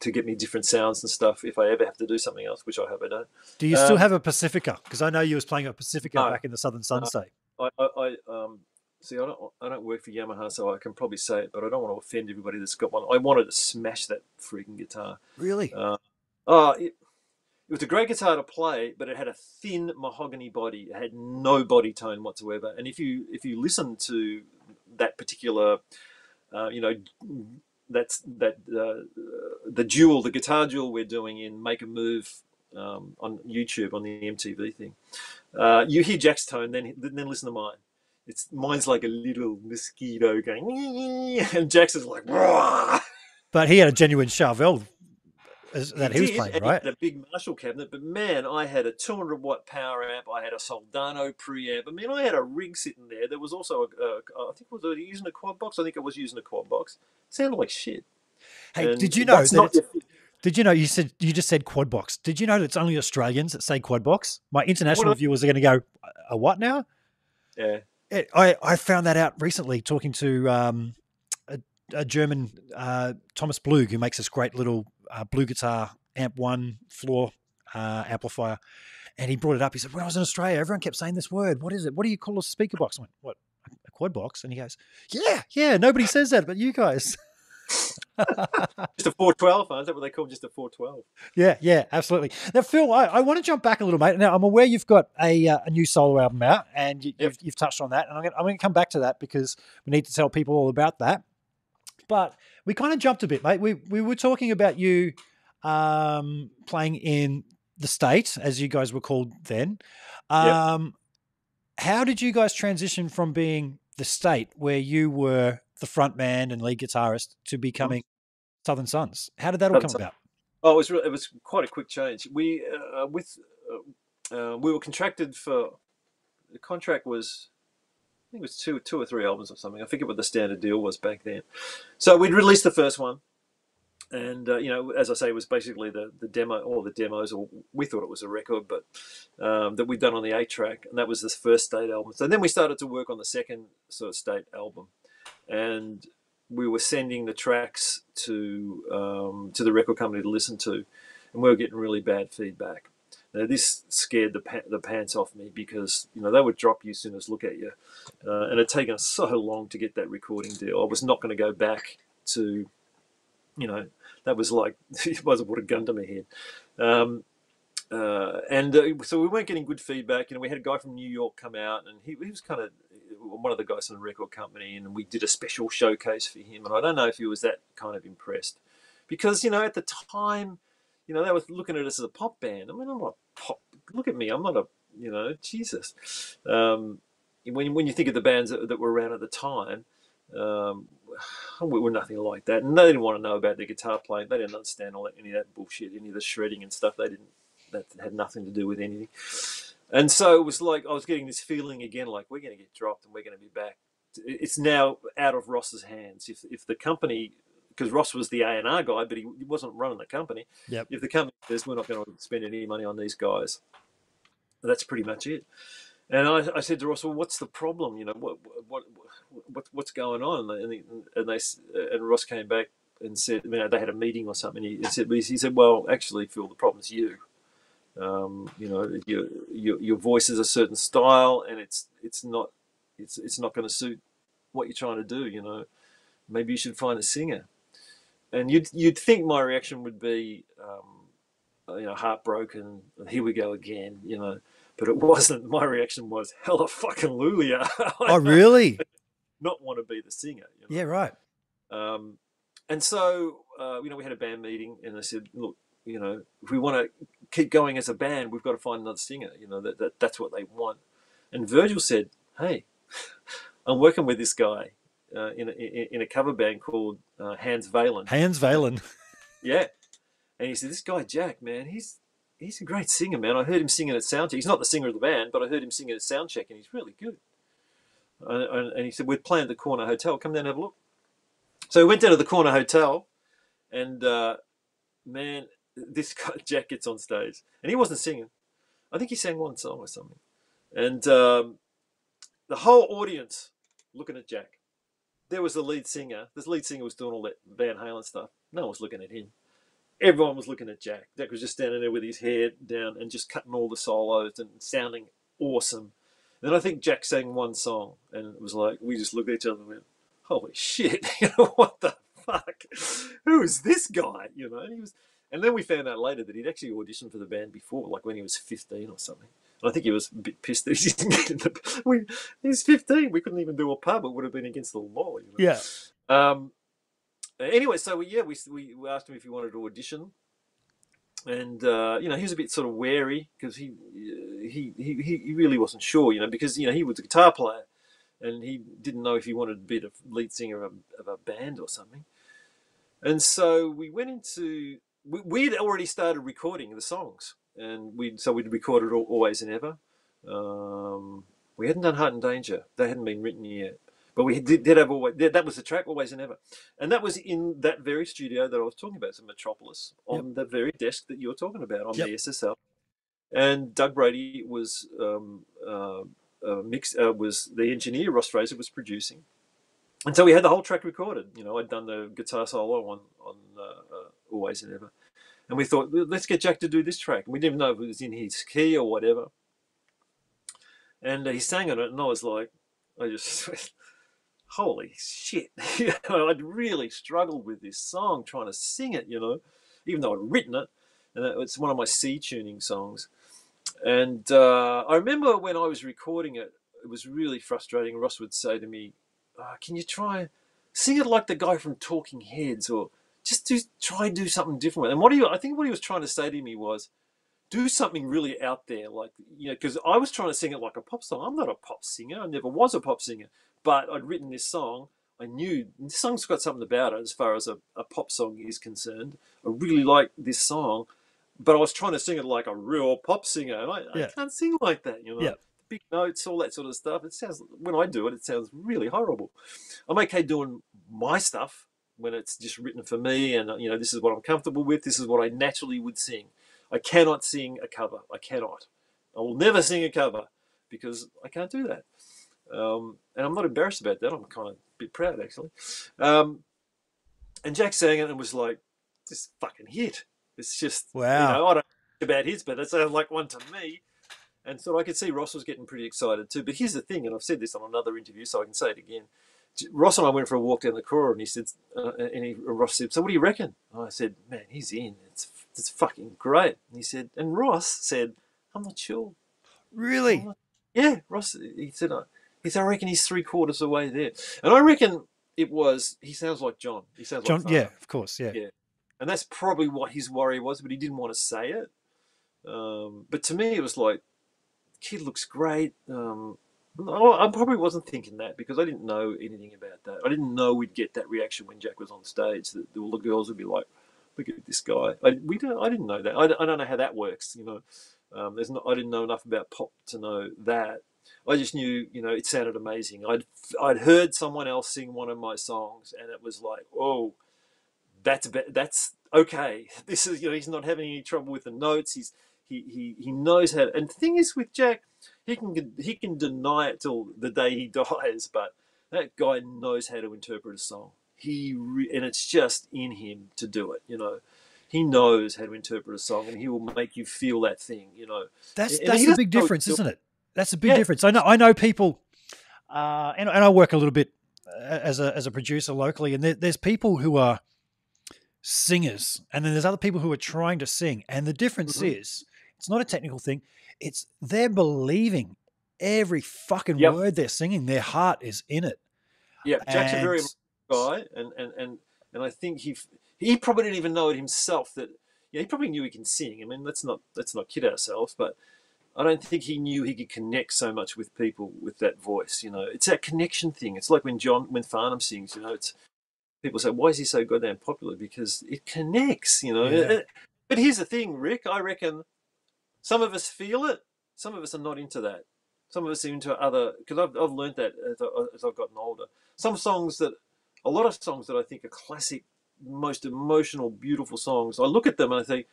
to get me different sounds and stuff. If I ever have to do something else, which I hope I don't. Do you still um, have a Pacifica? Because I know you was playing a Pacifica No. back in the Southern Sun No. State. I, I, I um, see. I don't. I don't work for Yamaha, so I can probably say it, but I don't want to offend everybody that's got one. I wanted to smash that freaking guitar. Really? Uh, oh, it, it was a great guitar to play, but it had a thin mahogany body. It had no body tone whatsoever. And if you if you listen to that particular, uh, you know, that's that uh, the duel, the guitar duel we're doing in Make a Move um, on YouTube on the MTV thing. Uh, you hear Jack's tone, then then listen to mine. It's mine's like a little mosquito going, and Jack's is like, "Wah!" But he had a genuine Charvel that he was did, playing, right? He had a big Marshall cabinet, but man, I had a 200 watt power amp. I had a Soldano preamp. I mean, I had a rig sitting there. There was also a, a I think was it using a quad box. I think I was using a quad box. sounded like shit. Hey, And did you know that Did you know you said you just said quad box? Did you know that it's only Australians that say quad box? My international What viewers are going to go, a what now? yeah. It, I I found that out recently talking to um, a, a German uh, Thomas Blug who makes this great little uh, BluGuitar amp one floor uh, amplifier, and he brought it up. He said, "When I was in Australia, everyone kept saying this word. What is it? What do you call a speaker box?" I went, "What? A quad box?" And he goes, "Yeah, yeah. Nobody says that, but you guys." Just a 412, huh? Is that what they call just a 412? Yeah, yeah, absolutely. Now, Phil, I, I want to jump back a little, mate. Now, I'm aware you've got a, uh, a new solo album out, and you, Yep. you've, you've touched on that, and I'm going, I'm going to come back to that because we need to tell people all about that. But we kind of jumped a bit, mate. We we were talking about you um, playing in the state, as you guys were called then. Um, How did you guys transition from being the state, where you were the front man and lead guitarist, to becoming Southern Sons? How did that all come about? Oh, it was re- it was quite a quick change. We uh, with uh, uh, we were contracted for the contract was I think it was two two or three albums or something. I forget what the standard deal was back then. So we'd released the first one, and uh, you know, as I say, it was basically the the demo or the demos, or we thought it was a record, but um, that we'd done on the eight track, and that was the first state album. So then we started to work on the second sort of state album, and we were sending the tracks to um, to the record company to listen to, and we were getting really bad feedback. Now this scared the pa- the pants off me because you know they would drop you as soon as look at you, uh, and it taken us so long to get that recording deal. I was not going to go back to, you know, that was like it was put a gun to my head. Um, uh, and uh, so we weren't getting good feedback. You know, we had a guy from New York come out, and he, he was kind of one of the guys from the record company, and we did a special showcase for him. And I don't know if he was that kind of impressed, because you know, at the time, you know, they were looking at us as a pop band. I mean, I'm not pop. Look at me, I'm not a, you know, Jesus. Um, when when you think of the bands that, that were around at the time. Um, we were nothing like that, and they didn't want to know about the guitar playing. They didn't understand all that, any of that bullshit, any of the shredding and stuff. They didn't. That had nothing to do with anything. And so it was like I was getting this feeling again, like we're going to get dropped and we're going to be back. It's now out of Ross's hands. If if the company, because Ross was the A and R guy, but he, he wasn't running the company. Yep. If the company says we're not going to spend any money on these guys, that's pretty much it. And I, I said to Ross, well, what's the problem? You know, what what, what what's going on? And they, and they and Ross came back and said, you know, they had a meeting or something. He, he said, he said, well, actually, Phil, the problem's you. Um, you know, your, your your voice is a certain style, and it's it's not it's it's not going to suit what you're trying to do. You know, maybe you should find a singer. And you'd you'd think my reaction would be, um, you know, heartbroken. And here we go again. You know, but it wasn't. My reaction was hella fucking lulia. Oh, really? Not want to be the singer. You know? Yeah, right. Um, and so, uh, you know, we had a band meeting, and I said, look, you know, if we want to keep going as a band, we've got to find another singer. You know, that, that that's what they want. And Virgil said, hey, I'm working with this guy uh, in, a, in a cover band called uh, Hans Valen. Hans Valen. Yeah. And he said, this guy Jack, man, he's he's a great singer, man. I heard him singing at soundcheck. He's not the singer of the band, but I heard him singing at soundcheck, and he's really good. And, and- and he said, we're playing at the Corner Hotel. Come down and have a look. So we went down to the Corner Hotel, and uh, man, this guy Jack gets on stage, and he wasn't singing. I think he sang one song or something, and um, the whole audience looking at Jack. There was the lead singer. This lead singer was doing all that Van Halen stuff. No one was looking at him everyone was looking at Jack. Jack was just standing there with his hair down and just cutting all the solos and sounding awesome. Then I think Jack sang one song, and it was like we just looked at each other and went, "Holy shit! What the fuck? Who is this guy?" You know, and he was. And then we found out later that he'd actually auditioned for the band before, like when he was fifteen or something. And I think he was a bit pissed that he didn't get in the. We, he was fifteen. We couldn't even do a pub. It would have been against the law. You know? Yeah. Um, anyway, so we, yeah, we, we asked him if he wanted to audition, and uh, you know he was a bit sort of wary because he, he he he he really wasn't sure, you know, because you know he was a guitar player, and he didn't know if he wanted to be the lead singer of a, of a band or something. And so we went into we, we'd already started recording the songs, and we so we'd recorded Al- always and ever. Um, we hadn't done Heart in Danger; they hadn't been written yet. But we did, did have always that was the track always and ever, and that was in that very studio that I was talking about, so Metropolis, on the very desk that you were talking about on Yep. the SSL. And Doug Brady was um, uh, uh, mix uh, was the engineer. Ross Fraser was producing, and so we had the whole track recorded. You know, I'd done the guitar solo on on uh, uh, Always and Ever, and we thought let's get Jack to do this track. And we didn't know if it was in his key or whatever. And uh, he sang on it, and I was like, I just. holy shit, I'd really struggled with this song trying to sing it, you know, even though I'd written it, and it's one of my C tuning songs. And uh, I remember when I was recording it, it was really frustrating. Ross would say to me, oh, "Can you try sing it like the guy from Talking Heads, or just do try and do something different?" with, And what he, I think, what he was trying to say to me was, "Do something really out there, like you know." Because I was trying to sing it like a pop song. I'm not a pop singer. I never was a pop singer, but I'd written this song. I knew this song's got something about it as far as a, a pop song is concerned. I really like this song, but I was trying to sing it like a real pop singer, and I, yeah. I can't sing like that, you know. Yeah big notes, all that sort of stuff. It sounds when I do it, it sounds really horrible. I'm okay doing my stuff when it's just written for me, and you know this is what I'm comfortable with. This is what I naturally would sing. I cannot sing a cover. I cannot. I will never sing a cover because I can't do that. Um, and I'm not embarrassed about that. I'm kind of a bit proud actually. Um, and Jack sang it and was like, "This fucking hit." It's just wow. You know, I don't know about his, but it sounds like one to me. And so I could see Ross was getting pretty excited too. But here's the thing, and I've said this on another interview, so I can say it again. Ross and I went for a walk down the corridor, and he said, uh, and he, Ross said, "So what do you reckon?" And I said, "Man, he's in. It's it's fucking great." And he said, and Ross said, "I'm not sure." Really? Not, yeah, Ross. He said, uh, "He said I reckon he's three quarters of the way there," and I reckon it was. He sounds like John. He sounds John. Like yeah, of course. Yeah. Yeah, and that's probably what his worry was, but he didn't want to say it. Um, but to me, it was like kid looks great. Um, I probably wasn't thinking that because I didn't know anything about that. I didn't know we'd get that reaction when Jack was on stage. That all the girls would be like, "Look at this guy." I, we don't. I didn't know that. I, I don't know how that works. You know, um, there's not. I didn't know enough about pop to know that. I just knew, you know, it sounded amazing. I'd I'd heard someone else sing one of my songs, and it was like, oh, that's that's okay. This is, you know, he's not having any trouble with the notes. He's he, he, he knows how. To, and the thing is with Jack, he can he can deny it till the day he dies, but that guy knows how to interpret a song. He re, and it's just in him to do it. You know, he knows how to interpret a song, and he will make you feel that thing. You know, that's and that's a big difference, isn't it? That's a big yeah. difference. I know I know people, uh, and and I work a little bit uh, as a as a producer locally, and there, there's people who are singers, and then there's other people who are trying to sing, and the difference mm-hmm. is it's not a technical thing. It's they're believing every fucking yep. word they're singing. Their heart is in it. Yeah, Jack's and... a very guy, and and and and I think he he probably didn't even know it himself that yeah he probably knew he can sing. I mean, let's not let's not kid ourselves, but I don't think he knew he could connect so much with people with that voice. You know, it's that connection thing. It's like when John when Farnham sings. You know, it's people say why is he so goddamn popular because it connects. You know, yeah. but here's the thing, Rick. I reckon some of us feel it. Some of us are not into that. Some of us are into other because I've I've learned that as, I, as I've gotten older. Some songs that a lot of songs that I think are classic, most emotional, beautiful songs. I look at them and I think,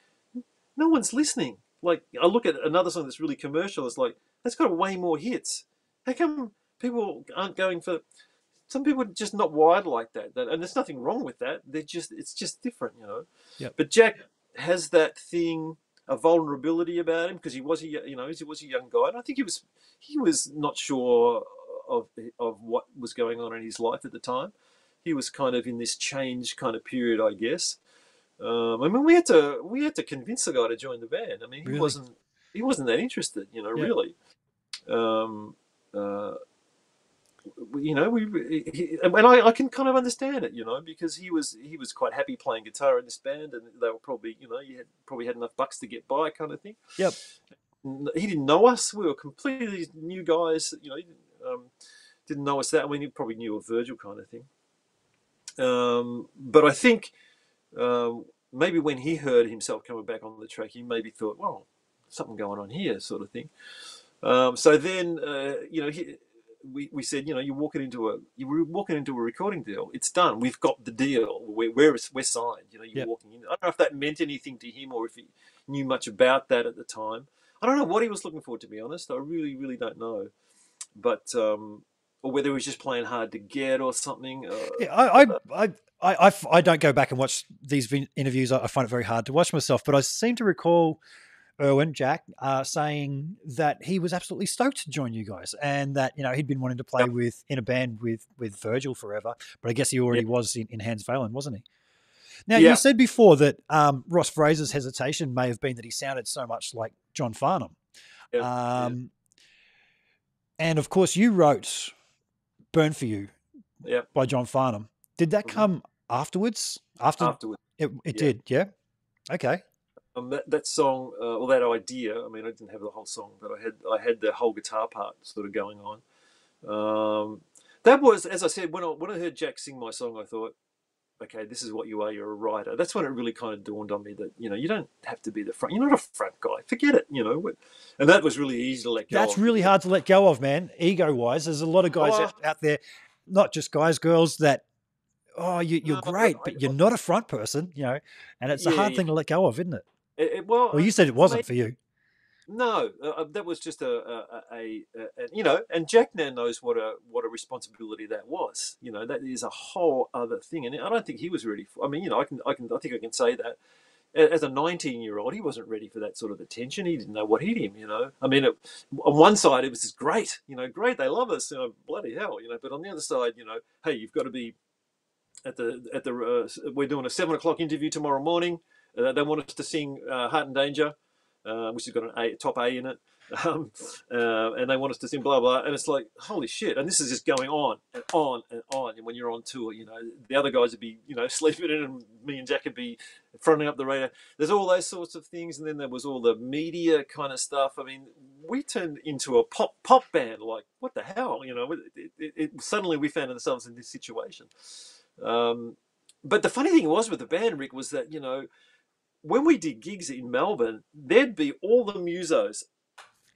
no one's listening. Like I look at another song that's really commercial. It's like that's got way more hits. How come people aren't going for? Some people are just not wired like that. that and there's nothing wrong with that. They're just it's just different, you know. Yep. But Jack has that thing a vulnerability about him because he was a you know he was a young guy and I think he was he was not sure of of what was going on in his life at the time. He was kind of in this change kind of period, I guess. Um, I mean, we had to we had to convince the guy to join the band. I mean, he really? wasn't he wasn't that interested, you know, yeah. really. Um, uh, you know, we he, and I, I can kind of understand it, you know, because he was he was quite happy playing guitar in this band, and they were probably, you know, he had probably had enough bucks to get by, kind of thing. Yep. He didn't know us; we were completely new guys. You know, didn't, um, didn't know us that. I mean, he probably knew of Virgil, kind of thing. Um, but I think um, maybe when he heard himself coming back on the track, he maybe thought, "Well, something going on here," sort of thing. Um, so then, uh, you know, he, we, we said, you know, you're walking into a you're walking into a recording deal. It's done. We've got the deal. We're we're, we're signed. You know, you're yep. walking in. I don't know if that meant anything to him or if he knew much about that at the time. I don't know what he was looking for, to be honest. I really, really don't know. But um, or whether he was just playing hard to get or something. Uh, yeah, I, I, I, I, I, don't go back and watch these interviews. I find it very hard to watch myself, but I seem to recall Erwin Jack uh, saying that he was absolutely stoked to join you guys, and that you know he'd been wanting to play Yep. with in a band with with Virgil forever, but I guess he already Yeah. was in, in Hans Valen, wasn't he? Now Yeah. you said before that um, Ross Fraser's hesitation may have been that he sounded so much like John Farnham, um, and of course you wrote "Burn for You" Yep. by John Farnham. Did that Mhm. come afterwards? After Afterwards. it, it did, yeah. Okay. Um, that, that song uh, or that idea. I mean, I didn't have the whole song, but I had I had the whole guitar part sort of going on. Um, that was, as I said, when I when I heard Jack sing my song, I thought, okay, this is what you are. You're a writer. That's when it really kind of dawned on me that you know you don't have to be the front. You're not a front guy. Forget it. You know, and that was really easy to let go. That's of. really hard to let go of, man. Ego wise, there's a lot of guys Oh. out, there, not just guys, girls that, oh, you, you're No, great, but you're not a front person, you know, and it's a hard yeah. thing to let go of, isn't it? It, it- well, Well, you said it wasn't mean, for you. No, uh, uh, that was just a, a, a, a, a you know, and Jack now knows what a what a responsibility that was. You know, that is a whole other thing, and I don't think he was ready. For, I mean, you know, I can I can I think I can say that as a 19 year old, he wasn't ready for that sort of attention. He didn't know what hit him. You know, I mean, it, on one side it was just great. You know, great, they love us. You know, bloody hell. You know, but on the other side, you know, hey, you've got to be at the at the uh, we're doing a seven o'clock interview tomorrow morning. Uh, they want us to sing uh, "Heart in Danger," uh, which has got an A, top A in it, um, uh, and they want us to sing blah blah. And it's like holy shit! And this is just going on and on and on. And when you're on tour, you know the other guys would be you know sleeping in, and me and Jack would be fronting up the radio. There's all those sorts of things, and then there was all the media kind of stuff. I mean, we turned into a pop pop band. Like what the hell? You know, it, it, it, suddenly we found ourselves in this situation. Um, but the funny thing was with the band, Rick, was that you know when we did gigs in Melbourne, there'd be all the musos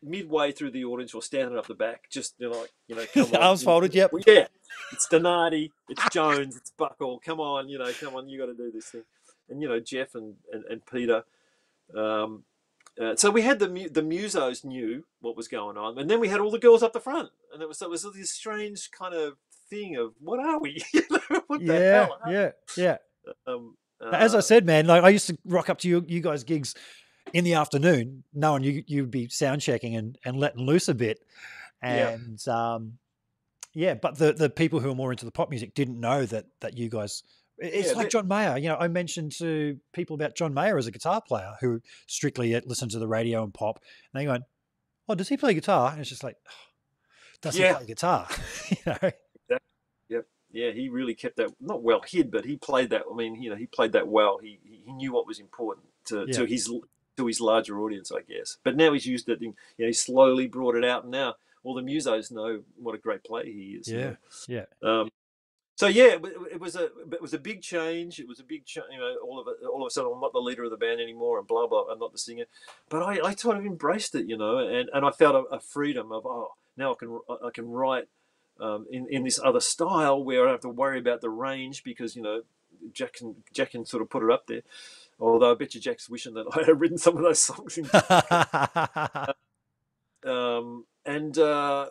midway through the audience or standing up the back, just you know, like you know, come on, Arms folded, yep. Well, yeah, it's Donati, it's Jones, it's Buckle. Come on, you know, come on, you got to do this thing. And you know, Jeff and and, and Peter. Um, uh, so we had the the musos knew what was going on, and then we had all the girls up the front, and it was it was this strange kind of thing of what are we? you know, what the Yeah, yeah, yeah. Um, As I uh, said, man, like I used to rock up to you, you guys' gigs in the afternoon, knowing you you'd be sound checking and, and letting loose a bit, Yeah. and um, yeah. But the the people who are more into the pop music didn't know that that you guys. It's Yeah, like John Mayer. You know, I mentioned to people about John Mayer as a guitar player who strictly listened to the radio and pop, and they going, "Oh, does he play guitar?" And it's just like, "Does he Yeah. play guitar?" you know? Yeah, he really kept that not well hid, but he played that. I mean, you know, he played that well. He he knew what was important to, Yeah. to his to his larger audience, I guess. But now he's used it. In, you know, he slowly brought it out, and now all the musos know what a great player he is. you Yeah, know. yeah. Um, so yeah, it, it was a it was a big change. It was a big change. You know, all of it. All of a sudden, I'm not the leader of the band anymore, and blah blah. I'm not the singer, but I, I sort of embraced it, you know, and, and I felt a, a freedom of oh, now I can I can write um, in in this other style where I don't have to worry about the range because you know Jack can Jack can sort of put it up there. Although I bet you Jack's wishing that I had written some of those songs in um, and uh, uh,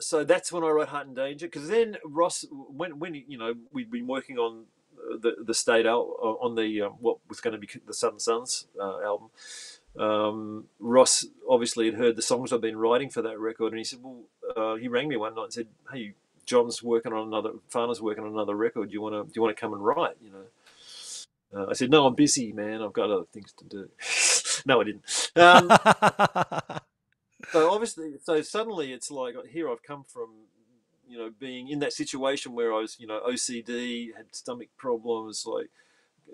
so that's when I wrote Heart in Danger. Because then Ross, when when you know we'd been working on uh, the the state out on the um, what was going to be the Southern Sons uh, album. Um, Ross obviously had heard the songs I've been writing for that record, and he said, "Well, uh, he rang me one night and said, hey, John's working on another, Farnham's working on another record. Do you want to do you want to come and write? You know." Uh, I said, "No, I'm busy, man. I've got other things to do." no, I didn't. Um, so obviously so suddenly it's like here i've come from you know being in that situation where i was you know ocd had stomach problems like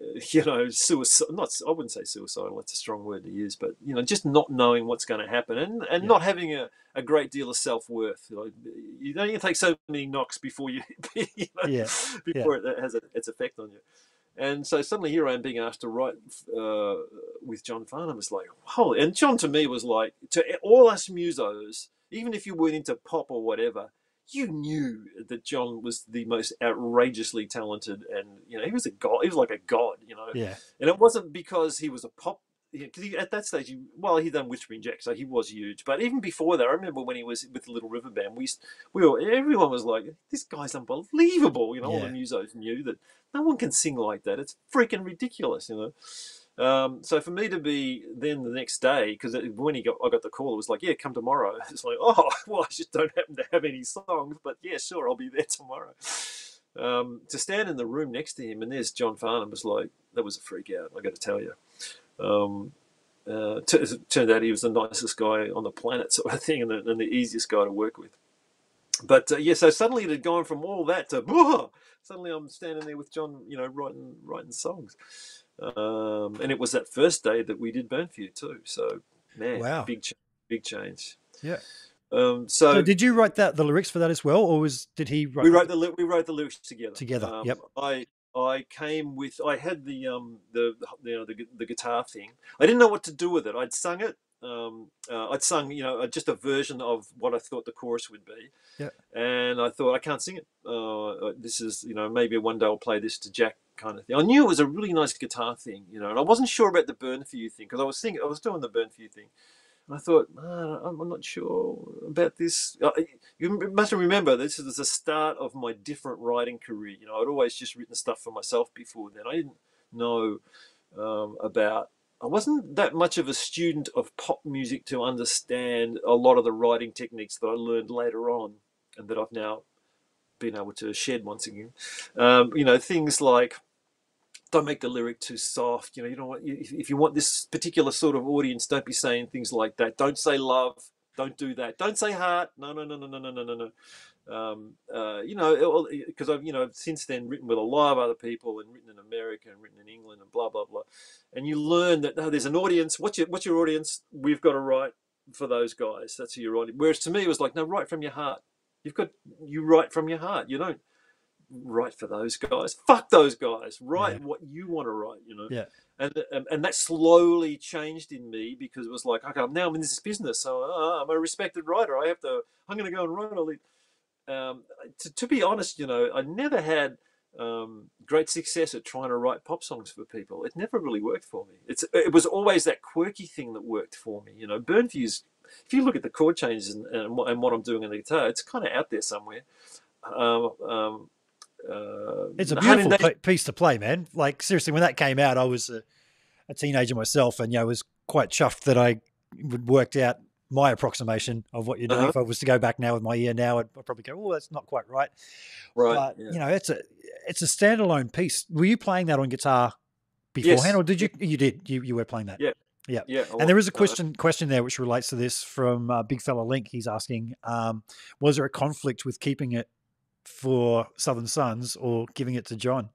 you know suicide not i wouldn't say suicidal that's a strong word to use but you know just not knowing what's going to happen and and Yeah. not having a, a great deal of self-worth like, you don't you take so many knocks before you, you know, Yeah, before it has a, its effect on you and so suddenly here I am being asked to write uh, with John Farnham. It's like, holy, and John to me was like, to all us musos, even if you weren't into pop or whatever, you knew that John was the most outrageously talented, and you know he was a god. He was like a god, you know. yeah, And it wasn't because he was a pop, because at that stage, he, well, he done Whispering Jack, so he was huge. But even before that, I remember when he was with the Little River Band, we we were, everyone was like, "This guy's unbelievable," you know. All Yeah. the musos knew that no one can sing like that. It's freaking ridiculous, you know. Um, so for me to be then the next day, because when he got, I got the call, it was like, yeah, come tomorrow. It's like, oh, well, I just don't happen to have any songs, but yeah, sure, I'll be there tomorrow. Um, to stand in the room next to him and there's John Farnham was like, that was a freak out. I got to tell you. Um, uh, t- turned out he was the nicest guy on the planet, sort of thing, and the, and the easiest guy to work with. But uh, yeah, so suddenly it had gone from all that to Whoa! suddenly I'm standing there with John, you know, writing writing songs. Um, and it was that first day that we did Burn for You too. So man, Wow. big ch- big change. Yeah. Um, so, So, did you write that the lyrics for that as well, or was did he write? we wrote the we wrote the lyrics together. Together, Um, yep. I I came with I had the um the, the you know the, the guitar thing. I didn't know what to do with it. I'd sung it. Um, uh, I'd sung you know uh, just a version of what I thought the chorus would be. Yep. And I thought I can't sing it. Uh, uh, this is you know maybe one day I'll play this to Jack kind of thing. I knew it was a really nice guitar thing, you know, and I wasn't sure about the burn for you thing because I was thinking I was doing the burn for you thing. And I thought, "Ah, I'm not sure about this. You must remember, this is the start of my different writing career. You know, I'd always just written stuff for myself before then. I didn't know um, about. I wasn't that much of a student of pop music to understand a lot of the writing techniques that I learned later on, and that I've now been able to shed once again. Um, you know, things like don't make the lyric too soft. You know, you don't want if, if you want this particular sort of audience, don't be saying things like that. Don't say love. Don't do that. Don't say heart. No, no, no, no, no, no, no, no, no. Um, uh, you know, because I've you know since then written with a lot of other people and written in America and written in England and blah blah blah, and you learn that no, there's an audience. What's your what's your audience? We've got to write for those guys. That's who you're writing. Whereas to me, it was like no, write from your heart. You've got you write from your heart. You don't write for those guys. Fuck those guys. Write Yeah. what you want to write. You know. Yeah. And, and and that slowly changed in me because it was like, okay, now I'm in this business, so uh, I'm a respected writer. I have to. I'm going to go and write all these. Um, to, to be honest, you know, I never had um, great success at trying to write pop songs for people. It never really worked for me. It's it was always that quirky thing that worked for me. You know, Burn Views. If you look at the chord changes and, and, what, and what I'm doing on the guitar, it's kind of out there somewhere. Um, um, uh, It's a beautiful piece to play, man. Like seriously, when that came out, I was a, a teenager myself, and you know, was quite chuffed that I would worked out my approximation of what you're doing. Uh-huh. If I was to go back now with my ear now, I'd, I'd probably go, "Oh, that's not quite right." right? but yeah. you know, it's a it's a standalone piece. Were you playing that on guitar beforehand, Yes. or did you? You did. You you were playing that. Yeah. Yeah. yeah. And there is a was, uh, question question there which relates to this from uh, Big Fella Link. He's asking, um, was there a conflict with keeping it for Southern Sons or giving it to John?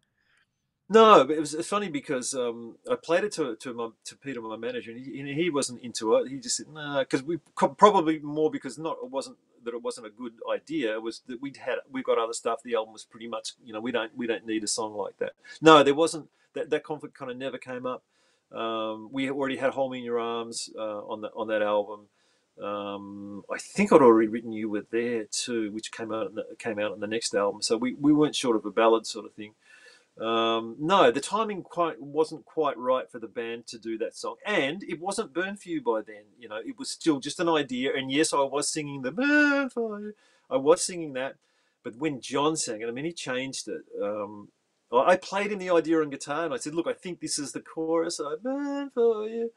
No, but it was funny because um, I played it to to, my, to Peter, my manager, and he, and he wasn't into it. He just said, "Nah," because we probably more because not it wasn't that it wasn't a good idea. It was that we'd had we've got other stuff. The album was pretty much you know we don't we don't need a song like that. No, there wasn't that that conflict kind of never came up. Um, we already had "Hold Me in Your Arms" uh, on that on that album. Um, I think I'd already written "You Were There" too, which came out the, came out on the next album. So we, we weren't short of a ballad sort of thing. Um, no, the timing quite wasn't quite right for the band to do that song, and it wasn't "Burn for You" by then. You know, it was still just an idea. And yes, I was singing the "Burn for You." I was singing that, but when John sang it, I mean, he changed it. Um, I played him the idea on guitar, and I said, "Look, I think this is the chorus. I burn for you,"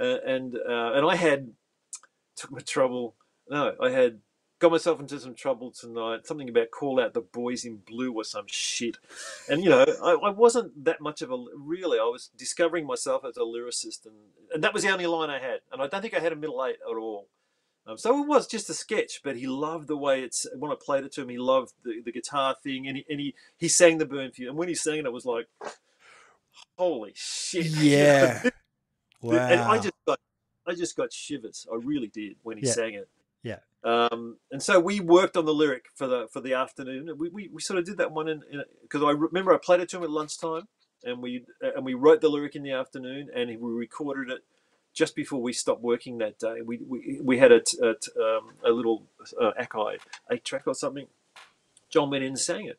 uh, and uh, and I had took my trouble. No, I had got myself into some trouble tonight. Something about call out the boys in blue or some shit. And you know, I, I wasn't that much of a really. I was discovering myself as a lyricist, and and that was the only line I had. And I don't think I had a middle eight at all. Um, so it was just a sketch, but he loved the way it's. When I played it to him, he loved the, the guitar thing, and he, and he he sang the burn for you. And when he sang it, it was like, holy shit! Yeah. Wow. And I just got, I just got shivers. I really did when he Yeah. sang it. Um, and so we worked on the lyric for the for the afternoon. We we, we sort of did that one in because I remember I played it to him at lunchtime, and we and we wrote the lyric in the afternoon, and we recorded it just before we stopped working that day. We we, we had a um, a little uh, Akai track or something. John went in and sang it,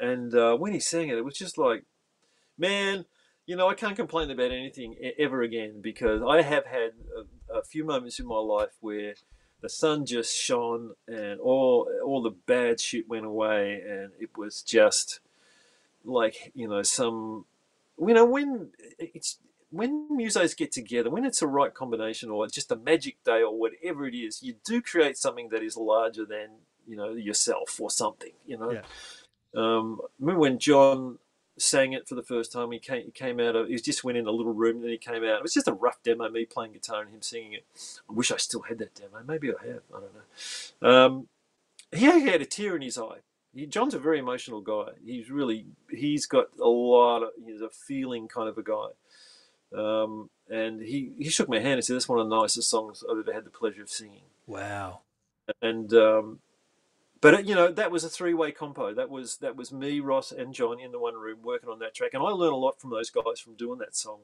and uh, when he sang it, it was just like, man, you know, I can't complain about anything ever again because I have had a, a few moments in my life where the sun just shone and all all the bad shit went away, and it was just like you know some, you know, when it's when musos get together, when it's a right combination or just a magic day or whatever it is, you do create something that is larger than you know yourself or something. You know. Yeah. Um, remember when John sang it for the first time? He came, he came out of. He just went in a little room, and then he came out. It was just a rough demo, me playing guitar and him singing it. I wish I still had that demo. Maybe I have. I don't know. Um, he had a tear in his eye. He, John's a very emotional guy. He's really he's got a lot of he's a feeling kind of a guy. Um, and he, he shook my hand and said, "That's one of the nicest songs I've ever had the pleasure of singing." Wow. And um, but you know that was a three way compo. That was that was me, Ross, and John in the one room working on that track. And I learned a lot from those guys from doing that song.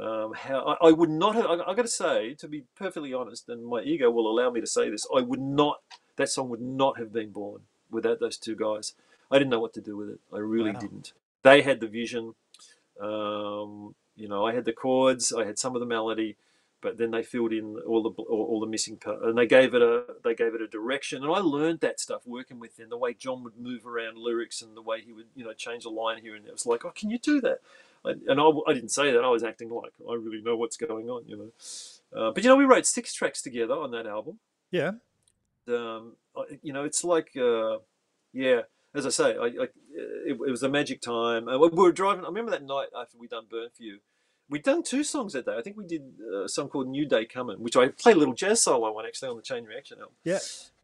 Um, how I, I would not have. I, I got to say, to be perfectly honest, and my ego will allow me to say this, I would not. That song would not have been born without those two guys. I didn't know what to do with it. I really Wow. didn't. They had the vision. Um, you know, I had the chords, I had some of the melody, but then they filled in all the all, all the missing part, and they gave it a they gave it a direction. And I learned that stuff working with them, the way John would move around lyrics and the way he would you know change a line here and there. It was like, oh, can you do that? I, and I, I didn't say that. I was acting like I really know what's going on, you know. Uh, but you know, we wrote six tracks together on that album Yeah. um, you know, it's like, uh, yeah, as I say, I, I, it, it was a magic time. We were driving. I remember that night after we done Burn for You. We'd done two songs that day. I think we did uh, a song called New Day Coming, which I played a little jazz solo on actually on the Chain Reaction album. Yeah.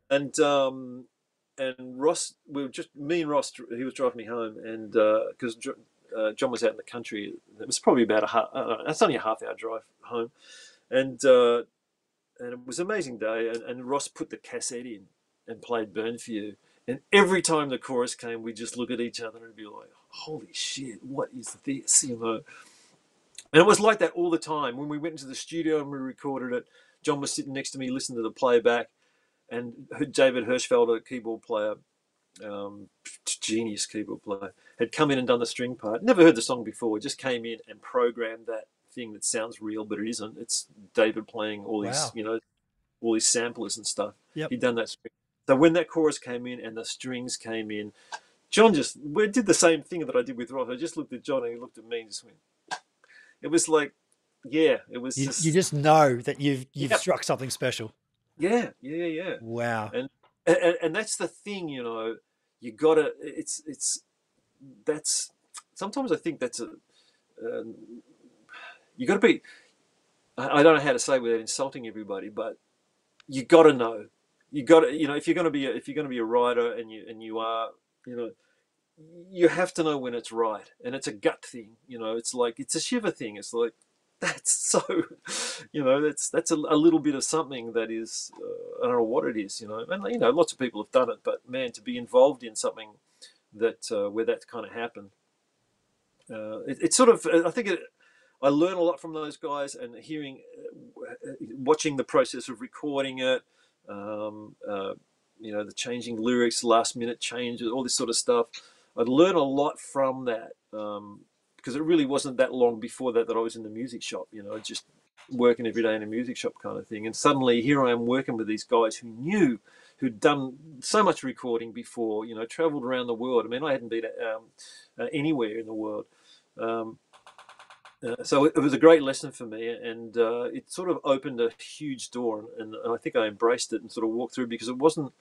And um, and Ross, we were just me and Ross. He was driving me home, and because uh, John was out in the country, it was probably about a half. Uh, that's only a half hour drive home, and uh, and it was an amazing day. And, and Ross put the cassette in and played Burn for You. And every time the chorus came, we'd just look at each other and be like, "Holy shit, what is this?" You know. And it was like that all the time. When we went into the studio and we recorded it, John was sitting next to me listening to the playback, and David Hirschfeld, a keyboard player, um, genius keyboard player, had come in and done the string part. Never heard the song before. Just came in and programmed that thing that sounds real, but it isn't. It's David playing all these, Wow. you know, all these samplers and stuff. Yep. He'd done that. String. So when that chorus came in and the strings came in, John just we did the same thing that I did with Ross. I just looked at John and he looked at me and just went. It was like, yeah, it was You, just you just know that you've you've Yep. struck something special. yeah, yeah, yeah. Wow. and, and and that's the thing you know you gotta it's it's that's sometimes i think that's a um, you gotta be I, I don't know how to say without insulting everybody but you gotta know you gotta you know if you're gonna be a, if you're gonna be a writer and you and you are you know you have to know when it's right and it's a gut thing you know it's like it's a shiver thing it's like that's so you know that's that's a, a little bit of something that is uh, I don't know what it is you know and you know lots of people have done it but man to be involved in something that uh, where that kind of happened uh, it, it's sort of I think it, I learn a lot from those guys and hearing uh, watching the process of recording it um, uh, you know the changing lyrics last minute changes all this sort of stuff I learn a lot from that um, because it really wasn't that long before that that I was in the music shop you know just working every day in a music shop kind of thing. And suddenly here I am working with these guys who knew who'd done so much recording before you know traveled around the world. I mean I hadn't been um, uh, anywhere in the world. Um, uh, so it, it was a great lesson for me, and uh, it sort of opened a huge door, and, and I think I embraced it and sort of walked through because it wasn't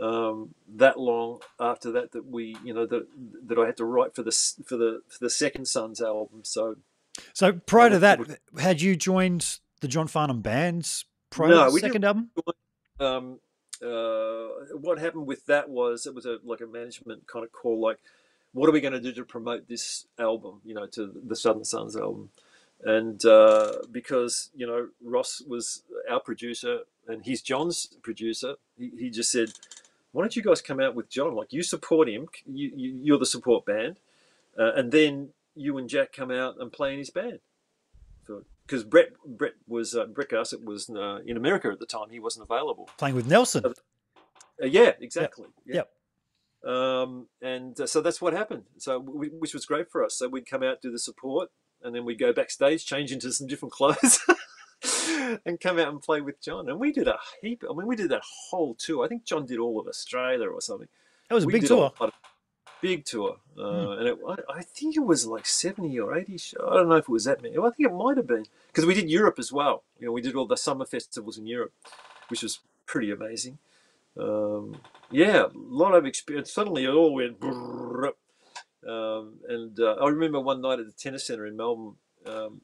um, that long after that that we, you know, that that I had to write for the for the for the second Sons album. So So prior to that, had you joined the John Farnham bands prior No, to the second album? um, uh, what happened with that was it was a like a management kind of call, like, what are we going to do to promote this album? You know, to the Southern Sons album, and uh, because you know Ross was our producer and he's John's producer, he, he just said, why don't you guys come out with John? Like, you support him, you, you you're the support band, uh, and then you and Jack come out and play in his band. Because Brett Brett was uh, Brett Garsed was uh, in America at the time; he wasn't available. Playing with Nelson. Uh, yeah, exactly. Yeah. Yep. Um, and uh, so that's what happened. So we, which was great for us. So we'd come out do the support, and then we'd go backstage, change into some different clothes, and come out and play with John. And we did a heap. I mean, we did that whole tour. I think John did all of Australia or something. That was a We big tour. of big tour, uh, and it, I, I think it was like seventy or eighty. Shows. I don't know if it was that many. I think it might have been because we did Europe as well. You know, we did all the summer festivals in Europe, which was pretty amazing. Um, yeah, a lot of experience. Suddenly, it all went. Um, and uh, I remember one night at the tennis centre in Melbourne. Um,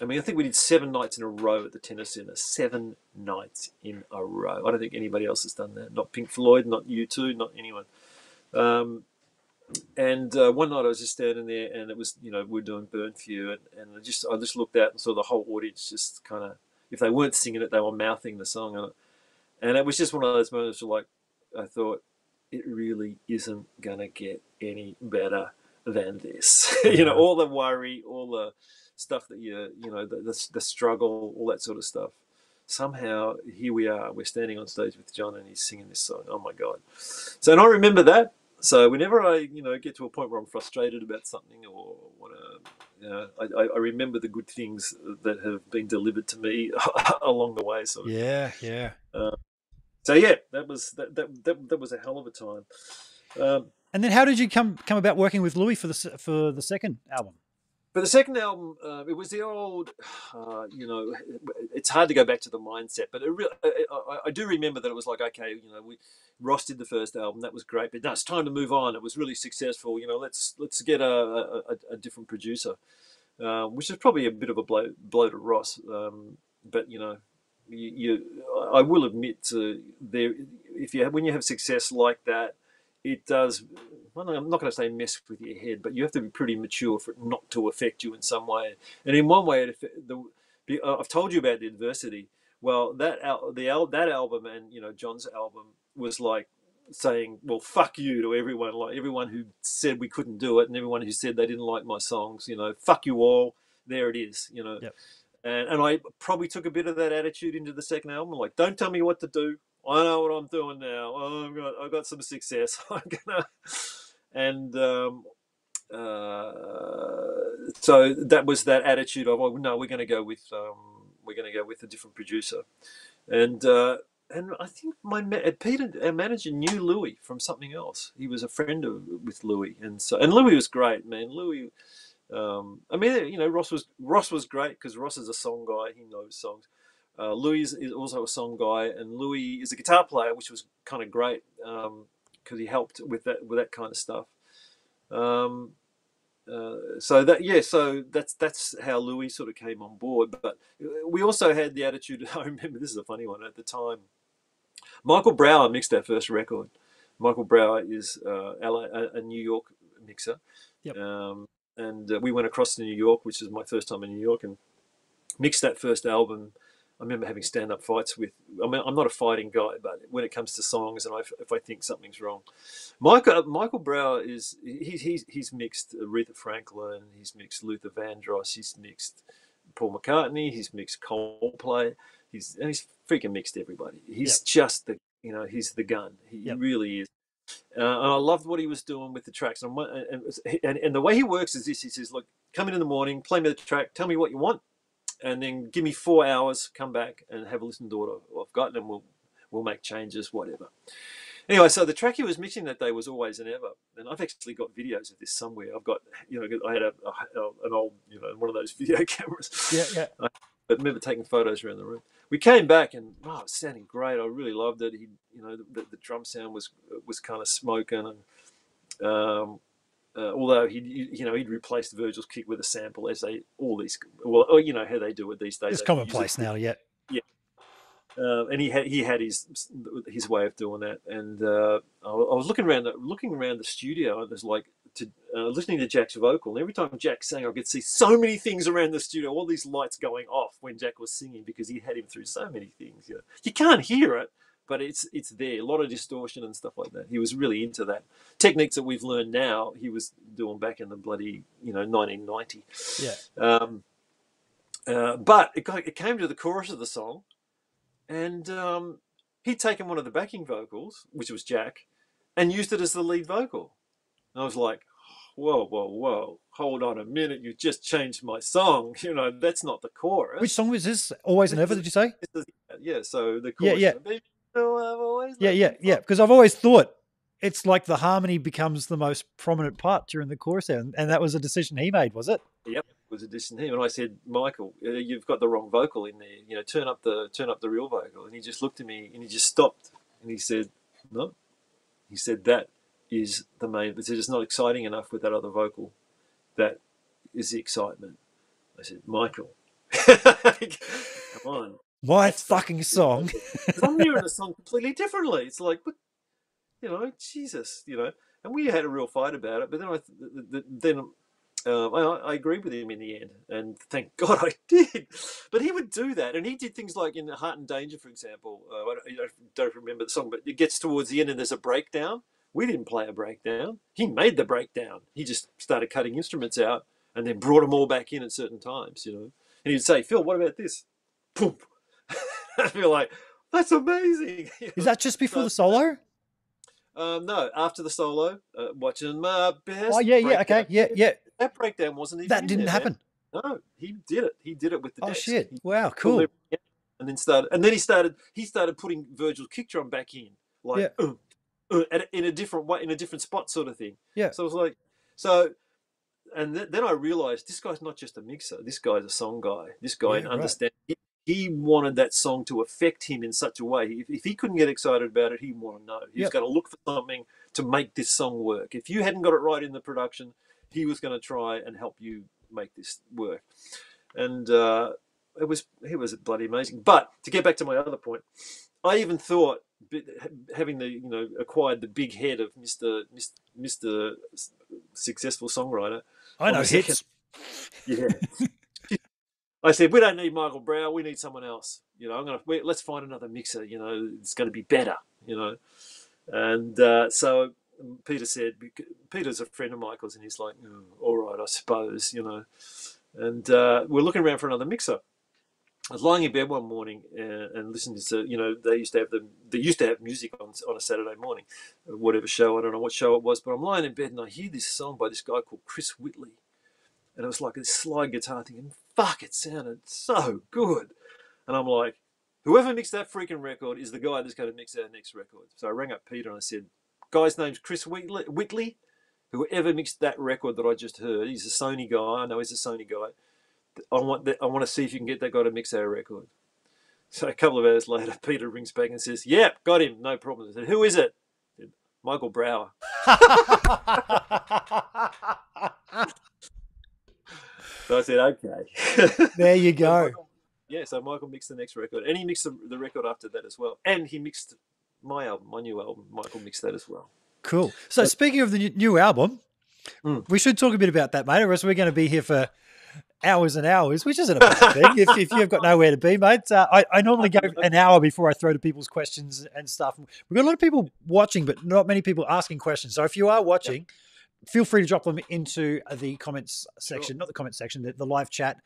I mean, I think we did seven nights in a row at the tennis centre. Seven nights in a row. I don't think anybody else has done that. Not Pink Floyd, not U2, not anyone. Um, and uh, one night I was just standing there, and it was you know we are doing Burn for You, and, and I just I just looked out and saw the whole audience just kind of if they weren't singing it, they were mouthing the song, and it, and it was just one of those moments where like I thought it really isn't gonna get any better than this. you know, all the worry, all the stuff that you you know the, the the struggle, all that sort of stuff. Somehow here we are. We're standing on stage with John, and he's singing this song. Oh my god! So and I remember that. So whenever I, you know, get to a point where I'm frustrated about something or want to, you know, I, I remember the good things that have been delivered to me along the way. So yeah, yeah. Uh, so yeah, that was that, that that that was a hell of a time. Um, and then, how did you come come about working with Louie for the for the second album? For the second album, uh, it was the old, uh, you know, it's hard to go back to the mindset, but it really, I, I, do remember that it was like, okay, you know, we Ross did the first album, that was great, but now it's time to move on. It was really successful, you know. Let's let's get a a, a different producer, uh, which is probably a bit of a blow blow to Ross, um, but you know, you, you, I will admit to there if you when you have success like that, it does well, I'm not going to say mess with your head, but you have to be pretty mature for it not to affect you in some way. And in one way, it, the, uh, I've told you about the adversity. Well, that the that album and you know John's album was like saying, "Well, fuck you" to everyone, like everyone who said we couldn't do it, and everyone who said they didn't like my songs. You know, fuck you all. There it is. You know. Yep. And, and I probably took a bit of that attitude into the second album. Like, don't tell me what to do. I know what I'm doing now. Oh, I've got I've got some success. I'm gonna and um, uh, so that was that attitude of oh no we're going to go with um, we're going to go with a different producer. And uh, and I think my Peter our manager knew Louie from something else. He was a friend of, with Louie. And so and Louie was great man. Louie um, I mean you know Ross was Ross was great because Ross is a song guy. He knows songs. Uh, Louie is also a song guy, and Louie is a guitar player, which was kind of great. Um, because he helped with that with that kind of stuff. Um, uh, so that yeah, so that's that's how Louie sort of came on board. But we also had the attitude. I remember this is a funny one at the time. Michael Brauer mixed our first record. Michael Brauer is uh, LA, a, New York mixer. Yep. Um, and uh, we went across to New York, which is my first time in New York, and mixed that first album I remember having stand up fights with. I mean, I'm not a fighting guy, but when it comes to songs and I, if I think something's wrong, Michael Michael Brauer is he's he's he's mixed Aretha Franklin, he's mixed Luther Vandross, he's mixed Paul McCartney, he's mixed Coldplay, he's and he's freaking mixed everybody. He's yep. just the you know he's the gun. He yep. really is. Uh, and I loved what he was doing with the tracks. And, and, and the way he works is this: he says, "Look, come in in the morning, play me the track, tell me what you want, and then give me four hours, come back and have a listen to what I've got, and we'll we'll make changes, whatever. Anyway, so the track he was mixing that day was always and ever, and I've actually got videos of this somewhere. I've got, you know, I had a, a an old, you know, one of those video cameras. Yeah, yeah. I remember taking photos around the room. We came back and oh, it was sounding great. I really loved it. He, you know, the, the drum sound was was kind of smoking, and um, uh, although he, you know, he'd replaced Virgil's kick with a sample, as they all these, well, oh, you know how they do it these days. It's commonplace now, yeah. Yeah, uh, and he had he had his his way of doing that, and uh, I was looking around the, looking around the studio, and there's like to, uh, listening to Jack's vocal. And every time Jack sang, I could see so many things around the studio, all these lights going off when Jack was singing because he had him through so many things. You, know. you can't hear it, but it's it's there. A lot of distortion and stuff like that. He was really into that techniques that we've learned now. He was doing back in the bloody you know 1990. Yeah. Um, uh, but it, got, it came to the chorus of the song, and um, he'd taken one of the backing vocals, which was Jack, and used it as the lead vocal. And I was like, whoa, whoa, whoa, hold on a minute, you just changed my song. You know, that's not the chorus. Which song was this? Always and Ever, did you say? yeah, so the chorus. Yeah, yeah always yeah, yeah, yeah. Because I've always thought it's like the harmony becomes the most prominent part during the chorus, and, and that was a decision he made, was it? Yep, it was a decision him, and I said, Michael, uh, you've got the wrong vocal in there. You know, turn up the turn up the real vocal. And he just looked at me and he just stopped and he said, no. He said that is the main. He said it's not exciting enough with that other vocal. That is the excitement. I said, Michael, come on. My fucking song. I'm hearing the song completely differently. It's like, but you know, Jesus, you know. And we had a real fight about it. But then I, th- th- then um, I, I agreed with him in the end, and thank God I did. But he would do that, and he did things like in Heart in Danger, for example. Uh, I, don't, I don't remember the song, but it gets towards the end and there's a breakdown. We didn't play a breakdown. He made the breakdown. He just started cutting instruments out and then brought them all back in at certain times, you know. And he'd say, "Phil, what about this?" Boom. I'd be like, "That's amazing." Is that just before So- the solo? Um, no, after the solo, uh, watching my best. Oh yeah, yeah, okay, yeah, yeah. That breakdown wasn't even That didn't there, man. happen. No, he did it. He did it with the Oh shit! Wow, cool. And then started, and then he started. He started putting Virgil's kick drum back in, like uh, uh, in a different way, in a different spot, sort of thing. Yeah. So I was like, so, and th- then I realized this guy's not just a mixer. This guy's a song guy. This guy Yeah, right. understands. He, he wanted that song to affect him in such a way. If, if he couldn't get excited about it, he want to know. He was Yep. going to look for something to make this song work. If you hadn't got it right in the production, he was going to try and help you make this work. And uh, it was it was bloody amazing. But to get back to my other point, I even thought having the you know acquired the big head of Mister Mister successful songwriter. I know hits. Yeah. I said, we don't need Michael Brauer. We need someone else. You know, I'm gonna we, let's find another mixer. You know, it's going to be better. You know, and uh, so Peter said, Peter's a friend of Michael's, and he's like, "Oh, all right, I suppose. You know, and uh, we're looking around for another mixer. I was lying in bed one morning uh, and listening to, you know, they used to have the, they used to have music on on a Saturday morning, whatever show. I don't know what show it was, but I'm lying in bed and I hear this song by this guy called Chris Whitley, and it was like a slide guitar thing, and fuck, it sounded so good. And I'm like, whoever mixed that freaking record is the guy that's going to mix our next record. So I rang up Peter and I said, guy's name's Chris Whitley. Whitley. Whoever mixed that record that I just heard, he's a Sony guy. I know he's a Sony guy. I want that, I want to see if you can get that guy to mix our record. So a couple of hours later, Peter rings back and says, "Yep, got him, no problem." I said, "Who is it?" Said, Michael Brauer. So I said, "Okay." there you go. Michael- yeah, so Michael mixed the next record, and he mixed the, the record after that as well, and he mixed my album, my new album. Michael mixed that as well. Cool. So speaking of the new- new album, Mm. we should talk a bit about that, mate, or else we're going to be here for hours and hours, which isn't a bad thing if, if you've got nowhere to be, mate. Uh, I, I normally go an hour before I throw to people's questions and stuff. We've got a lot of people watching, but not many people asking questions. So if you are watching, feel free to drop them into the comments section, not the comment section, the, the live chat,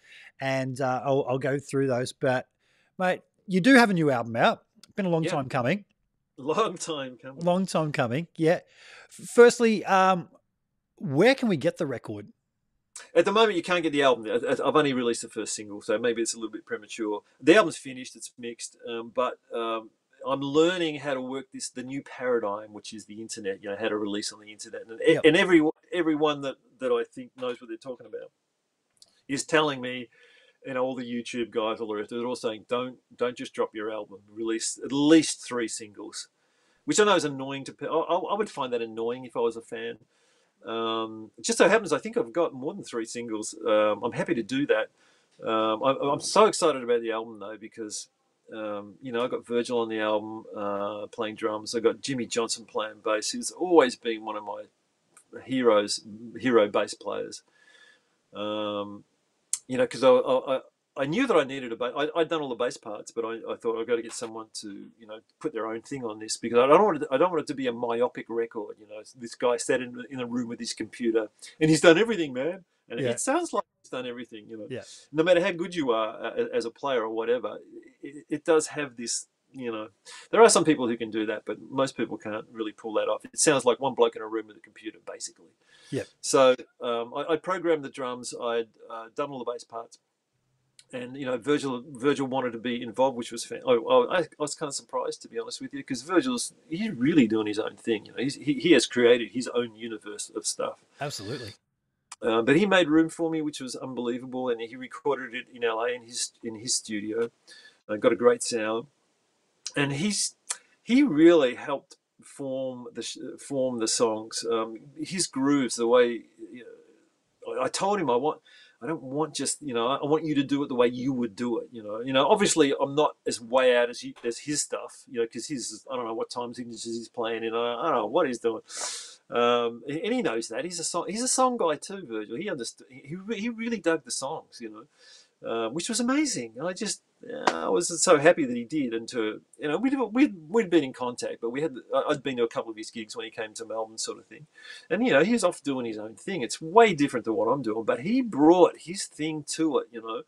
and uh, I'll, I'll go through those. But, mate, you do have a new album out. Been a long Yeah. time coming. Long time coming. Long time coming. Yeah. Firstly, um, where can we get the record? At the moment, you can't get the album. I've only released the first single, so maybe it's a little bit premature. The album's finished; it's mixed, um, but um, I'm learning how to work this the new paradigm, which is the internet. You know, how to release on the internet, and, Yep. and every everyone that that I think knows what they're talking about is telling me. and all the YouTube guys, all the rest, they're all saying, "Don't, don't just drop your album. Release at least three singles," which I know is annoying to. I, I would find that annoying if I was a fan. Um, it just so happens, I think I've got more than three singles. Um, I'm happy to do that. Um, I, I'm so excited about the album though because um, you know I got Virgil on the album uh, playing drums. I got Jimmy Johnson playing bass. He's always been one of my heroes, hero bass players. Um, you know, because I, I, I- knew that I needed a bass. I, I'd done all the bass parts, but I, I thought I've got to get someone to, you know, put their own thing on this because I don't want it, I don't want it to be a myopic record. You know, this guy sat in, in a room with his computer and he's done everything, man. And Yeah. it sounds like he's done everything. You know, Yeah. no matter how good you are uh, as a player or whatever, it, it does have this. You know, there are some people who can do that, but most people can't really pull that off. It sounds like one bloke in a room with a computer, basically. Yeah. So um, I, I programmed the drums. I'd uh, done all the bass parts, and you know Virgil Virgil wanted to be involved, which was fan- oh, I, I was kind of surprised to be honest with you because Virgil's he's really doing his own thing. You know, he's, he he has created his own universe of stuff. Absolutely. Uh, but he made room for me, which was unbelievable, and he recorded it in LA in his in his studio. Got a great sound, and he's he really helped form the form the songs. Um, his grooves, the way you know, I told him I want I don't want just you know I want you to do it the way you would do it. You know, you know. Obviously, I'm not as way out as he, as his stuff. You know, because his I don't know what time signatures he's playing in. I, I don't know what he's doing. Um, and he knows that he's a song. He's a song guy too, Virgil. He understood. He, he really dug the songs. You know, uh, which was amazing. I just I was so happy that he did. And to you know, we'd we'd, we'd been in contact, but we had I'd been to a couple of his gigs when he came to Melbourne, sort of thing. And you know, he was off doing his own thing. It's way different than what I'm doing, but he brought his thing to it. You know.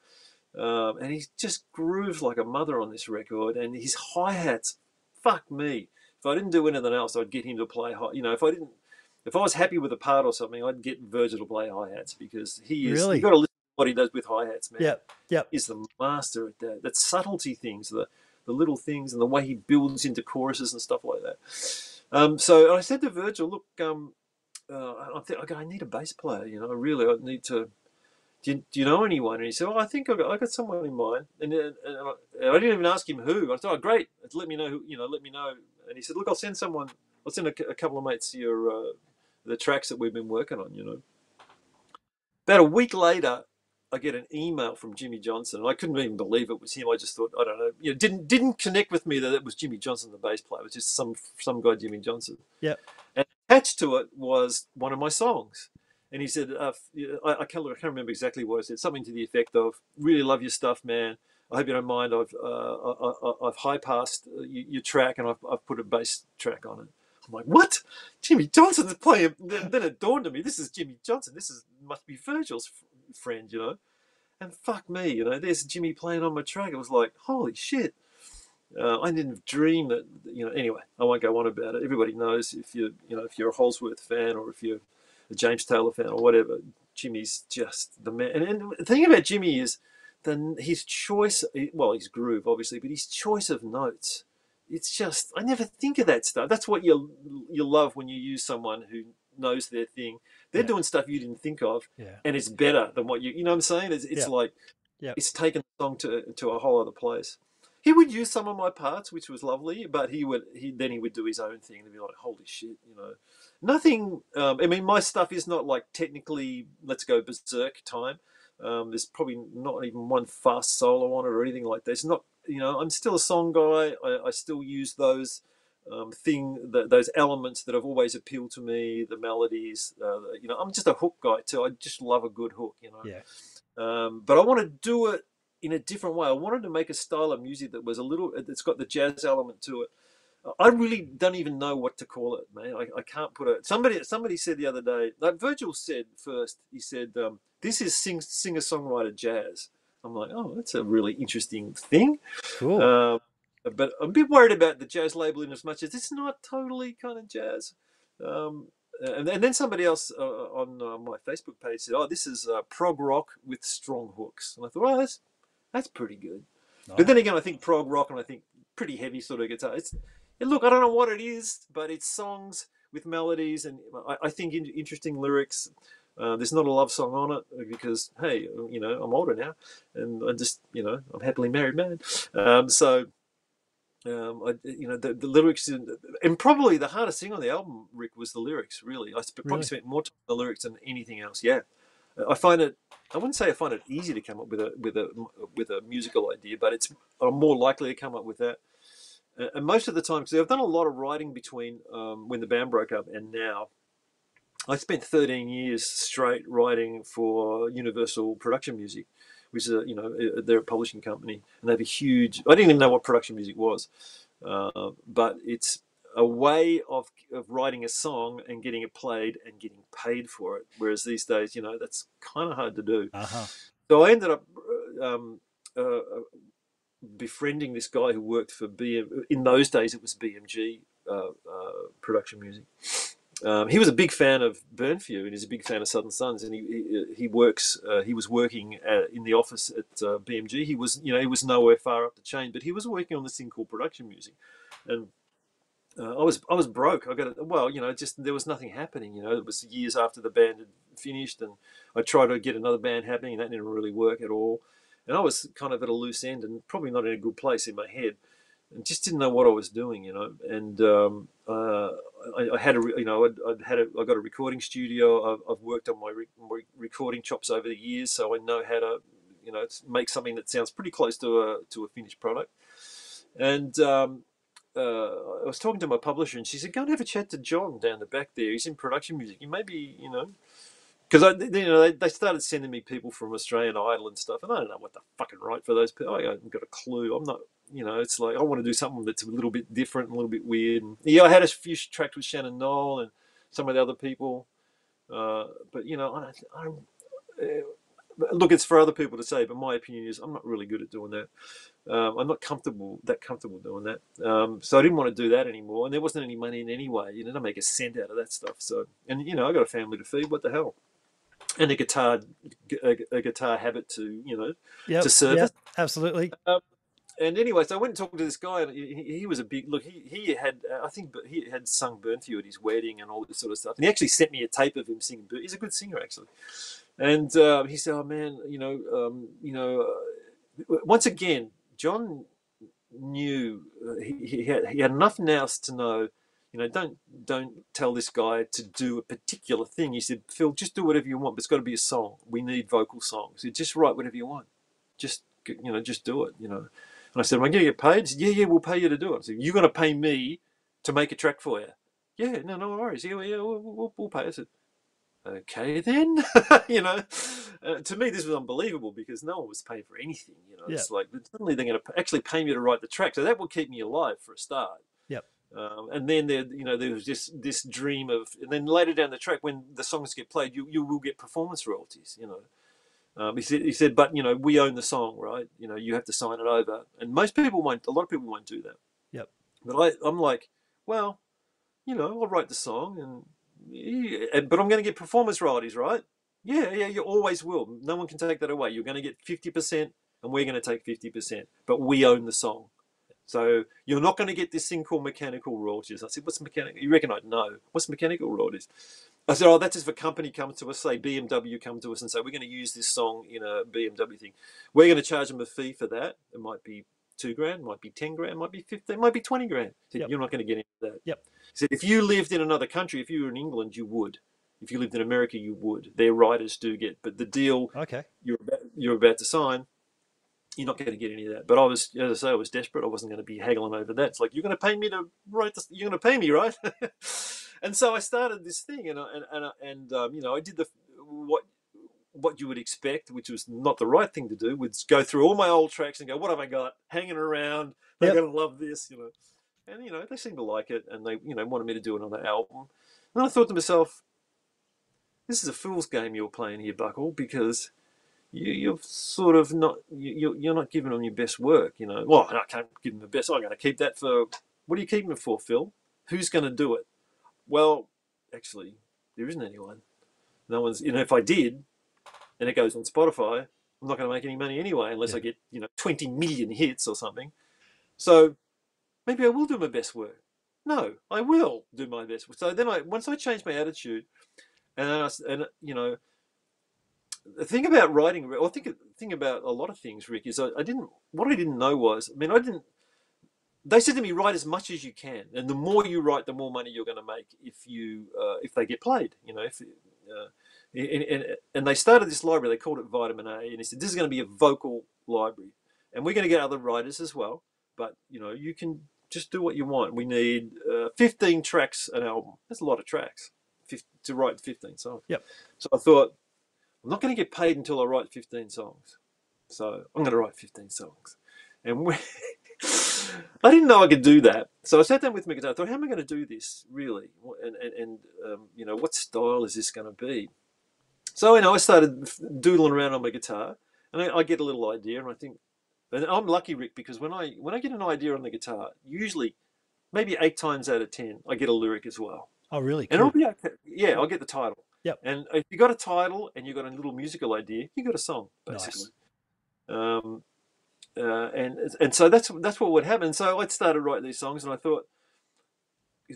Um, and he just grooves like a mother on this record, and his hi hats, fuck me. If I didn't do anything else, I'd get him to play. Hi- you know, if I didn't, if I was happy with a part or something, I'd get Virgil to play hi hats because he is. Really? You've got to listen to what he does with hi hats, man. Yep. Yep. He's the master at that. That subtlety things, the the little things, and the way he builds into choruses and stuff like that. Um, so I said to Virgil, look, um, uh, I think okay, I need a bass player. You know, really, I need to. Do you, do you know anyone? And he said, "Well, I think I got, I got someone in mind." And, then- and, I, and I didn't even ask him who. I thought, "Oh, great! Let me know who. You know, let me know." And he said, "Look, I'll send someone. I'll send a, a couple of mates your uh, the tracks that we've been working on." You know. About a week later, I get an email from Jimmy Johnson, and I couldn't even believe it was him. I just thought, I don't know, you know, didn't didn't connect with me that it was Jimmy Johnson, the bass player. It was just some some guy, Jimmy Johnson. Yep. And attached to it was one of my songs. And he said, uh, I, I, can't, I can't remember exactly what I said, something to the effect of, really love your stuff, man. I hope you don't mind. I've, uh, I, I, I've high passed your, your track and I've, I've put a bass track on it. I'm like, what? Jimmy Johnson's playing. Then, then it dawned on me, this is Jimmy Johnson. This is must be Virgil's friend, you know. And fuck me, you know, there's Jimmy playing on my track. It was like, holy shit. Uh, I didn't dream that, you know. Anyway, I won't go on about it. Everybody knows if you're, you know, if you're a Holdsworth fan or if you're a James Taylor fan or whatever, Jimmy's just the man. And, and the thing about Jimmy is, then his choice, well, his groove obviously, but his choice of notes. It's just I never think of that stuff. That's what you you love when you use someone who knows their thing. They're Yeah. doing stuff you didn't think of, Yeah. and it's better than what you you know what I'm saying. It's, it's Yeah. like Yeah. it's taken the song to to a whole other place. He would use some of my parts, which was lovely, but he would he then he would do his own thing and be like, "Holy shit!" You know, nothing. Um, I mean, my stuff is not like technically let's go berserk time. Um, there's probably not even one fast solo on it or anything like that. It's not. You know, I'm still a song guy. I, I still use those um, thing, the, those elements that have always appealed to me. The melodies. Uh, you know, I'm just a hook guy too. I just love a good hook. You know. Yeah. Um, but I want to do it in a different way. I wanted to make a style of music that was a little, it's got the jazz element to it. I really don't even know what to call it, man. I, I can't put it. Somebody somebody said the other day, like Virgil said first, he said, um, this is sing, singer songwriter jazz. I'm like, oh, that's a really interesting thing. Cool. Um, but I'm a bit worried about the jazz label in as much as it's not totally kind of jazz. Um, and, and then somebody else uh, on uh, my Facebook page said, "Oh, this is uh, prog rock with strong hooks," and I thought, "Oh, that's that's pretty good." But then again, I think prog rock and I think pretty heavy sort of guitar. It's look, I don't know what it is, but it's songs with melodies and I, I think in, interesting lyrics. Uh, there's not a love song on it because hey, you know, I'm older now, and I just you know I'm happily married man. Um, so um, I, you know the, the lyrics and probably the hardest thing on the album, Rick, was the lyrics. Really, I probably Really? spent more time on the lyrics than anything else. Yeah, I find it. I wouldn't say I find it easy to come up with a with a with a musical idea, but it's I'm more likely to come up with that. And most of the time, because I've done a lot of writing between um, when the band broke up and now. I spent 13 years straight writing for Universal Production Music, which is a, you know a- they're a publishing company, and they have a huge. I didn't even know what production music was, uh, but it's a way of of writing a song and getting it played and getting paid for it. Whereas these days, you know, that's kind of hard to do. Uh huh. So I ended up um, uh, befriending this guy who worked for BM. In those days, it was BMG uh, uh, production music. Um, he was a big fan of Burn for You and he's a big fan of Southern Sons. And he he, works. Uh, he was working at, in the office at uh, BMG. He was you know he was nowhere far up the chain, but he was working on this thing called production music, and. Uh, I was I was broke. I got. Well, you know, just there was nothing happening. You know, it was years after the band had finished, and I tried to get another band happening, and that didn't really work at all. And I was kind of at a loose end, and probably not in a good place in my head and just didn't know what I was doing, you know. And um, uh, I, I, had a, you know, I'd, I'd, had a, I got a recording studio. I've, I've worked on my, re- recording chops over the years, so I know how to, you know, make something that sounds pretty close to a to a finished product. And um, uh, I was talking to my publisher, and she said, "Go and have a chat to John down the back there. He's in production music. He may be, you know." Because you know, they, they started sending me people from Australian Idol and stuff, and I don't know what the fucking right for those people. I haven't got a clue. I'm not you know, it's like I want to do something that's a little bit different, a little bit weird. And yeah, I had a few tracks with Shannon Noll and some of the other people, uh, but you know, I, I uh, look, it's for other people to say, but my opinion is I'm not really good at doing that. Um, I'm not comfortable that comfortable doing that. Um, so I didn't want to do that anymore, and there wasn't any money in any way. You know, to make a cent out of that stuff. So, and you know, I got a family to feed. What the hell? And a guitar, a, a guitar habit to you know yep, to service. Yep, absolutely. Um, and anyway, so I went and talked to this guy, and he, he was a big look. He, he had, uh, I think, he had sung Burn for You at his wedding and all this sort of stuff. And he actually sent me a tape of him singing. He's a good singer, actually. And uh, he said, "Oh man, you know, um, you know, uh, once again, John knew uh, he, he had he had enough nous to know." You know, don't don't tell this guy to do a particular thing. He said, Phil, just do whatever you want, but it's got to be a song. We need vocal songs. He said, just write whatever you want. Just you know, just do it. You know, and I said, Am I going to get paid? He Said, yeah, yeah, we'll pay you to do it. I said, You're going to pay me to make a track for you? Yeah, no, no worries. Yeah, yeah, we'll, we'll, we'll pay. I said, Okay, then. you know, uh, to me, this was unbelievable because no one was paying for anything. You know, yeah. it's like, suddenly they're going to actually pay me to write the track. So that will keep me alive for a start. Um, and then there, you know, there was just this dream of, and then later down the track, when the songs get played, you you will get performance royalties. You know, um, he said, he said, but you know, we own the song, right? You know, you have to sign it over, and most people won't. A lot of people won't do that. Yep. But I, I'm like, well, you know, I'll write the song, and but I'm going to get performance royalties, right? Yeah, yeah, you always will. No one can take that away. You're going to get fifty percent, and we're going to take fifty percent, but we own the song. So you're not going to get this thing called mechanical royalties. I said, what's mechanical? You reckon I'd know. What's mechanical royalties? I said, oh, that's if a company comes to us, say BMW come to us and say, we're going to use this song in a BMW thing. We're going to charge them a fee for that. It might be two grand, might be 10 grand, might be 15, might be 20 grand. Said, yep. You're not going to get into that. Yep. He said, if you lived in another country, if you were in England, you would. If you lived in America, you would. Their writers do get, but the deal okay. you're about, you're about to sign, you're not going to get any of that. But I was, as I say, I was desperate. I wasn't going to be haggling over that. It's like you're going to pay me to write this. You're going to pay me, right? and so I started this thing, and and and, and um, you know, I did the what what you would expect, which was not the right thing to do, would go through all my old tracks and go, "What have I got hanging around? They're yep. going to love this," you know. And you know, they seemed to like it, and they you know wanted me to do another album. And I thought to myself, "This is a fool's game you're playing here, Buckle, because." You, you're sort of not you, you're not giving them your best work, you know. Well, I can't give them the best. I'm going to keep that for. What are you keeping it for, Phil? Who's going to do it? Well, actually, there isn't anyone. No one's. You know, if I did, and it goes on Spotify, I'm not going to make any money anyway unless yeah. I get you know 20 million hits or something. So maybe I will do my best work. No, I will do my best. Work. So then I once I changed my attitude, and I, and you know, the thing about writing, or think thing about a lot of things, Rick, is I, I didn't. What I didn't know was, I mean, I didn't they said to me, write as much as you can, and the more you write, the more money you're going to make if you uh, if they get played. You know, if uh, and, and, and, they started this library. They called it Vitamin A, and he said this is going to be a vocal library, and we're going to get other writers as well. But you know, you can just do what you want. We need uh, 15 tracks an album. That's a lot of tracks to write 15 songs. Yep. So I thought I'm not going to get paid until I write 15 songs. So I'm going to write 15 songs, and we I didn't know I could do that. So I sat down with my guitar. I thought, how am I going to do this really? And, and, and um, you know, what style is this going to be? So you know, I started doodling around on my guitar, and I, I, get a little idea, and I think, and I'm lucky, Rick, because when I when I get an idea on the guitar, usually, maybe eight times out of ten, I get a lyric as well. Oh, really? and Cool. I'll be okay. Yeah, I'll get the title. Yep. And if you got a title and you got a little musical idea, you got a song Nice. basically. Um, uh, and and so that's that's what would happen. So I started writing these songs, and I thought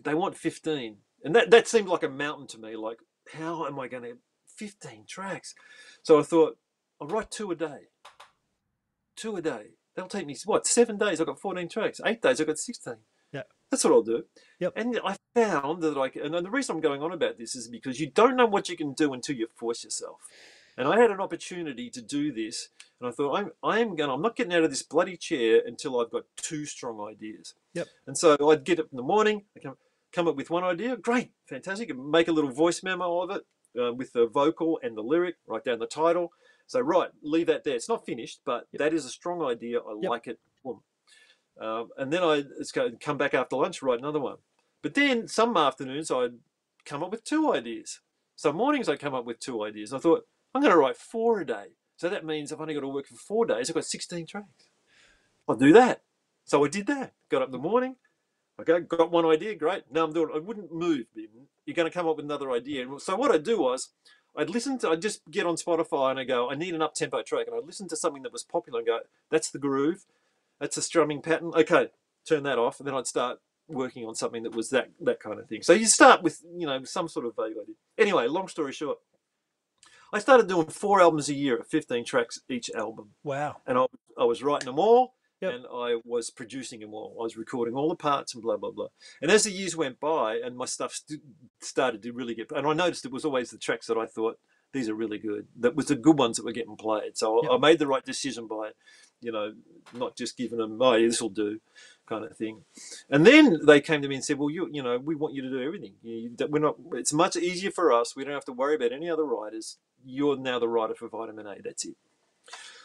they want fifteen, and that that seemed like a mountain to me. Like, how am I going to fifteen tracks? So I thought I'll write two a day. Two a day. That'll take me what seven days? I got fourteen tracks. Eight days. I got sixteen. That's what I'll do. Yep. And I found that I c- and the reason I'm going on about this is because you don't know what you can do until you force yourself. And I had an opportunity to do this, and I thought I'm I'm going. I'm not getting out of this bloody chair until I've got two strong ideas. Yep. And so I'd get up in the morning, I come come up with one idea, great, fantastic, and make a little voice memo of it uh, with the vocal and the lyric, write down the title. So right, leave that there. It's not finished, but Yep. that is a strong idea. I Yep. like it. Um, and then I go, come back after lunch, write another one. But then some afternoons I'd come up with two ideas. Some mornings I come up with two ideas. I thought I'm going to write four a day. So that means I've only got to work for four days. I've got 16 tracks. I'll do that. So I did that. Got up in the morning. Okay, got one idea. Great. Now I'm doing. I wouldn't move. You're going to come up with another idea. So what I'd do was, I'd listen to. I'd just get on Spotify and I go. I need an up tempo track, and I'd listen to something that was popular and go. That's the groove. That's a strumming pattern. Okay, turn that off, and then I'd start working on something that was that that kind of thing. So you start with you know some sort of vague idea. Anyway, long story short, I started doing four albums a year 15 tracks each album Wow. and I, I was writing them all Yep. and I was producing them all. I was recording all the parts and blah blah blah. And as the years went by and my stuff st- started to really get, and I noticed it was always the tracks that I thought these are really good. That was the good ones that were getting played. So I- Yep. I made the right decision by, you know, not just giving them, oh, yeah, this will do, kind of thing. And then they came to me and said, well, you, you know, we want you to do everything. You, we're not. It's much easier for us. We don't have to worry about any other writers. You're now the writer for Vitamin A. That's it.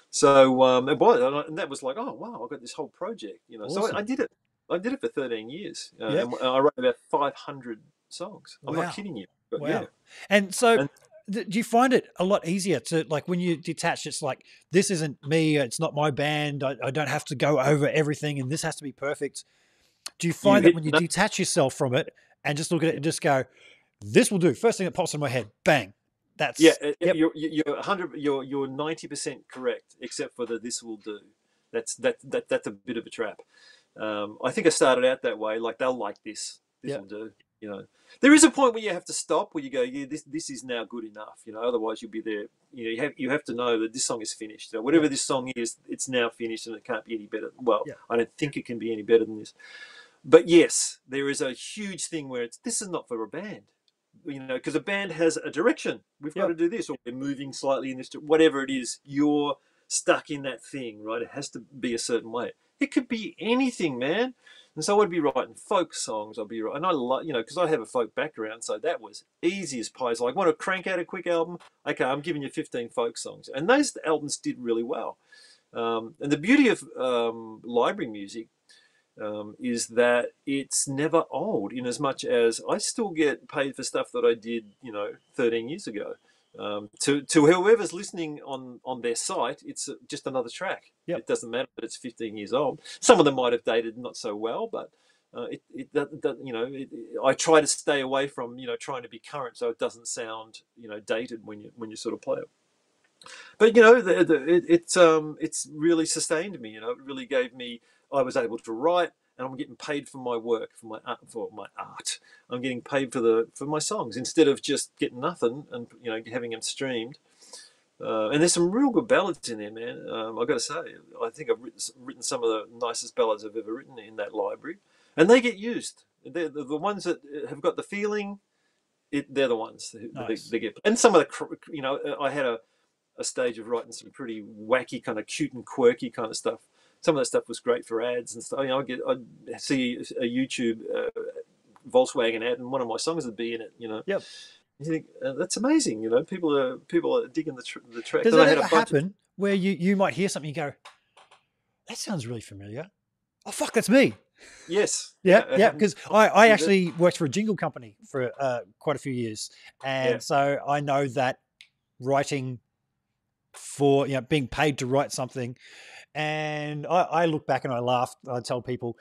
So um, and, boy, and that was like, oh wow, I got this whole project, you know. So I, I did it. I did it for 13 years, uh, Yeah. and I wrote about 500 songs. I'm Wow. not kidding you. But Wow. yeah, And so, And- do you find it a lot easier to like when you detach? It's like this isn't me. It's not my band. I, I don't have to go over everything, and this has to be perfect. Do you find that when you the- detach yourself from it and just look at it and just go, "This will do." First thing that pops in my head, bang. That's yeah. uh, Yep. You're you're 100. You're you're 90 percent correct, except for the this will do. That's that that that's a bit of a trap. Um, I think I started out that way. Like they'll like this. This Yeah. will do. You know, there is a point where you have to stop, where you go, yeah, this this is now good enough. You know, otherwise you'll be there. You know, you have you have to know that this song is finished. So whatever Yeah. this song is, it's now finished, and it can't be any better. Well, Yeah. I don't think it can be any better than this. But yes, there is a huge thing where it's this is not for a band. You know, because a band has a direction. We've got to do this, or we're moving slightly in this. Whatever it is, you're stuck in that thing, right? It has to be a certain way. It could be anything, man. And so I'd be writing folk songs. I'd be writing, and I love, you know, because I have a folk background, so that was easy as pie. So like, want to crank out a quick album? Okay, I'm giving you 15 folk songs, and those albums did really well. Um, and the beauty of um, library music um, is that it's never old, in as much as I still get paid for stuff that I did, you know, 13 years ago. Um, to to whoever's listening on on their site, it's uh, just another track. Yep. It doesn't matter that it's 15 years old. Some of them might have dated not so well, but uh, it, it, that, that, you know, it, it- I try to stay away from, you know, trying to be current so it doesn't sound, you know, dated when you when you sort of play it. But you know, the, the, it, it's um, it's really sustained me. You know, it really gave me. I was able to write, and I'm getting paid for my work, for my art, for my art. I'm getting paid for the for my songs instead of just getting nothing and you know having them streamed. Uh, and there's some real good ballads in there, man. Um, I've got to say, I think I've written, written some of the nicest ballads I've ever written in that library, and they get used. They're the, the ones that have got the feeling. It, they're the ones that Nice. they, they get. And some of the, you know, I had a, a stage of writing some pretty wacky, kind of cute and quirky kind of stuff. Some of that stuff was great for ads and stuff. You know, I get, I see a YouTube uh, Volkswagen ad, and one of my songs would be in it. You know. Yep. You think uh, that's amazing. You know, people are people are digging the tr- the track. Does that had ever a bunch of- happen where you, you might hear something you go, that sounds really familiar? Oh, fuck, that's me. yes. Yeah, yeah. Because I, I actually worked for a jingle company for uh, quite a few years. And Yeah. so I know that writing for, you know, being paid to write something. And I, I look back and I laugh. I tell people,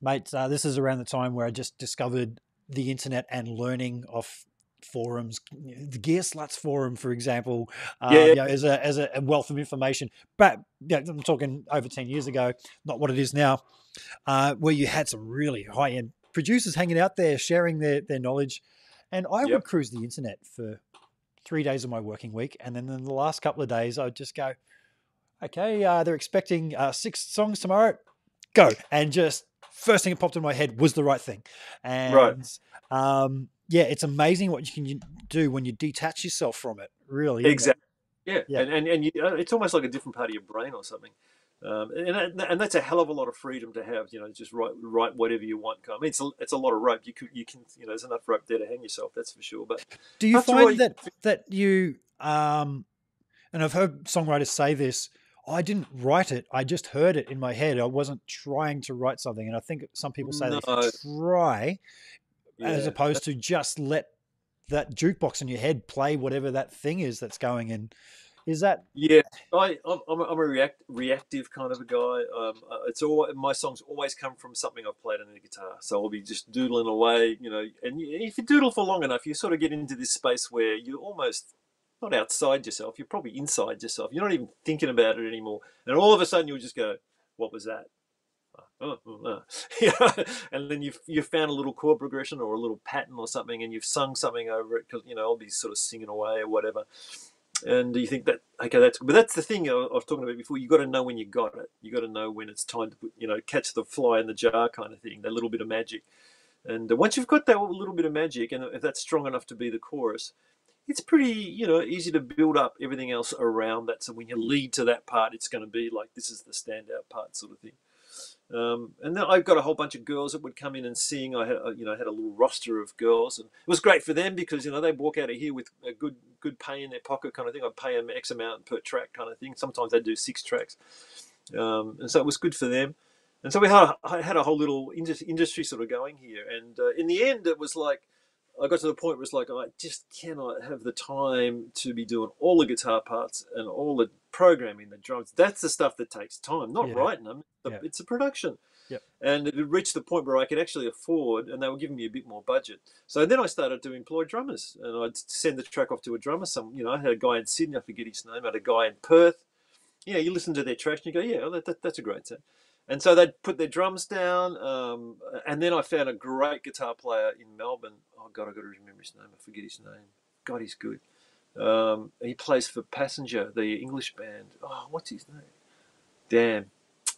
mate, uh, this is around the time where I just discovered the internet and learning off forums, the Gearslutz forum, for example, uh, Yeah, you know, as a as a wealth of information. But yeah, I'm talking over ten years ago, not what it is now, uh, where you had some really high end producers hanging out there sharing their their knowledge, and I Yep. would cruise the internet for three days of my working week, and then in the last couple of days, I'd just go, okay, uh, they're expecting uh, six songs tomorrow, go, and just first thing that popped in my head was the right thing, and um, yeah, it's amazing what you can do when you detach yourself from it. Really, isn't it? Exactly. Yeah, Yeah. and and, and you, uh, it's almost like a different part of your brain or something. Um, and and that's a hell of a lot of freedom to have. You know, just write write whatever you want. I mean, it's a, it's a lot of rope. You could you can you know there's enough rope there to hang yourself. That's for sure. But Do you all, find you- that that you um, and I've heard songwriters say this. I didn't write it. I just heard it in my head. I wasn't trying to write something. And I think some people say they No. try as opposed to just let that jukebox in your head play whatever that thing is that's going in. Is that Yeah, I, I'm, I'm a react, reactive kind of a guy. Um, uh, it's all my songs always come from something I've played on the guitar. So I'll be just doodling away, you know. And if you doodle for long enough, you sort of get into this space where you're almost not outside yourself. You're probably inside yourself. You're not even thinking about it anymore. And all of a sudden, you'll just go, "What was that?" Oh, oh, oh. And then you've you've found a little chord progression or a little pattern or something, and you've sung something over it because you know I'll be sort of singing away or whatever and you think that okay that's but that's the thing I was talking about before You've got to know when you got it you got to know when it's time to put you know catch the fly in the jar kind of thing that little bit of magic and uh, once you've got that little bit of magic and if that's strong enough to be the chorus it's pretty you know easy to build up everything else around that so when you lead to that part it's going to be like this is the standout part sort of thing um, and then I've got a whole bunch of girls that would come in and sing. I had, uh, you know, had a little roster of girls, and it was great for them because you know they walk out of here with a good, good pay in their pocket kind of thing. I'd pay them X amount per track kind of thing. Sometimes they'd do six tracks, um, and so it was good for them. And so we had, a- I had a whole little industry sort of going here. And uh, in the end, it was like I got to the point where it's like I just cannot have the time to be doing all the guitar parts and all the programming, the drums. That's the stuff that takes time, not Yeah. writing them. The- Yeah. It's a production. Yep. And it reached the point where I could actually afford, and they were giving me a bit more budget. So then I started to employ drummers, and I'd send the track off to a drummer. Some, you know, I had a guy in Sydney, I forget his name. I had a guy in Perth. You know, you listen to their tracks and you go, yeah, that, that, that's a great set. And so they'd put their drums down, um, and then I found a great guitar player in Melbourne. Oh God, I got to remember his name. I forget his name. God, he's good. Um, he plays for Passenger, the English band. Oh, what's his name? Damn,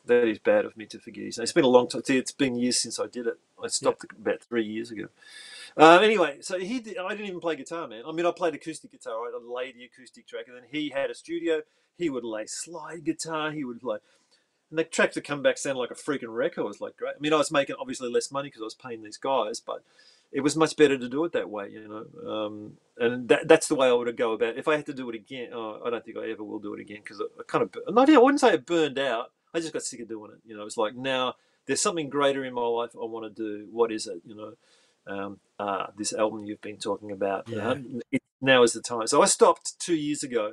that is bad of me to forget his name. It's been a long time. See, it's been years since I did it. I stopped about three years ago. Um, anyway, so he did, I didn't even play guitar, man. I mean, I played acoustic guitar. I laid the acoustic track, and then he had a studio. He would lay slide guitar. He would play. And the track would come back sound like a freaking record. It was like great. I mean, I was making obviously less money because I was paying these guys, but it was much better to do it that way, you know. Um, and that, that's the way I would go about it. If I had to do it again, oh, I don't think I ever will do it again because I, I kind of, not, I wouldn't say it burned out. I just got sick of doing it. You know, it's like now there's something greater in my life I want to do. What is it? You know, um, ah, this album you've been talking about. Yeah. Uh, it, now is the time. So I stopped two years ago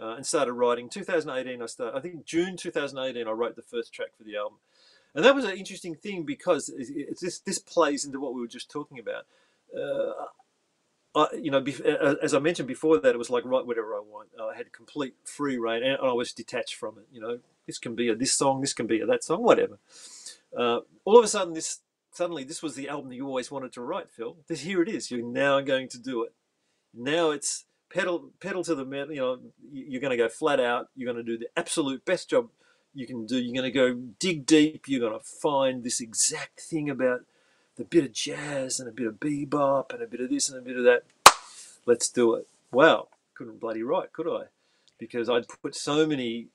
uh, and started writing. 2018, I started. I think June 2018, I wrote the first track for the album, and that was an interesting thing because it, it, this this plays into what we were just talking about. Uh, I, you know, as I mentioned before, that it was like write whatever I want. I had complete free reign, and I was detached from it. You know, this can be a this song, this can be a that song, whatever. Uh, all of a sudden, this suddenly this was the album that you always wanted to write, Phil. This here it is. You're now going to do it. Now it's pedal pedal to the metal. You know, you- you're going to go flat out. You're going to do the absolute best job you can do. You're going to go dig deep. You're going to find this exact thing about the bit of jazz and a bit of bebop and a bit of this and a bit of that. Let's do it. Wow, couldn't bloody write, could I? Because I'd put so many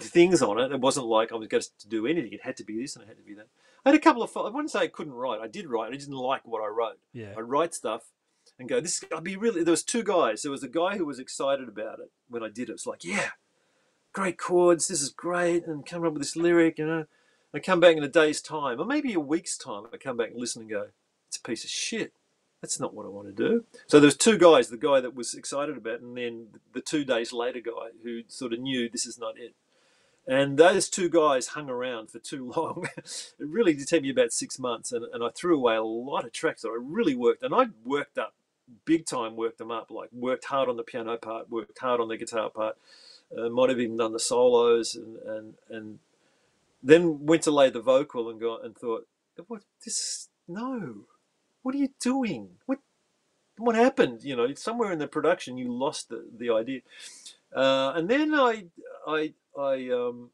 things on it. It wasn't like I was going to do anything. It had to be this and it had to be that. I had a couple of. I wouldn't say I couldn't write. I did write. I didn't like what I wrote. Yeah. I write stuff and go, this I'd be really there was two guys. There was a guy who was excited about it when I did it. It's like, yeah, great chords, this is great, and come up with this lyric, you know. I come back in a day's time, or maybe a week's time, I come back and listen and go, it's a piece of shit. That's not what I want to do. So there's two guys, the guy that was excited about it, and then the two days later guy who sort of knew this is not it. And those two guys hung around for too long. it really did take me about six months, and, and I threw away a lot of tracks that I really worked, and I worked up big time, worked them up, like worked hard on the piano part, worked hard on the guitar part, uh, might have even done the solos, and and and then went to lay the vocal and got and thought, what this no, what are you doing? What what happened? You know, somewhere in the production you lost the, the idea. Uh, and then I I I um,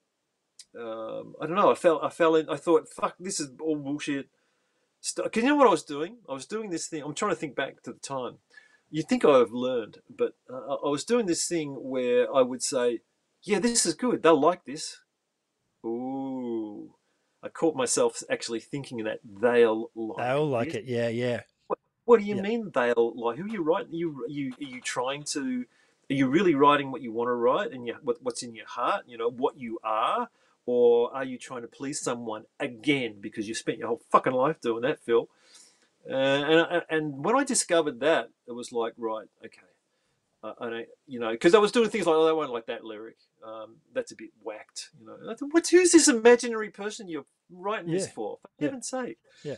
um, I don't know. I fell I fell in. I thought, fuck, this is all bullshit. Because you know what I was doing? I was doing this thing. I'm trying to think back to the time. You think I've learned, but uh, I was doing this thing where I would say, "Yeah, this is good. They'll like this." Ooh, I caught myself actually thinking that they'll like. They'll like it. Yeah, yeah. What, what do you Yeah. mean they'll like? Who are you writing? You you are you trying to? Are you really writing what you want to write and you, what, what's in your heart? You know what you are, or are you trying to please someone again because you spent your whole fucking life doing that, Phil? Uh, and and when I discovered that, it was like, right, okay, uh, I don't, you know, because I was doing things like, oh, I won't like that lyric. Um, that's a bit whacked, you know. I thought, what? Who's this imaginary person you're writing this for? For Yeah. heaven's sake! Yeah.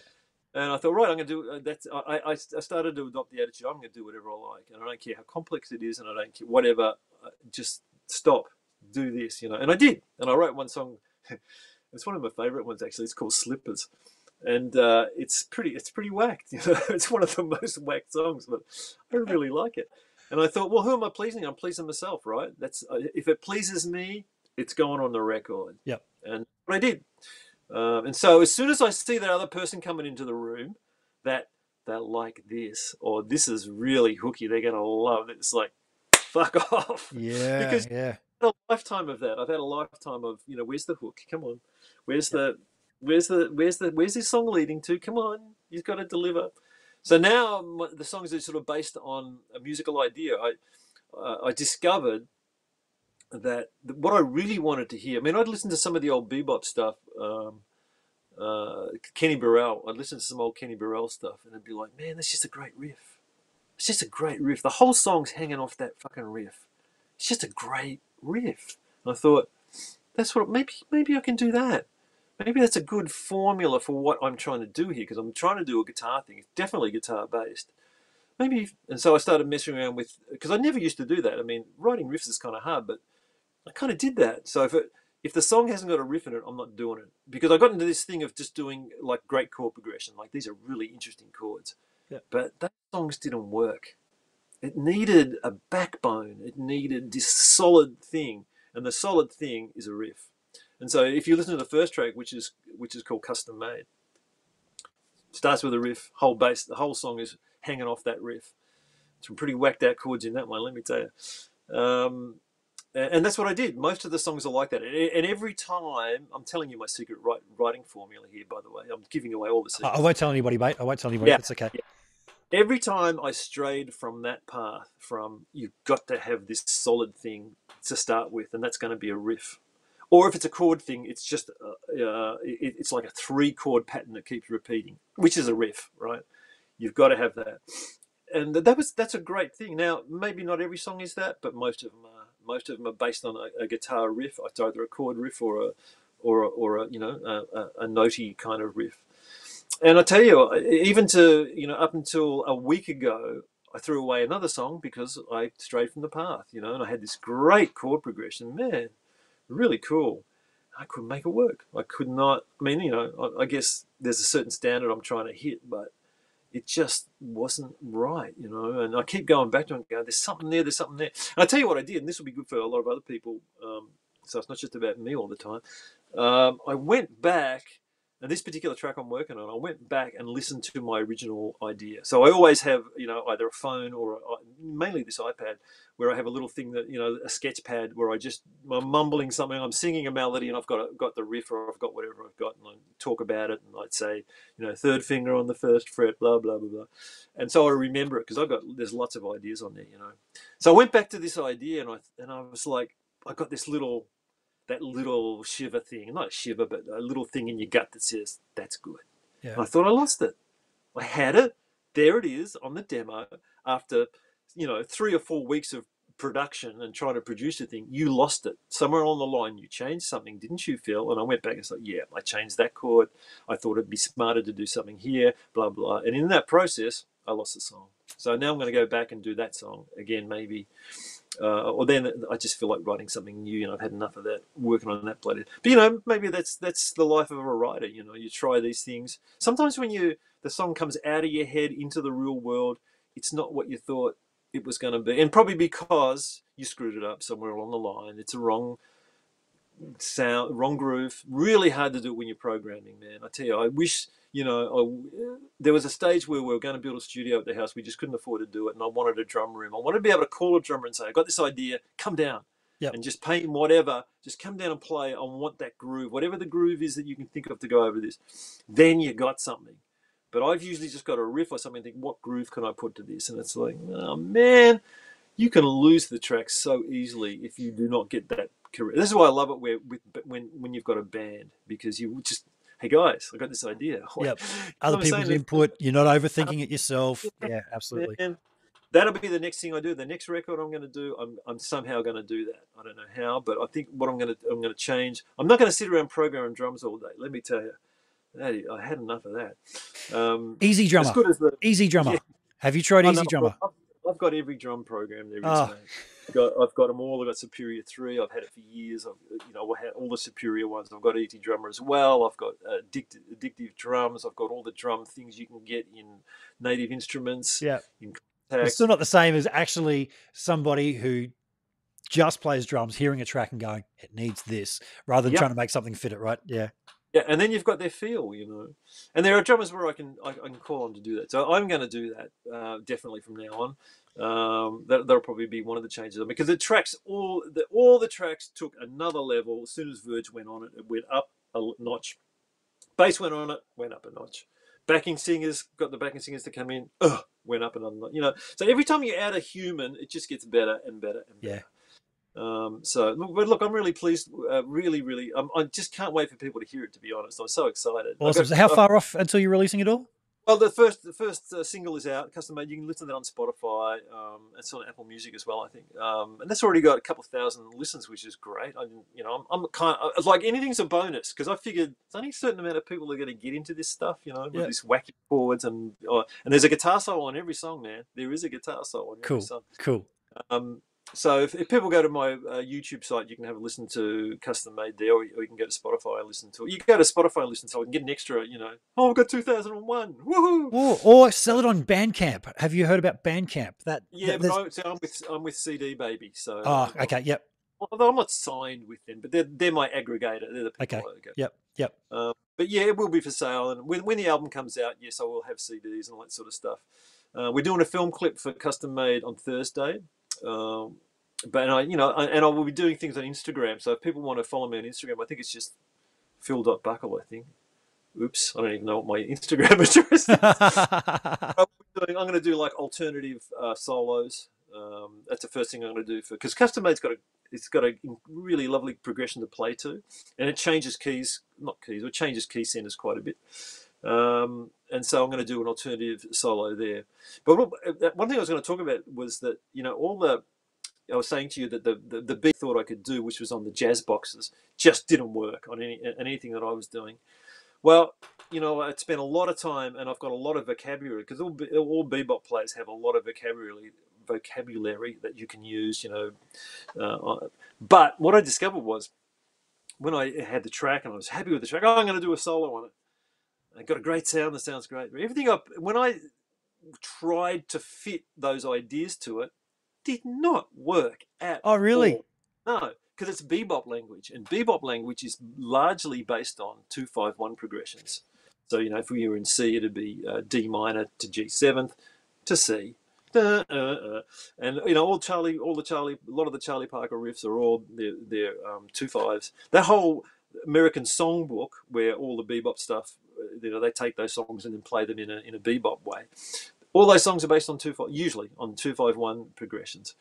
And I thought, right, I'm going to do uh, that's. I, I, I started to adopt the attitude. I'm going to do whatever I like, and I don't care how complex it is, and I don't care whatever. Uh, just stop, do this, you know. And I did, and I wrote one song. it's one of my favorite ones actually. It's called Slippers, and uh, it's pretty. It's pretty whacked. You know, it's one of the most whacked songs, but I really like it. And I thought, well, who am I pleasing? I'm pleasing myself, right? That's uh, if it pleases me, it's going on the record. Yep. And I did. Um, and so as soon as I see that other person coming into the room, that they'll like this or this is really hooky, they're gonna love it. It's like, fuck off. Yeah, Because- yeah. A lifetime of that. I've had a lifetime of you know, where's the hook? Come on, where's the, where's the, where's the, where's this song leading to? Come on, you've got to deliver. So now my- the songs are sort of based on a musical idea. I, uh, I discovered that what I really wanted to hear. I mean, I'd listen to some of the old bebop stuff. Um, uh, Kenny Burrell. I'd listen to some old Kenny Burrell stuff, and I'd be like, man, that's just a great riff. It's just a great riff. The whole song's hanging off that fucking riff. It's just a great riff. And I thought, that's what maybe maybe I can do that. Maybe that's a good formula for what I'm trying to do here because I'm trying to do a guitar thing. It's definitely guitar based. Maybe, and so I started messing around with because I never used to do that. I mean, writing riffs is kind of hard, but I kind of did that. So if it, if the song hasn't got a riff in it, I'm not doing it because I got into this thing of just doing like great chord progression. Like these are really interesting chords, Yeah. but those songs didn't work. It needed a backbone. It needed this solid thing, and the solid thing is a riff. And so if you listen to the first track, which is which is called Custom Made, starts with a riff. Whole bass, the whole song is hanging off that riff. Some pretty whacked out chords in that one, let me tell you. Um, and, that's what I did. Most of the songs are like that. And, every time, I'm telling you my secret writing formula here, by the way. I'm giving away all the secrets. I won't tell anybody, mate. I won't tell anybody. Yeah. It's okay. Every time I strayed from that path, from you've got to have this solid thing to start with, and that's going to be a riff. Or if it's a chord thing, it's just uh, uh, it, it's like a three chord pattern that keeps repeating, which is a riff, right? You've got to have that, and that was that's a great thing. Now, maybe not every song is that, but most of them are. Most of them are based on a, a guitar riff. Either a chord riff or a or a, or a you know a, a, a notey kind of riff and I tell you, even to you know, up until a week ago, I threw away another song because I strayed from the path. You know, and I had this great chord progression. Man, really cool. I couldn't make it work. I could not. I mean, you know, I, I guess there's a certain standard I'm trying to hit, but it just wasn't right. You know, and I keep going back to it and going, "There's something there. There's something there." And I tell you what I did, and this will be good for a lot of other people. Um, so it's not just about me all the time. Um, I went back and this particular track I'm working on, I went back and listened to my original idea. So I always have, you know, either a phone or a, mainly this iPad, where I have a little thing that, you know, a sketch pad where I just I'm mumbling something, I'm singing a melody, and I've got a, got the riff or I've got whatever I've got, and I talk about it, and I'd say, you know, third finger on the first fret, blah blah blah blah, and so I remember it because I've got there's lots of ideas on there, you know. So I went back to this idea, and I and I was like, I got this little that little shiver thing, not a shiver, but a little thing in your gut that says, that's good. Yeah. I thought I lost it. I had it. There it is on the demo after, you know, three or four weeks of production and trying to produce a thing, you lost it somewhere along the line. You changed something, didn't you, Phil? And I went back and said, yeah, I changed that chord. I thought it'd be smarter to do something here, blah blah. And in that process, I lost the song. So now I'm going to go back and do that song again, maybe. Uh, or then I just feel like writing something new, and I've had enough of that, working on that playlist. But you know, maybe that's that's the life of a writer. You know, you try these things. Sometimes when you the song comes out of your head into the real world, it's not what you thought it was going to be, and probably because you screwed it up somewhere along the line. It's a wrong sound, wrong groove. Really hard to do when you're programming, man. I tell you, I wish you know, I, there was a stage where we were going to build a studio at the house. We just couldn't afford to do it, and I wanted a drum room. I wanted to be able to call a drummer and say, "I got this idea. Come down." Yep. And just paint whatever. Just come down and play. I want that groove, whatever the groove is that you can think of to go over this. Then you got something. But I've usually just got a riff or something. And think, what groove can I put to this? And it's like, oh man, you can lose the track so easily if you do not get that correct. This is why I love it where with when when you've got a band because you just hey guys, I got this idea. Yep. Other people's input. You're not overthinking it yourself. Yeah, absolutely. And that'll be the next thing I do. The next record I'm going to do, I'm, I'm somehow going to do that. I don't know how, but I think what I'm going to I'm going to change. I'm not going to sit around programming drums all day. Let me tell you, that, I had enough of that. Um, EZdrummer. As good as the, EZdrummer. Yeah. Have you tried EZdrummer? I've, I've, got every drum program there is. Oh. I've got, I've got them all. I've got Superior Three. I've had it for years. I've you know I had all the Superior ones. I've got EZdrummer as well. I've got uh, addictive, addictive drums. I've got all the drum things you can get in native instruments. Yeah, in it's still not the same as actually somebody who just plays drums, hearing a track and going, "It needs this," rather than yep. trying to make something fit it. Right? Yeah. Yeah, and then you've got their feel, you know. And there are drummers where I can I, I can call on to do that. So I'm going to do that uh, definitely from now on. Um, that, that'll probably be one of the changes because the tracks all the all the tracks took another level as soon as Verge went on it. It went up a notch. Bass went on it, went up a notch. Backing singers got the backing singers to come in, ugh, went up another notch. You know, so every time you add a human, it just gets better and better and better. Yeah. Um, so, but look, I'm really pleased. Uh, really, really, um, I just can't wait for people to hear it. To be honest, I'm so excited. Awesome. Got, so how far uh, off until you're releasing it all? Well, the first the first uh, single is out, custom made. You can listen to that on Spotify. Um, it's on Apple Music as well, I think. Um, and that's already got a couple thousand listens, which is great. I, you know, I'm, I'm kind of like anything's a bonus because I figured there's only a certain amount of people are going to get into this stuff. You know, with these wacky chords and uh, and there's a guitar solo on every song, man. There is a guitar solo on every cool. song. Cool. Um, so if, if, people go to my uh, YouTube site, you can have a listen to custom made there, or, or, you can go to Spotify and listen to it. You can go to Spotify and listen to it and get an extra, you know, oh, I've got 2001, woohoo! Or, or sell it on Bandcamp. Have you heard about Bandcamp? That yeah, that, but I, so I'm with I'm with CD Baby, so oh, okay, yep. Although I'm not signed with them, but they're they're my aggregator. They're the people. Okay. Yep. Yep. Um, but yeah, it will be for sale, and when when the album comes out, yes, I will have CDs and all that sort of stuff. Uh, we're doing a film clip for Custom Made on Thursday. Um, but I, you know, and I will be doing things on Instagram. So if people want to follow me on Instagram, I think it's just phil.buckle, I think. Oops, I don't even know what my Instagram address is. I'm, going to do like alternative uh, solos. Um, that's the first thing I'm going to do for because custom made's got a it's got a really lovely progression to play to, and it changes keys, not keys, it changes key centers quite a bit. Um, and so I'm going to do an alternative solo there. But one thing I was going to talk about was that you know all the I was saying to you that the, the, the big thought I could do, which was on the jazz boxes, just didn't work on any anything that I was doing. Well, you know, I spent a lot of time and I've got a lot of vocabulary because all, all bebop players have a lot of vocabulary vocabulary that you can use, you know. Uh, but what I discovered was when I had the track and I was happy with the track, oh, I'm going to do a solo on it. I got a great sound that sounds great. Everything up when I tried to fit those ideas to it, did not work at Oh, really? all. No, because it's bebop language, and bebop language is largely based on two five one progressions. So you know, if we were in C, it'd be uh, D minor to G seventh to C. Uh, uh, and you know, all Charlie, all the Charlie, a lot of the Charlie Parker riffs are all they're, they're um, two fives. That whole American songbook, where all the bebop stuff, uh, you know, they take those songs and then play them in a in a bebop way all those songs are based on two usually on two five one progressions,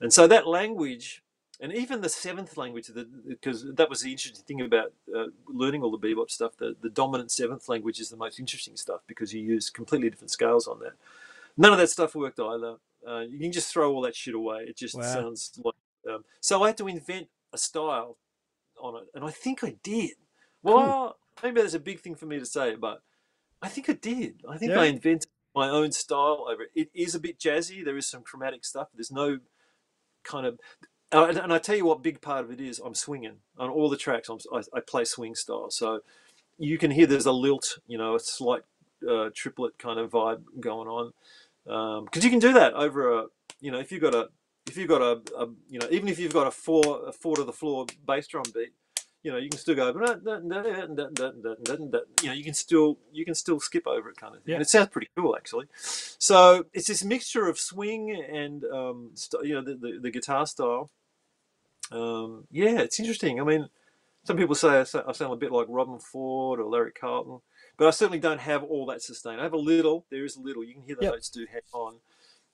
and so that language, and even the seventh language, because that was the interesting thing about uh, learning all the bebop stuff. The the dominant seventh language is the most interesting stuff because you use completely different scales on that. None of that stuff worked either. Uh, you can just throw all that shit away. It just Wow. sounds like. Um, so I had to invent a style on it, and I think I did. Well, maybe that's a big thing for me to say, but I think I did. I think Yeah. I invented my own style over it. It is a bit jazzy. There is some chromatic stuff. There's no kind of. And- I tell you what, big part of it is I'm swinging on all the tracks. I'm, I, I play swing style, so you can hear there's a lilt, you know, a slight uh, triplet kind of vibe going on. Because you can do that over a, you know, if you've got a, if you've got a, a, you know, even if you've got a four, a four to the floor bass drum beat, you know, you can still go, but you know, you can still, you can still skip over it kind of thing. Yeah. And it sounds pretty cool actually. So it's this mixture of swing and, um, st- you know, the, the, the guitar style. Um, yeah, it's interesting. I mean, some people say I I sound a bit like Robben Ford or Larry Carlton, but I certainly don't have all that sustain. I have a little. There is a little. You can hear the Yep. notes do hang on.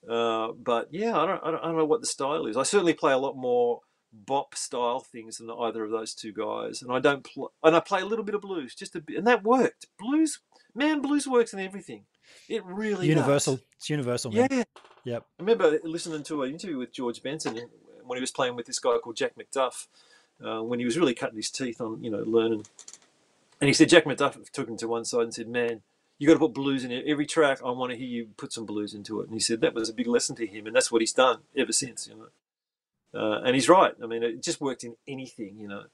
Uh, but yeah, I don't, I don't. I don't know what the style is. I certainly play a lot more bop style things than either of those two guys, and I don't. Pl- and I play a little bit of blues, just a bit, and that worked. Blues, man, blues works in everything. It really does. Universal. It's universal, man. Yeah. Yep. I remember listening to an interview with George Benson when he was playing with this guy called Jack McDuff, uh, when he was really cutting his teeth on, you know, learning. And he said Jack McDuff took him to one side and said, "Man, you got to put blues in it. Every track, I want to hear you put some blues into it." And he said that was a big lesson to him, and that's what he's done ever since, you know. Uh, and he's right. I mean, it just worked in anything, you know.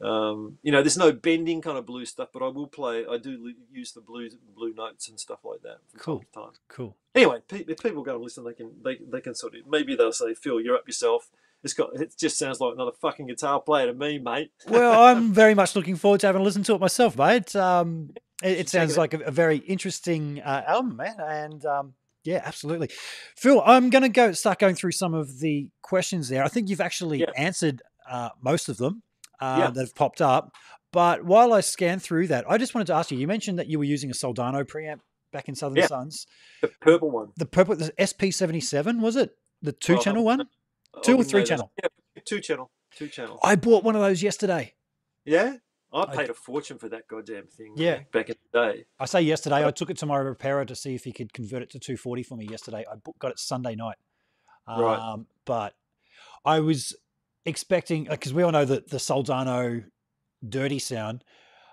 Um, you know, there's no bending kind of blues stuff, but I will play. I do l- use the blues, blue notes and stuff like that from Cool. time to time Cool. anyway, pe- if people go and listen, they can they, they can sort of maybe they'll say, "Phil, you're up yourself." It's got it just sounds like another fucking guitar player to me, mate. Well, I'm very much looking forward to having a listen to it myself, mate. Um, it, it sounds it like a, a very interesting uh, album, man. And um, yeah, absolutely. Phil, I'm going to go start going through some of the questions there. I think you've actually Yeah. answered uh, most of them uh, Yeah. that have popped up. But while I scan through that, I just wanted to ask you. You mentioned that you were using a Soldano preamp back in Southern Yeah. Sons. The purple one, The purple, the SP77 was it? The two channel I one? I Two or three channel? Yeah, two channel, two channel. I bought one of those yesterday. Yeah, I I- paid a fortune for that goddamn thing. Yeah. back in the day. I say yesterday. I took it to my repairer to see if he could convert it to 240 for me yesterday. I got it Sunday night. Um, Right. But I was expecting because we all know that the Soldano dirty sound.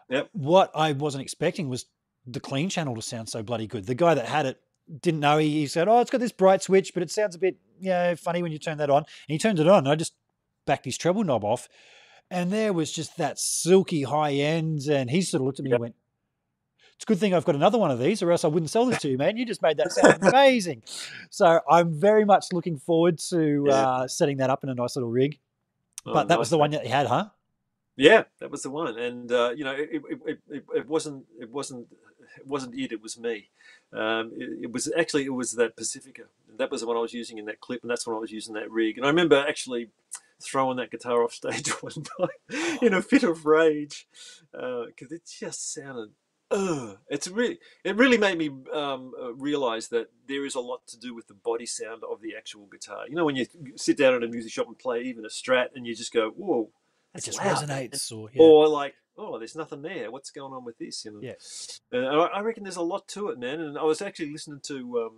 Yep. What I wasn't expecting was the clean channel to sound so bloody good. The guy that had it didn't know. He, he said, "Oh, it's got this bright switch, but it sounds a bit, you know, funny when you turn that on." And he turned it on. And I just backed his treble knob off, and there was just that silky high end. And he sort of looked at me Yep. and went, "It's a good thing I've got another one of these, or else I wouldn't sell this to you, man. You just made that sound amazing." So I'm very much looking forward to Yeah. uh, setting that up in a nice little rig. Oh, But that was the one that he had, huh? Yeah, that was the one, and uh, you know, it, it, it, it, wasn't it wasn't it wasn't it. It was me. Um, it, it was actually it was that Pacifica. That was the one I was using in that clip, and that's when I was using that rig. And I remember actually throwing that guitar off stage one night in a fit of rage because it just sounded. Ugh. It's really it really made me um, uh, realize that there is a lot to do with the body sound of the actual guitar. You know, when you sit down at a music shop and play even a Strat, and you just go, "Whoa." It just loud, resonates, or yeah. or like, oh, there's nothing there. What's going on with this? You know. Yeah. And I I reckon there's a lot to it, man. And I was actually listening to um,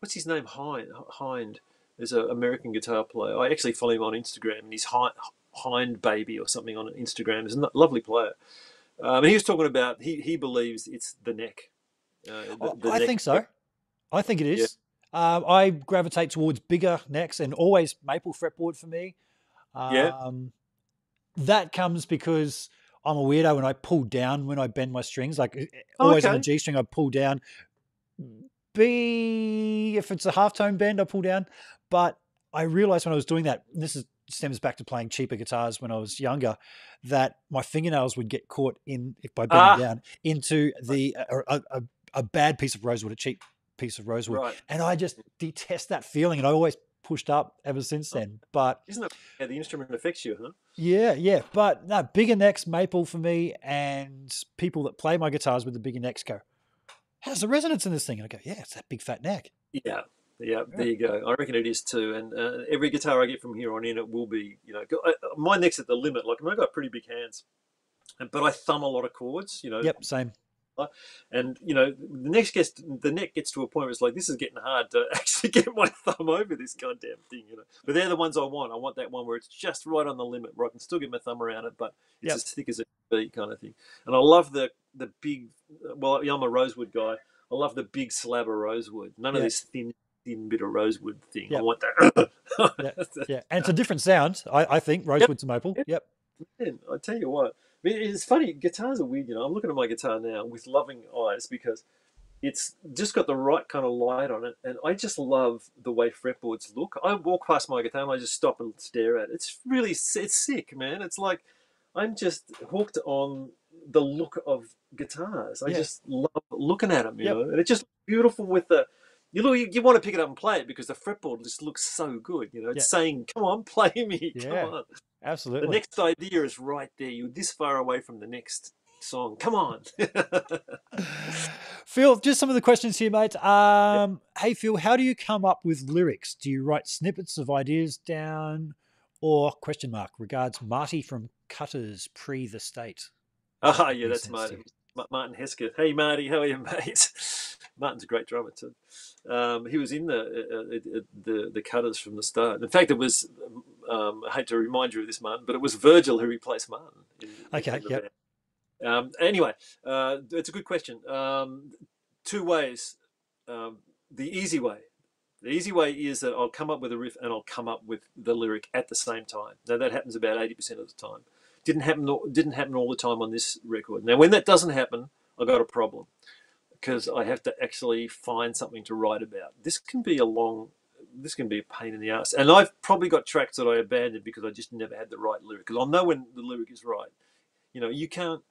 what's his name, Hind. Hind is an American guitar player. I actually follow him on Instagram, and he's Hind, Hind Baby or something on Instagram. He's a lovely player. Um, and he was talking about he he believes it's the neck. Uh, the, the I neck- think so. I think it is. Um, I gravitate towards bigger necks and always maple fretboard for me. Um, Yeah. That comes because I'm a weirdo and I pull down when I bend my strings. Like eh, always on the G string, I pull down. B, if it's a half tone bend, I pull down. But I realized when I was doing that, and this is stems back to playing cheaper guitars when I was younger, that my fingernails would get caught in if by bending Ah. down into the a, a, a, a bad piece of rosewood, a cheap piece of rosewood, Right. and I just detest that feeling, and I always pushed up ever since Oh. then. But Isn't it? Yeah, the instrument affects you, huh? yeah, yeah, but no, bigger necks maple for me, and people that play my guitars with the bigger necks go, "How's the resonance in this thing?" And I go, "Yeah, it's that big fat neck." Yeah, yeah, there you go. I reckon it is too. And uh, every guitar I get from here on in, it will be, you know, go- I, my neck's at the limit. Like, I mean, I've got pretty big hands, and- but I thumb a lot of chords, you know, Yep, same. And you know the next gets the neck gets to a point where it's like this is getting hard to actually get my thumb over this goddamn thing you know. But they're the ones i want. I want that one where it's just right on the limit where i can still get my thumb around it but it's Yep. as thick as it can be kind of thing. And i love the the big well i'm a rosewood guy. I love the big slab of rosewood. None of this thin thin bit of rosewood thing. I want that. Yeah, and it's a different sound, I, I think. Rosewood to maple. Yep. Man, I tell you what, it's funny. Guitars are weird, you know. I'm looking at my guitar now with loving eyes because it's just got the right kind of light on it, and I just love the way fretboards look. I walk past my guitar and I just stop and stare at it. It's really, it's sick, man. It's like I'm just hooked on the look of guitars. I Yeah. just love looking at them, you Yep. know, and it's just beautiful with the. You look, you, you want to pick it up and play it because the fretboard just looks so good. You know, it's saying, "Come on, play me, Yeah. come on." The next idea is right there. You're this far away from the next song. Come on. Phil, just some of the questions here, mate. Um, Hey, Phil, how do you come up with lyrics? Do you write snippets of ideas down or question mark? Regards, Marty from Cutters pre the state. Ah, yeah, that's. Martin. Martin Hesketh. Hey, Marty, how are you, mate? Martin's a great drummer too. Um, he was in the, uh, uh, the the Cutters from the start. In fact, it was. Um, I hate to remind you of this, Martin, but it was Virgil who replaced Martin. in- Okay, in yep. Um, anyway, uh, it's a good question. Um, two ways. Um, the easy way. The easy way is that I'll come up with a riff and I'll come up with the lyric at the same time. Now that happens about eighty percent of the time. Didn't happen. Didn't happen all the time on this record. Now when that doesn't happen, I got a problem because I have to actually find something to write about. This can be a long. This can be a pain in the ass, and I've probably got tracks that I abandoned because I just never had the right lyric. Because I'll know when the lyric is right. You know, you can't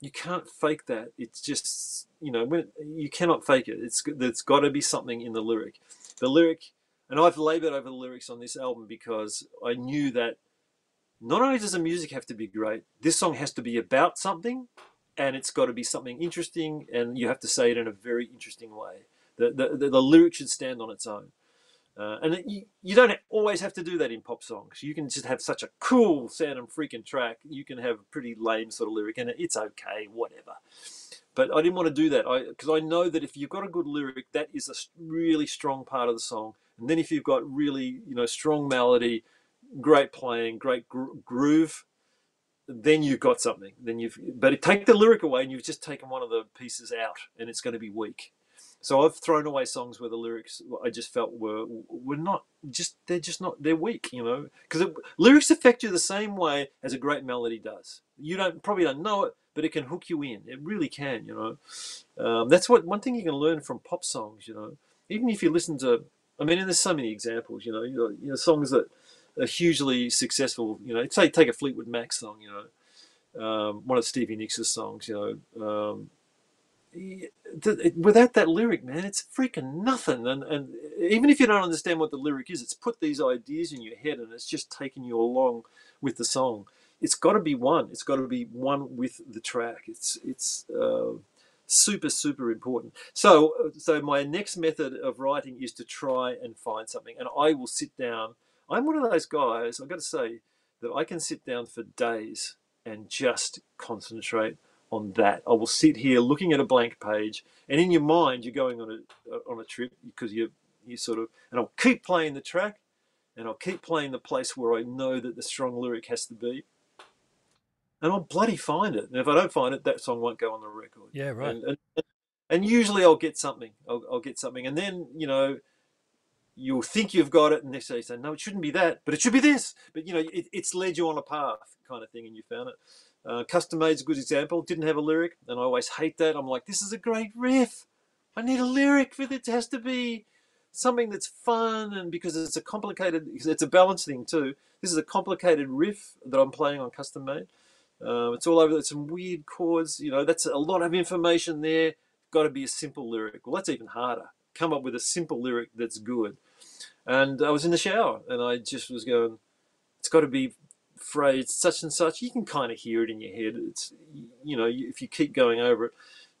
you can't fake that. It's just you know when you cannot fake it. It's there's got to be something in the lyric. The lyric, and I've laboured over the lyrics on this album because I knew that not only does the music have to be great, this song has to be about something, and it's got to be something interesting, and you have to say it in a very interesting way. The the, the, the lyric should stand on its own. Uh, and you, you don't always have to do that in pop songs. You can just have such a cool sounding freaking track. You can have a pretty lame sort of lyric, and it's okay, whatever. But I didn't want to do that because I, know that if you've got a good lyric, that is a really strong part of the song. And then if you've got really, you know, strong melody, great playing, great gro- groove, then you've got something. Then you've, but take the lyric away, and you've just taken one of the pieces out, and it's going to be weak. So I've thrown away songs where the lyrics I just felt were were not just they're just not they're weak, you know, because lyrics affect you the same way as a great melody does. You don't probably don't know it, but it can hook you in. It really can, you know. Um, that's what one thing you can learn from pop songs, you know. Even if you listen to, I mean, and there's so many examples, you know, you know, you know songs that are hugely successful. You know, say take a Fleetwood Mac song, you know, um, one of Stevie Nicks' songs, you know. Um, without that lyric, man, it's freaking nothing. And and even if you don't understand what the lyric is, it's put these ideas in your head, and it's just taking you along with the song. It's got to be one. It's got to be one with the track. It's it's uh, super super important. So so my next method of writing is to try and find something, and I will sit down. I'm one of those guys. I've got to say that I can sit down for days and just concentrate on that. I will sit here looking at a blank page, and in your mind, you're going on a on a trip because you you sort of, and I'll keep playing the track, and I'll keep playing the place where I know that the strong lyric has to be, and I'll bloody find it. And if I don't find it, that song won't go on the record. Yeah, right. And and, and usually I'll get something. I'll, I'll get something, and then you know. You'll think you've got it, and they you say, "No, it shouldn't be that, but it should be this." But you know, it, it's led you on a path, kind of thing, and you found it. Uh, Custom Made's a good example. Didn't have a lyric, and I always hate that. I'm like, this is a great riff. I need a lyric for it. It has to be something that's fun, and because it's a complicated, it's a balance thing too. This is a complicated riff that I'm playing on Custom Made. Um, it's all over. There's some weird chords. You know, that's a lot of information there. Got to be a simple lyric. Well, that's even harder. Come up with a simple lyric that's good. And I was in the shower, and I just was going. It's got to be phrase such and such you can kind of hear it in your head it's you know if you keep going over it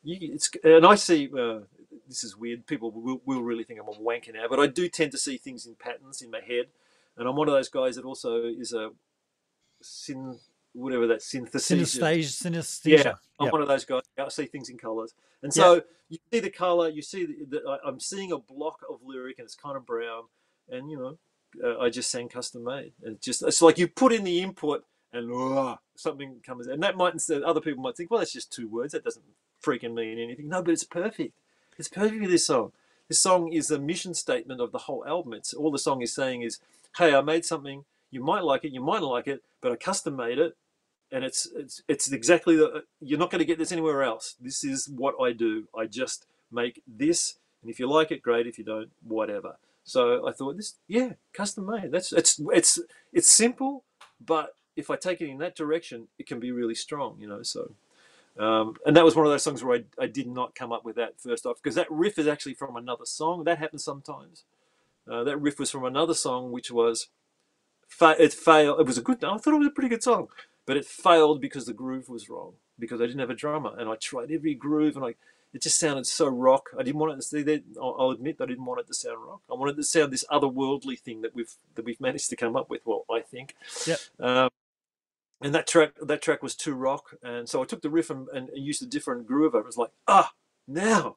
you it's and i see uh, this is weird people will, will really think i'm a wanker now but i do tend to see things in patterns in my head and i'm one of those guys that also is a syn whatever that synthesis. Synesthesia. Synesthesia. Yeah, I'm Yep. one of those guys. I see things in colours, and so you see the colour. You see the, the, I'm seeing a block of lyric, and it's kind of brown, and you know, uh, I just sang custom made, it's just it's like you put in the input, and "Ugh," something comes, and that might instead other people might think, well, that's just two words. That doesn't freaking mean anything. No, but it's perfect. It's perfect for this song. This song is a mission statement of the whole album. It's all the song is saying is, hey, I made something. You might like it, you might not like it, but I custom made it, and it's it's it's exactly the. You're not going to get this anywhere else. This is what I do. I just make this, and if you like it, great. If you don't, whatever. So I thought this, yeah, custom made. That's it's it's it's simple, but if I take it in that direction, it can be really strong. You know, so. Um, and that was one of those songs where I, I did not come up with that first off because that riff is actually from another song. That happens sometimes. Uh, that riff was from another song, which was it failed. It was a good. I thought it was a pretty good song, but it failed because the groove was wrong because I didn't have a drummer, and I tried every groove, and I it just sounded so rock. I didn't want it to see that. I'll, admit I didn't want it to sound rock. I wanted it to sound this otherworldly thing that we've that we've managed to come up with. Well, I think. Yeah. Um, and that track that track was too rock, and so I took the riff and, and used a different groove. I was like, ah, now,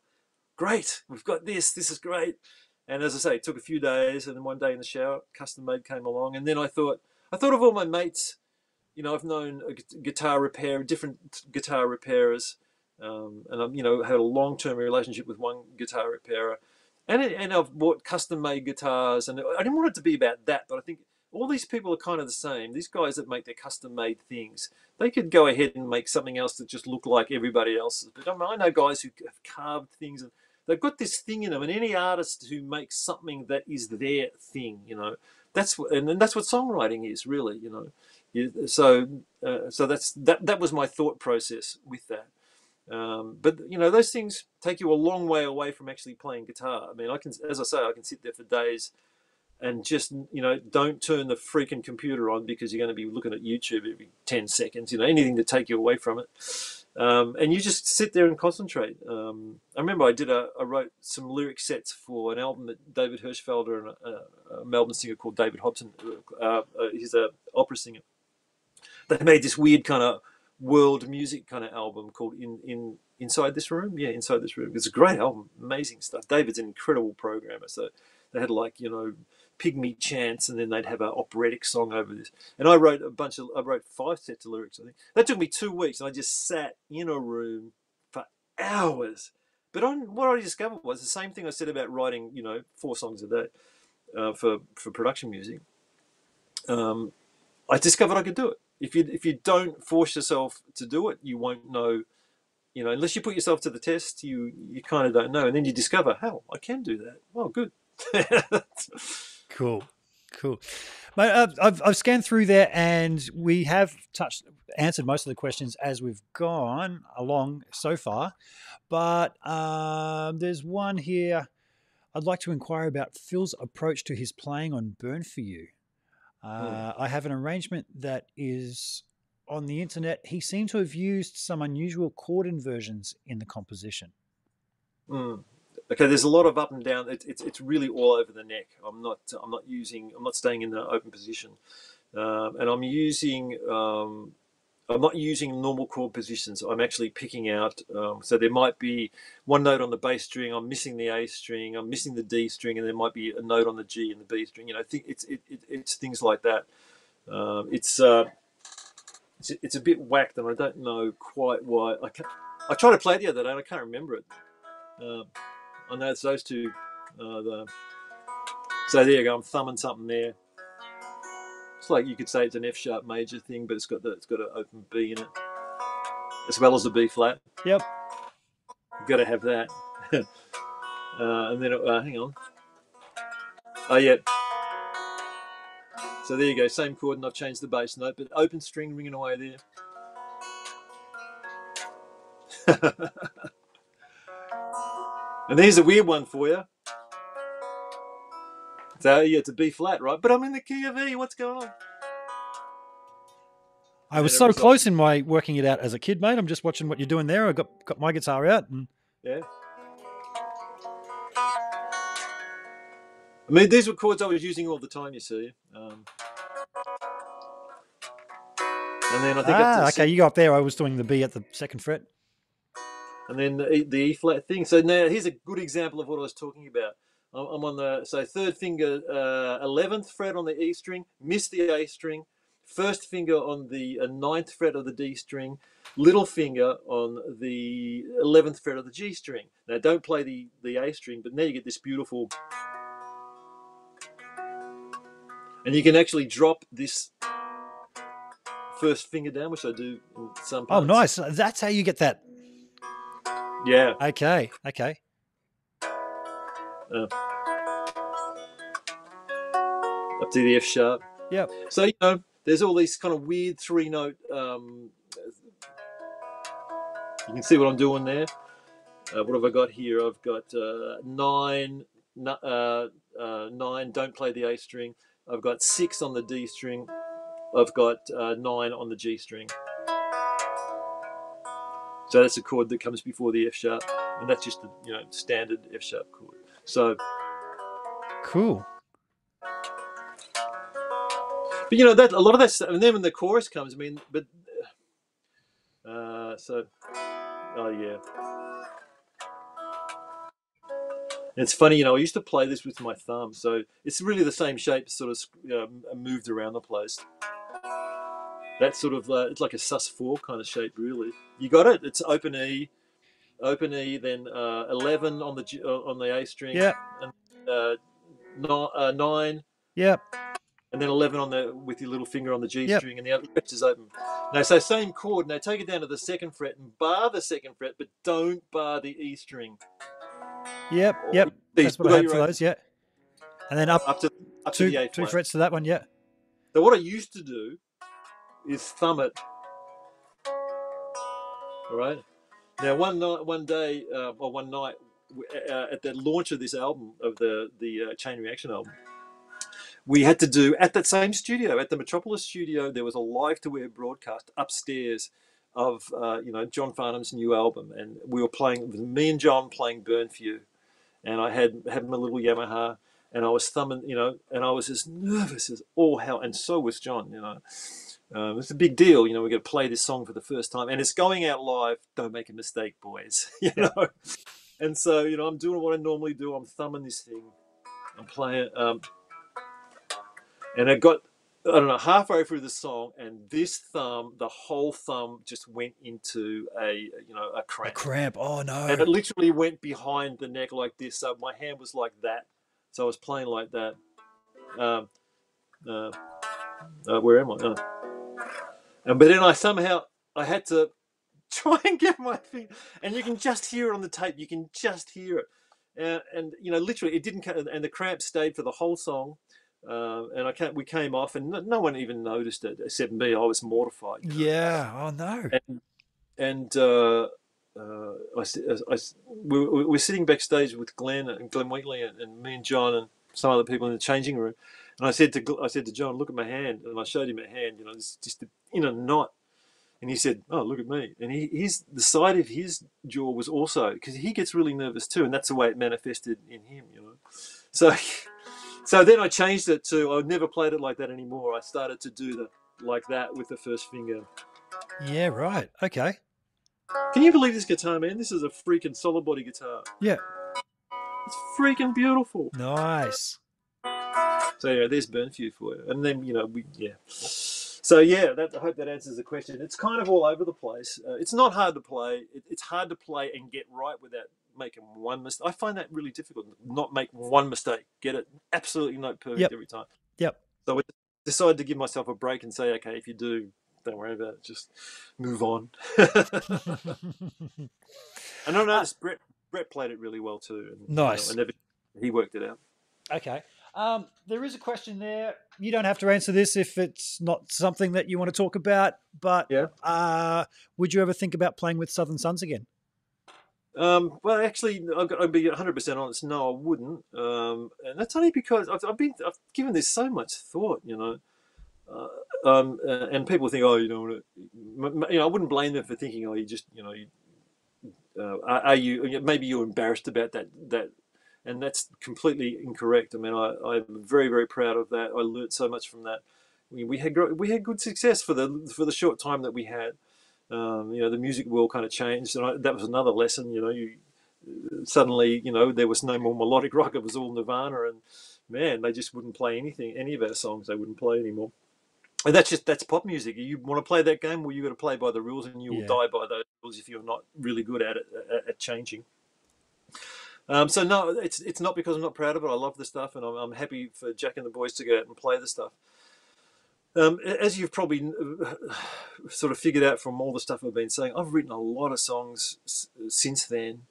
great, we've got this. This is great. And as I say, it took a few days, and then one day in the shower, custom made came along, and then I thought, I thought of all my mates. You know, I've known a guitar repair, different guitar repairers, um, and I've you know had a long term relationship with one guitar repairer, and it, and I've bought custom made guitars, and I didn't want it to be about that, but I think all these people are kind of the same. These guys that make their custom made things, they could go ahead and make something else that just look like everybody else's. But I, mean, I know guys who have carved things and they've got this thing in them. And any artist who makes something that is their thing, you know, that's what, and, and that's what songwriting is really, you know. So, uh, so that's that. That was my thought process with that. Um, but you know, those things take you a long way away from actually playing guitar. I mean, I can, as I say, I can sit there for days and just you know don't turn the freaking computer on because you're going to be looking at YouTube every 10 seconds you know anything to take you away from it. Um, and you just sit there and concentrate. Um, I remember I did a I wrote some lyric sets for an album that David Hirschfelder and a, a Melbourne singer called David Hobson uh, uh, he's a opera singer. They made this weird kind of world music kind of album called in in inside this room? Yeah inside this room. It's a great album amazing stuff. David's an incredible programmer so they had like you know pygmy chants and then they'd have an operatic song over this. And i wrote a bunch of i wrote five sets of lyrics i think. That took me two weeks and i just sat in a room for hours. But on, what i discovered was the same thing i said about writing you know four songs a day uh, for for production music. Um, i discovered i could do it if you if you don't force yourself to do it you won't know you know unless you put yourself to the test you you kind of don't know and then you discover how i can do that oh good Cool, cool. I've, I've, I've scanned through there, and we have touched answered most of the questions as we've gone along so far. But um, there's one here. I'd like to inquire about Phil's approach to his playing on "Burn for You." Uh, I have an arrangement that is on the internet. He seemed to have used some unusual chord inversions in the composition. Mm. Okay, there's a lot of up and down. It, it's it's really all over the neck. I'm not I'm not using I'm not staying in the open position, um, and I'm using um, I'm not using normal chord positions. I'm actually picking out. Um, so there might be one note on the bass string. I'm missing the A string. I'm missing the D string, and there might be a note on the G and the B string. You know, th- it's it, it, it's things like that. Um, it's uh, it's it's a bit whacked, and I don't know quite why. I can I tried to play it the other day, and I can't remember it. Um, I know it's those two. Uh, the, so there you go. I'm thumbing something there. Like you could say it's an F sharp major thing, but it's got the, it's got an open B in it, as well as a B flat. Yep. You've got to have that. uh, and then uh, hang on. Oh yeah. So there you go. Same chord, and I've changed the bass note, but open string ringing away there. And here's a weird one for you. So yeah, it's a B flat, right? But I'm in the key of E. What's going on? I was so result- close in my working it out as a kid, mate. I'm just watching what you're doing there. I got got my guitar out, and Yeah. I mean, these were chords I was using all the time. You see. Um, And then I think Ah, to okay. You go up there. I was doing the B at the second fret. and then the the E flat thing. So now here's a good example of what I was talking about. I'm I'm on the so third finger, uh, eleventh fret on the E string, miss the A string, first finger on the uh, ninth fret of the D string, little finger on the eleventh fret of the G string. Now don't play the the A string, but now you get this beautiful, and you can actually drop this first finger down, which I do in some Oh, nice. That's how you get that. Yeah. Okay. Okay. Up to the F sharp. Yeah. So you know, there's all these kind of weird three note. Um, you can see what I'm doing there. Uh, what have I got here? I've got uh, nine, uh, uh, nine. Don't play the A string. I've got six on the D string. I've got uh, nine on the G string. So that's a chord that comes before the F sharp, and that's just the you know standard F sharp chord. So Cool. But you know that a lot of that stuff, and then when the chorus comes, I mean, but uh, so oh yeah, it's funny, you know. I used to play this with my thumb, so it's really the same shape, sort of know, moved around the place. That sort of uh, it's like a sus four kind of shape, really. You got it. It's open E, open E, then uh, eleven on the G, uh, on the A string, Yep. uh, ni- uh, nine, Yep. and then 11 on the with your little finger on the G Yep. string, and the other fret is open. Now, so same chord. Now take it down to the second fret and bar the second fret, but don't bar the E string. Yep. Yep. See, That's what I had for those. Yeah. And then up Up to up to two the two frets to that one. Yeah. So what I used to do is thumb it. All right. Now one night, one day, uh, or one night, uh, at the launch of this album, of the the uh, Chain Reaction album, we had to do at that same studio, at the Metropolis studio. There was a live to air broadcast upstairs of uh, you know John Farnham's new album, and we were playing. Me and John playing "Burn for You," and I had had my little Yamaha, and I was thumbing, you know, and I was as nervous as all hell, and so was John, you know. Um, it's a big deal, you know. We're going to play this song for the first time, and it's going out live. Don't make a mistake, boys. You know. And so, you know, I'm doing what I normally do. I'm thumbing this thing. I'm playing, um, and I got, I don't know, halfway through the song, and this thumb, the whole thumb, just went into a, you know, a A cramp cramp. Oh no. and it literally went behind the neck like this. So my hand was like that. So I was playing like that. Um, uh, uh, where am I? Uh, and but then I somehow I had to try and get my thing, and you can just hear it on the tape. You can just hear it, and, and you know, literally, it didn't. And the cramp stayed for the whole song. Uh, and I can't, we came off, and no, no one even noticed it except me. I was mortified. Yeah. Oh no. and and uh, uh, I, I s- we, we we're sitting backstage with Glenn and Glenn Wheatley and, and me and John and some other people in the changing room, and I said to I said to John, look at my hand, and I showed him a hand, you know, it's just in a knot, and he said, oh look at me, and he his the side of his jaw was also because he gets really nervous too, and that's the way it manifested in him, you know, so. So then I changed it to I never played it like that anymore. I started to do the like that with the first finger. Yeah. Right. Okay. Can you believe this guitar, man? This is a freaking solid body guitar. Yeah. It's freaking beautiful. Nice. So yeah, there's Burn for you. And then you know we yeah. So yeah, that, I hope that answers the question. It's kind of all over the place. Uh, it's not hard to play. It, it's hard to play and get right without making one mistake. I find that really difficult. Not make one mistake. Get it absolutely note perfect Yep. every time. Yep. So I decided to give myself a break and say, okay, if you do, don't worry about it. Just move on. And I noticed Brett Brett played it really well too. And, you know, Nice. Never, he worked it out. Okay. Um, there is a question there. You don't have to answer this if it's not something that you want to talk about, but Yeah. uh, would you ever think about playing with Southern Sons again? Um, well, actually, I've got, I'll be 100 percent honest. No, I wouldn't. Um, and that's only because I've, I've been I've given this so much thought. You know. Uh, um, uh, and people think, oh, you know, you know, I wouldn't blame them for thinking, oh, you just, you know, you, uh, are, are you maybe you're embarrassed about that that, and that's completely incorrect. I mean, I, I'm very very proud of that. I learnt so much from that, we, we had we had good success for the for the short time that we had. Um, you know, the music world kind of changed, and I, that was another lesson. You know, you suddenly you know there was no more melodic rock; it was all Nirvana, and man, they just wouldn't play anything, any of our songs. They wouldn't play anymore. And that's just that's pop music. You want to play that game, well, you got to play by the rules, and you will Yeah. die by those rules if you're not really good at it at, at changing. Um, so no, it's it's not because I'm not proud of it. I love the stuff, and I'm, I'm happy for Jack and the boys to go out and play the stuff. Um, as you've probably sort of figured out from all the stuff I've been saying, I've written a lot of songs since then.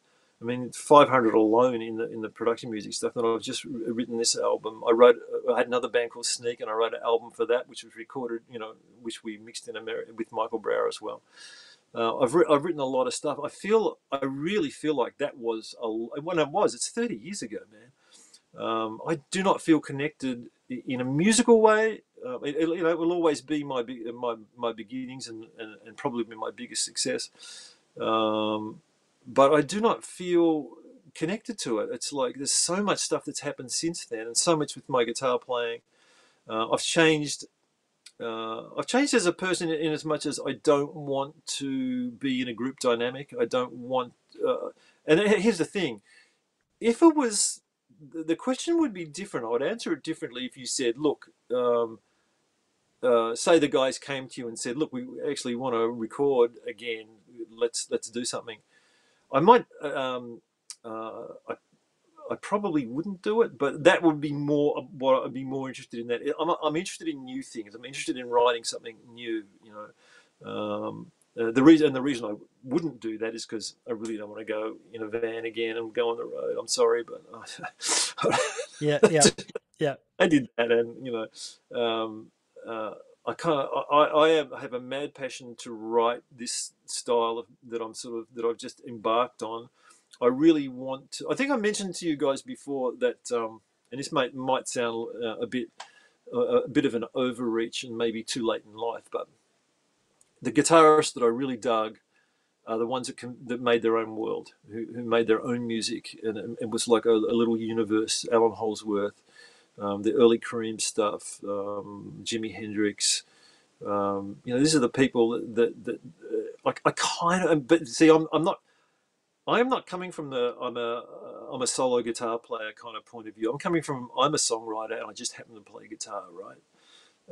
I mean, 500 alone in the in the production music stuff. And I've just written this album. I wrote. I had another band called Sneak, and I wrote an album for that, which was recorded. You know, which we mixed in America with Michael Brauer as well. Uh, I've, I've written a lot of stuff. I feel, I really feel like that was a, when it was. It's 30 years ago, man. Um, I do not feel connected in a musical way. Uh, it, it- you know, it will always be my my my beginnings and, and, and probably be my biggest success. Um, but I do not feel connected to it. It's like there's so much stuff that's happened since then, and so much with my guitar playing. Uh, I've changed uh, I've changed as a person in as much as I don't want to be in a group dynamic. I don't want, uh, and here's the thing: if it was, the question would be different. I would answer it differently if you said, "Look, um, uh, say the guys came to you and said, "Look, we actually want to record again. Let's let's do something." I might, um, uh, I I probably wouldn't do it, but that would be more what I'd be more interested in. That I'm, I'm interested in new things. I'm interested in writing something new. You know, um, uh, the reason and the reason I wouldn't do that is because I really don't want to go in a van again and go on the road. I'm sorry, but Yeah, yeah, yeah. I did that, and you know, um, uh, I kind of I, I I have a mad passion to write this style of, that I'm sort of that I've just embarked on. I really want to. I think I mentioned to you guys before that, um, and this might might sound uh, a bit a, a bit of an overreach and maybe too late in life, but the guitarists that I really dug are the ones that that made their own world, who, who made their own music, and it, was like a, a little universe. Allan Holdsworth, um, the early Cream stuff, um, Jimi Hendrix. Um, you know, these are the people that that, that uh, like I kind of. But see, I'm I'm not. I'm not coming from the I'm a I'm a solo guitar player kind of point of view. I'm coming from I'm a songwriter and I just happen to play guitar, right?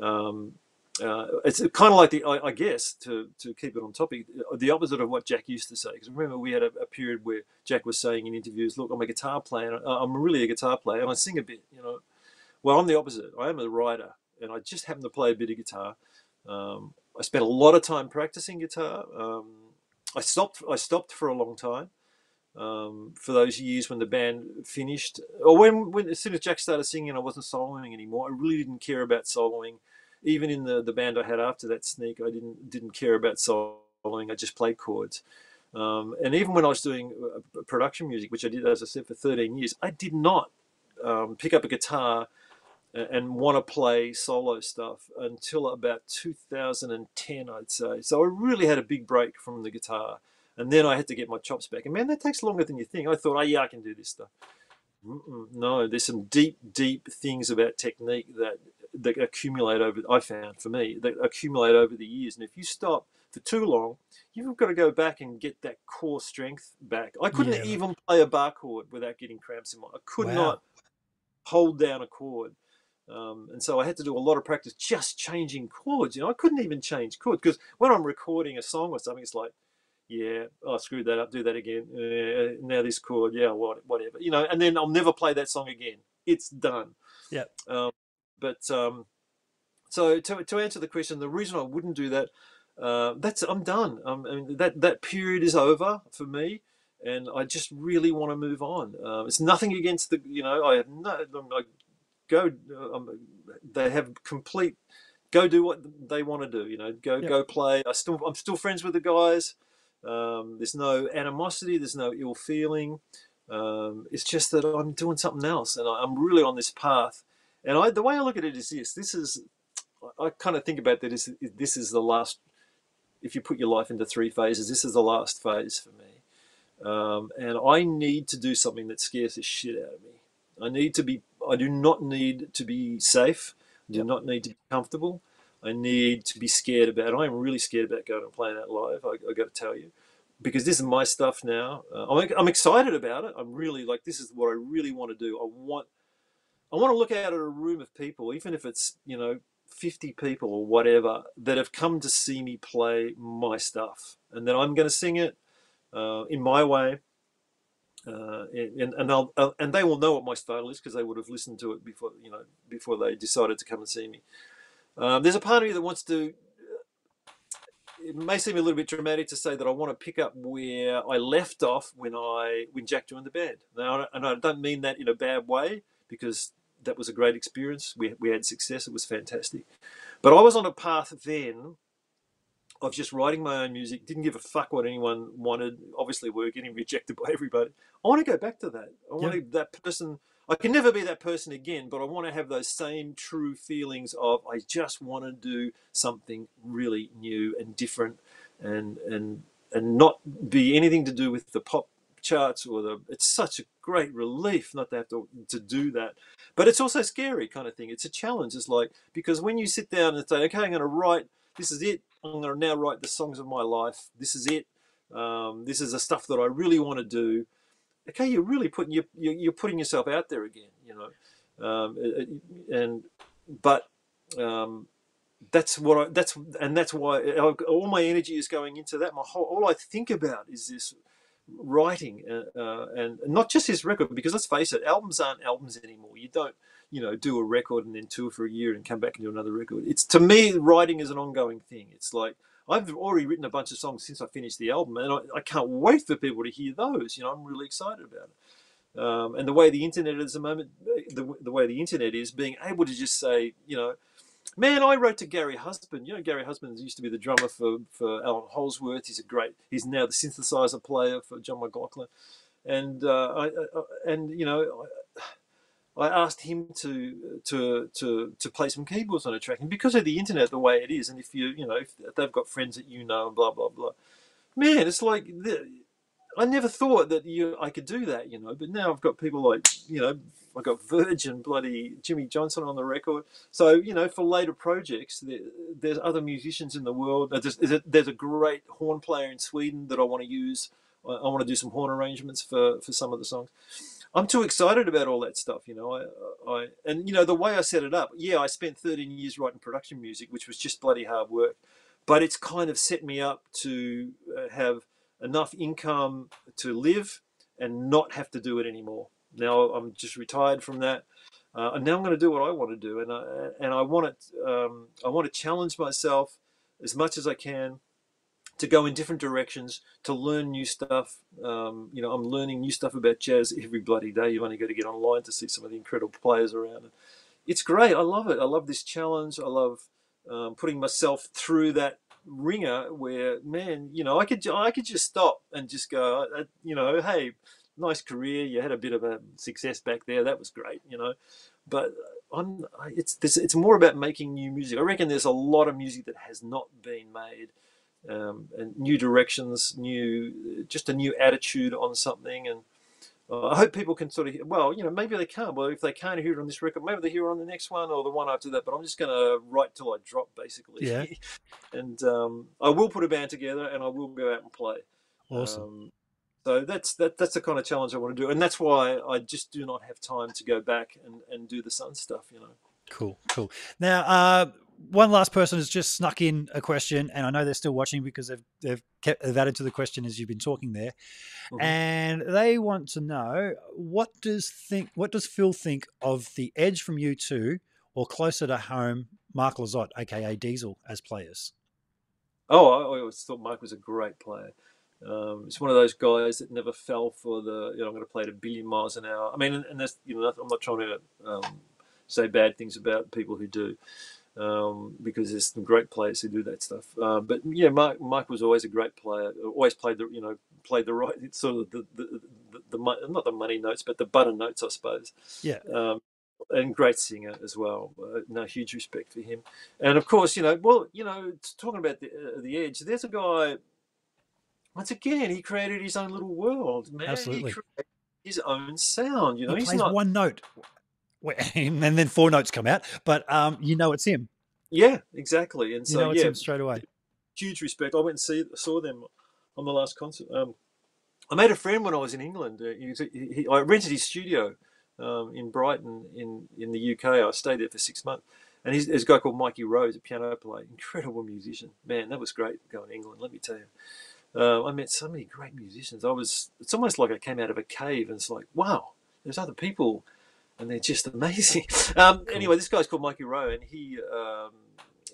Um, uh, it's kind of like the I, I guess to to keep it on topic, the opposite of what Jack used to say. Because remember, we had a, a period where Jack was saying in interviews, "Look, I'm a guitar player. I- I'm really a guitar player, and I sing a bit." You know, well, I'm the opposite. I am a writer, and I just happen to play a bit of guitar. Um, I spent a lot of time practicing guitar. Um, I stopped. I stopped for a long time. Um, for those years when the band finished, or when, when as soon as Jack started singing, I wasn't soloing anymore. I really didn't care about soloing. Even in the, the band I had after that, Sneak, I didn't didn't care about soloing. I just played chords. Um, and even when I was doing uh, production music, which I did, as I said, for 13 years, I did not um, pick up a guitar a- and want to play solo stuff until about 2010, I'd say. So I really had a big break from the guitar. And then I had to get my chops back. And man, that takes longer than you think. I thought, oh, yeah, I can do this stuff. Mm-mm, no, there's some deep, deep things about technique that that accumulate over. I found for me that accumulate over the years. And if you stop for too long, you've got to go back and get that core strength back. I couldn't Yeah. even play a bar chord without getting cramps in my. I could Wow. not hold down a chord. Um, and so I had to do a lot of practice just changing chords. You know, I couldn't even change chords because when I'm recording a song or something, it's like, yeah, oh, I screwed that up, do that again. Uh, now this chord, yeah, what, whatever. You know, and then I'll never play that song again. It's done. Yeah. Um, but um, so to, to answer the question, the reason I wouldn't do that, uh, that's I'm done. Um, I mean, that that period is over for me, and I just really want to move on. Um, it's nothing against the, you know, I have no, I go, um, they have complete, go do what they want to do. You know, go go play. I still I'm still friends with the guys. Um, there's no animosity. There's no ill feeling. Um, it's just that I'm doing something else, and I, I'm really on this path. And I, the way I look at it is this: this is, I, kind of think about that as this is the last. If you put your life into three phases, this is the last phase for me, um, and I need to do something that scares the shit out of me. I need to be. I do not need to be safe. I do not need to be comfortable. I need to be scared about. I'm really scared about going and playing that live. I, I got to tell you, because this is my stuff now. Uh, I'm, I'm excited about it. I'm really like this is what I really want to do. I want I want to look out at a room of people, even if it's you know 50 people or whatever, that have come to see me play my stuff, and then I'm going to sing it uh, in my way. Uh, and and they'll uh, and they will know what my style is because they would have listened to it before you know before they decided to come and see me. Um, there's a part of me that wants to. It may seem a little bit dramatic to say that I want to pick up where I left off when I when Jack joined the band. Now, and I don't mean that in a bad way because that was a great experience. We we had success. It was fantastic. But I was on a path then of just writing my own music. Didn't give a fuck what anyone wanted. Obviously, we were getting rejected by everybody. I want to go back to that. I want Yeah. to, that person. I can never be that person again, but I want to have those same true feelings of I just want to do something really new and different, and and and not be anything to do with the pop charts or the. It's such a great relief not to have to to do that, but it's also scary kind of thing. It's a challenge. It's like because when you sit down and say, okay, I'm going to write. This is it. I'm going to now write the songs of my life. This is it. Um, this is the stuff that I really want to do okay, you're really putting you you're, putting yourself out there again, you know, um, it- it- and but um, that's what I that's and that's why I, all my energy is going into that. My whole all I think about is this writing, uh, uh, and not just his record because let's face it, albums aren't albums anymore. You don't you know do a record and then tour for a year and come back and do another record. It's to me, writing is an ongoing thing. It's like I've already written a bunch of songs since I finished the album, and I, I can't wait for people to hear those. You know, I'm really excited about it. Um, and the way the internet is at the moment, the, the way the internet is, being able to just say, you know, man, I wrote to Gary Husband. You know, Gary Husband used to be the drummer for, for Allan Holdsworth. He's a great, he's now the synthesizer player for John McLaughlin. And, uh, I, I, and you know, I, asked him to, to, to, to play some keyboards on a track. And because of the internet, the way it is, and if you, you know, if they've got friends that you know and blah, blah, blah, man, it's like, the, I never thought that you I could do that, you know. But now I've got people like, you know, I got Virgin, bloody Jimmy Johnson on the record. So you know, for later projects, there, there's other musicians in the world. There's, there's a great horn player in Sweden that I want to use. I, I want to do some horn arrangements for for some of the songs. I'm too excited about all that stuff, you know. I, I and you know the way I set it up. Yeah, I spent 13 years writing production music, which was just bloody hard work, but it's kind of set me up to uh, have enough income to live and not have to do it anymore. Now I'm just retired from that, uh, and now I'm going to do what I want to do, and I and I want to um, I want to challenge myself as much as I can to go in different directions to learn new stuff. Um, you know, I'm learning new stuff about jazz every bloody day. You've only got to get online to see some of the incredible players around. It's great. I love it. I love this challenge. I love um, putting myself through that ringer where man you know i could i could just stop and just go uh, you know hey nice career you had a bit of a success back there that was great you know but i'm it's it's more about making new music i reckon there's a lot of music that has not been made um, and new directions new just a new attitude on something and uh, I hope people can sort of, well, you know, maybe they can't. Well, if they can't hear it on this record, maybe they hear it on the next one or the one after that. But I'm just going to write till I drop, basically. Yeah. and um, I will put a band together, and I will go out and play. Awesome. Um, so that's that. That's the kind of challenge I want to do, and that's why I just do not have time to go back and, and do the Sun stuff. You know. Cool, cool. Now, uh, one last person has just snuck in a question, and I know they're still watching because they've they've, kept, they've added to the question as you've been talking there, Mhm. and they want to know what does think what does Phil think of the Edge from U2, or closer to home, Mark Lizotte, aka Diesel, as players. Oh, I I always thought Mike was a great player. Um, it's one of those guys that never fell for the, you know, I'm going to play at a billion miles an hour. I mean, and, and that's, you know, I'm not trying to um, say bad things about people who do, um, because there's some great players who do that stuff. Uh, but yeah, Mike, Mike was always a great player. Always played the, you know, played the right, sort of the, the, the, the, not the money notes, but the butter notes, I suppose. Yeah. Um, and great singer as well. Uh, no, huge respect for him. And of course, you know, well, you know, talking about the uh, the edge, there's a guy. Once again, he created his own little world, man. Absolutely. He created his own sound. You know, he he's plays not. one note, and then four notes come out, but um, you know it's him. Yeah, exactly. And You so know it's yeah, him straight away. huge respect. I went and see saw them on the last concert. Um, I made a friend when I was in England. Uh, he, he, I rented his studio um, in Brighton in, in the UK. I stayed there for six months. And he's, there's a guy called Mikey Rose, a piano player, incredible musician. Man, that was great going to England, let me tell you. Uh, I met so many great musicians. I was, it's almost like I came out of a cave and it's like, wow, there's other people and they're just amazing. Um, Cool. Anyway, this guy's called Mikey Rowe and he, um,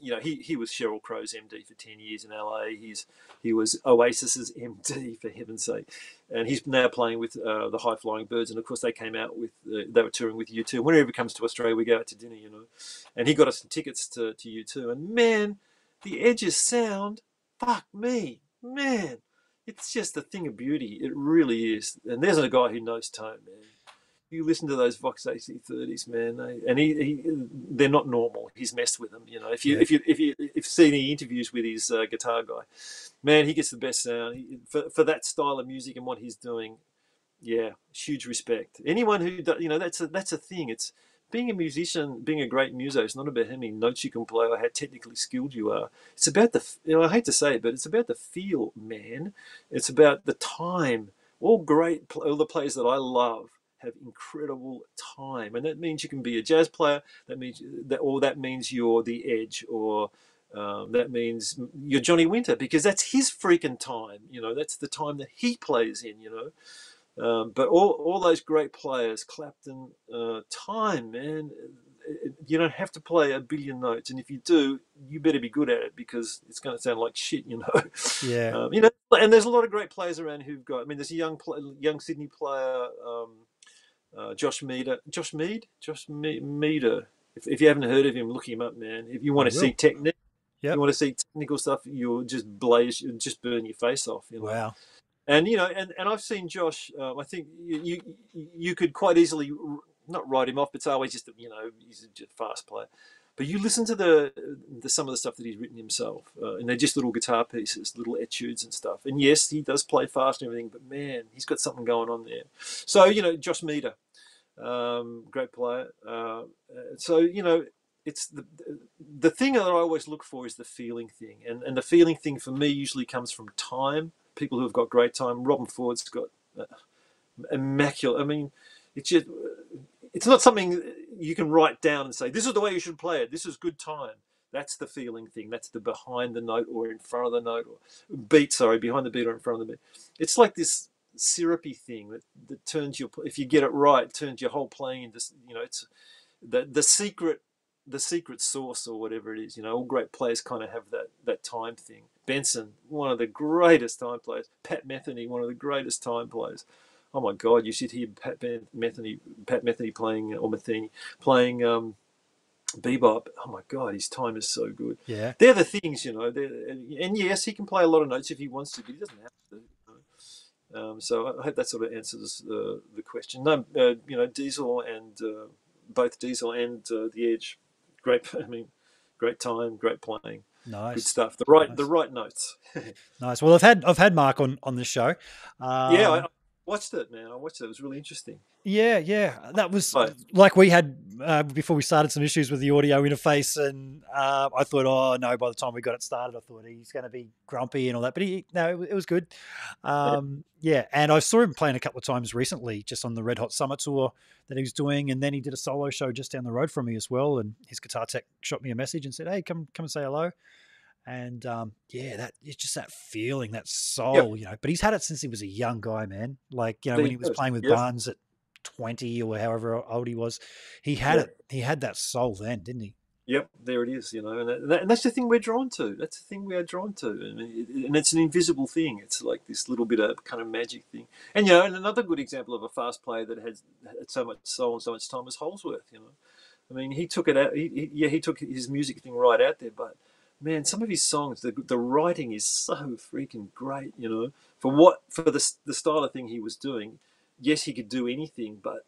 you know, he, he was Sheryl Crow's MD for 10 years in LA. He's, he was Oasis's MD, for heaven's sake. And he's now playing with uh, the High Flying Birds. And of course, they came out with, uh, they were touring with U2. Whenever he comes to Australia, we go out to dinner, you know. And he got us some tickets to, to U2. And man, the Edge's sound, fuck me, man. It's just a thing of beauty. It really is. And there's a guy who knows tone, man. You listen to those Vox AC30s, man, they, and he, he, they're not normal. He's messed with them, you know. If you Yeah. if you if you if you've seen any interviews with his uh, guitar guy, man, he gets the best sound he, for for that style of music and what he's doing. Yeah, huge respect. Anyone who do, you know that's a that's a thing. It's being a musician, being a great muso. It's not about how many notes you can play or how technically skilled you are. It's about the, you know I hate to say it, but it's about the feel, man. It's about the time. All great, all the players that I love have incredible time, and that means you can be a jazz player. That means that, or that means you're the Edge, or um, that means you're Johnny Winter because that's his freaking time. You know, that's the time that he plays in. You know. Um, but all, all those great players, Clapton, uh, time, man. You don't have to play a billion notes, and if you do, you better be good at it because it's going to sound like shit, you know. Yeah. Um, you know, and there's a lot of great players around who've got. I mean, there's a young young Sydney player, um, uh, Josh Meader. Josh Mead, Josh Me- Meader. If, if you haven't heard of him, look him up, man. If you want to see technique, Yep. you want to see technical stuff, you'll just blaze, you'll just burn your face off. You know? Wow. And you know, and, and I've seen Josh. Um, I think you, you you could quite easily not write him off, but say, always just you know he's a fast player. But you listen to the, the some of the stuff that he's written himself, uh, and they're just little guitar pieces, little etudes and stuff. And yes, he does play fast and everything, but man, he's got something going on there. So you know, Josh Meader, um, great player. Uh, so you know, it's the the thing that I always look for is the feeling thing, and and the feeling thing for me usually comes from time. People who have got great time. Robben Ford's got uh, immaculate. I mean, it's just it's not something you can write down and say this is the way you should play it. This is good time. That's the feeling thing. That's the behind the note or in front of the note or beat. Sorry, behind the beat or in front of the beat. It's like this syrupy thing that, that turns your if you get it right turns your whole playing into you know it's the the secret the secret sauce or whatever it is you know all great players kind of have that that time thing benson one of the greatest time players pat metheny one of the greatest time players oh my god you should hear pat Ben- metheny pat metheny playing or metheny playing um bebop oh my god his time is so good Yeah. they're the things, you know. And, and yes, he can play a lot of notes if he wants to, but he doesn't have to. Um, so I hope that sort of answers the the question. No, uh, you know, Diesel and uh, both Diesel and uh, the Edge, great. I mean, great time, great playing, Nice. good stuff. The right, Nice. the right notes. Nice. Well, I've had I've had Mark on on this show. Um, yeah, I, I watched it, man. I watched it. It was really interesting. Yeah, yeah, that was Right. like we had uh, before we started some issues with the audio interface, and uh, I thought, oh no, by the time we got it started, I thought he's going to be grumpy and all that, but he no, it, it was good. Um, yeah, and I saw him playing a couple of times recently, just on the Red Hot Summer tour that he was doing, and then he did a solo show just down the road from me as well. And his guitar tech shot me a message and said, "Hey, come come and say hello." And um, yeah, that it's just that feeling, that soul, you know. But he's had it since he was a young guy, man. Like you know, when he was playing with yes. Barnes at twenty or however old he was, he had Yeah. it. He had that soul then, didn't he? Yep, there it is. You know, and, that, and that- and that's the thing we're drawn to. That's the thing we are drawn to, and, it, and it's an invisible thing. It's like this little bit of kind of magic thing. And you know, and another good example of a fast player that has had so much soul and so much time is Holdsworth. You know, I mean, he took it out. He, he, yeah, he took his music thing right out there, but man, some of his songs, the, the writing is so freaking great. You know, for what for the the style of thing he was doing. Yes, he could do anything, but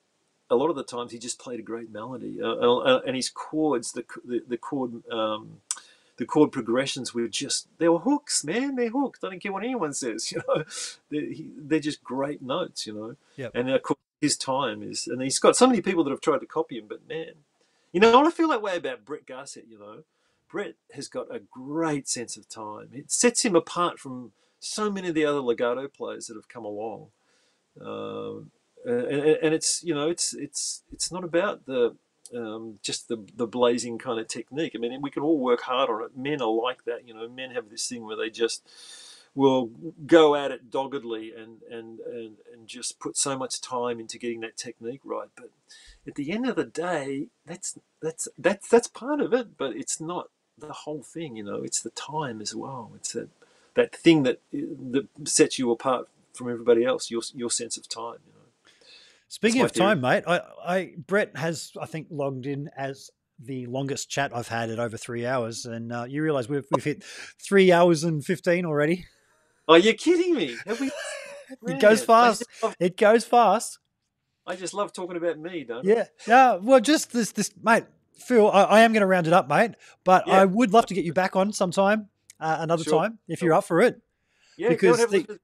a lot of the times he just played a great melody, uh, uh, and his chords, the the, the chord. Um, the chord progressions were just they were hooks man they're hooked i don't care what anyone says you know they're, he, they're just great notes you know Yep. and of course his time is and he's got so many people that have tried to copy him but man you know i feel that way about brett Garsed you know Brett has got a great sense of time. It sets him apart from so many of the other legato players that have come along. Um, and, and it's you know it's it's it's not about the um, just the the blazing kind of technique. I mean, we can all work hard on it. Men are like that, you know. Men have this thing where they just will go at it doggedly and and and and just put so much time into getting that technique right. But at the end of the day, that's that's that's that's part of it, but it's not the whole thing. You know, it's the time as well. It's that that thing that that sets you apart from everybody else. Your your sense of time. You know. Speaking of time, mate, I, I Brett has I think logged in as the longest chat I've had at over three hours, and uh, you realise we've we've hit three hours and fifteen already. Are you kidding me? We... it goes fast. Love... It goes fast. I just love talking about me, don't yeah. I? Yeah. Well, just this, this, mate. Phil, I, I am going to round it up, mate. But yeah. I would love to get you back on sometime, uh, another sure. time, if sure. you're up for it. Yeah, because the,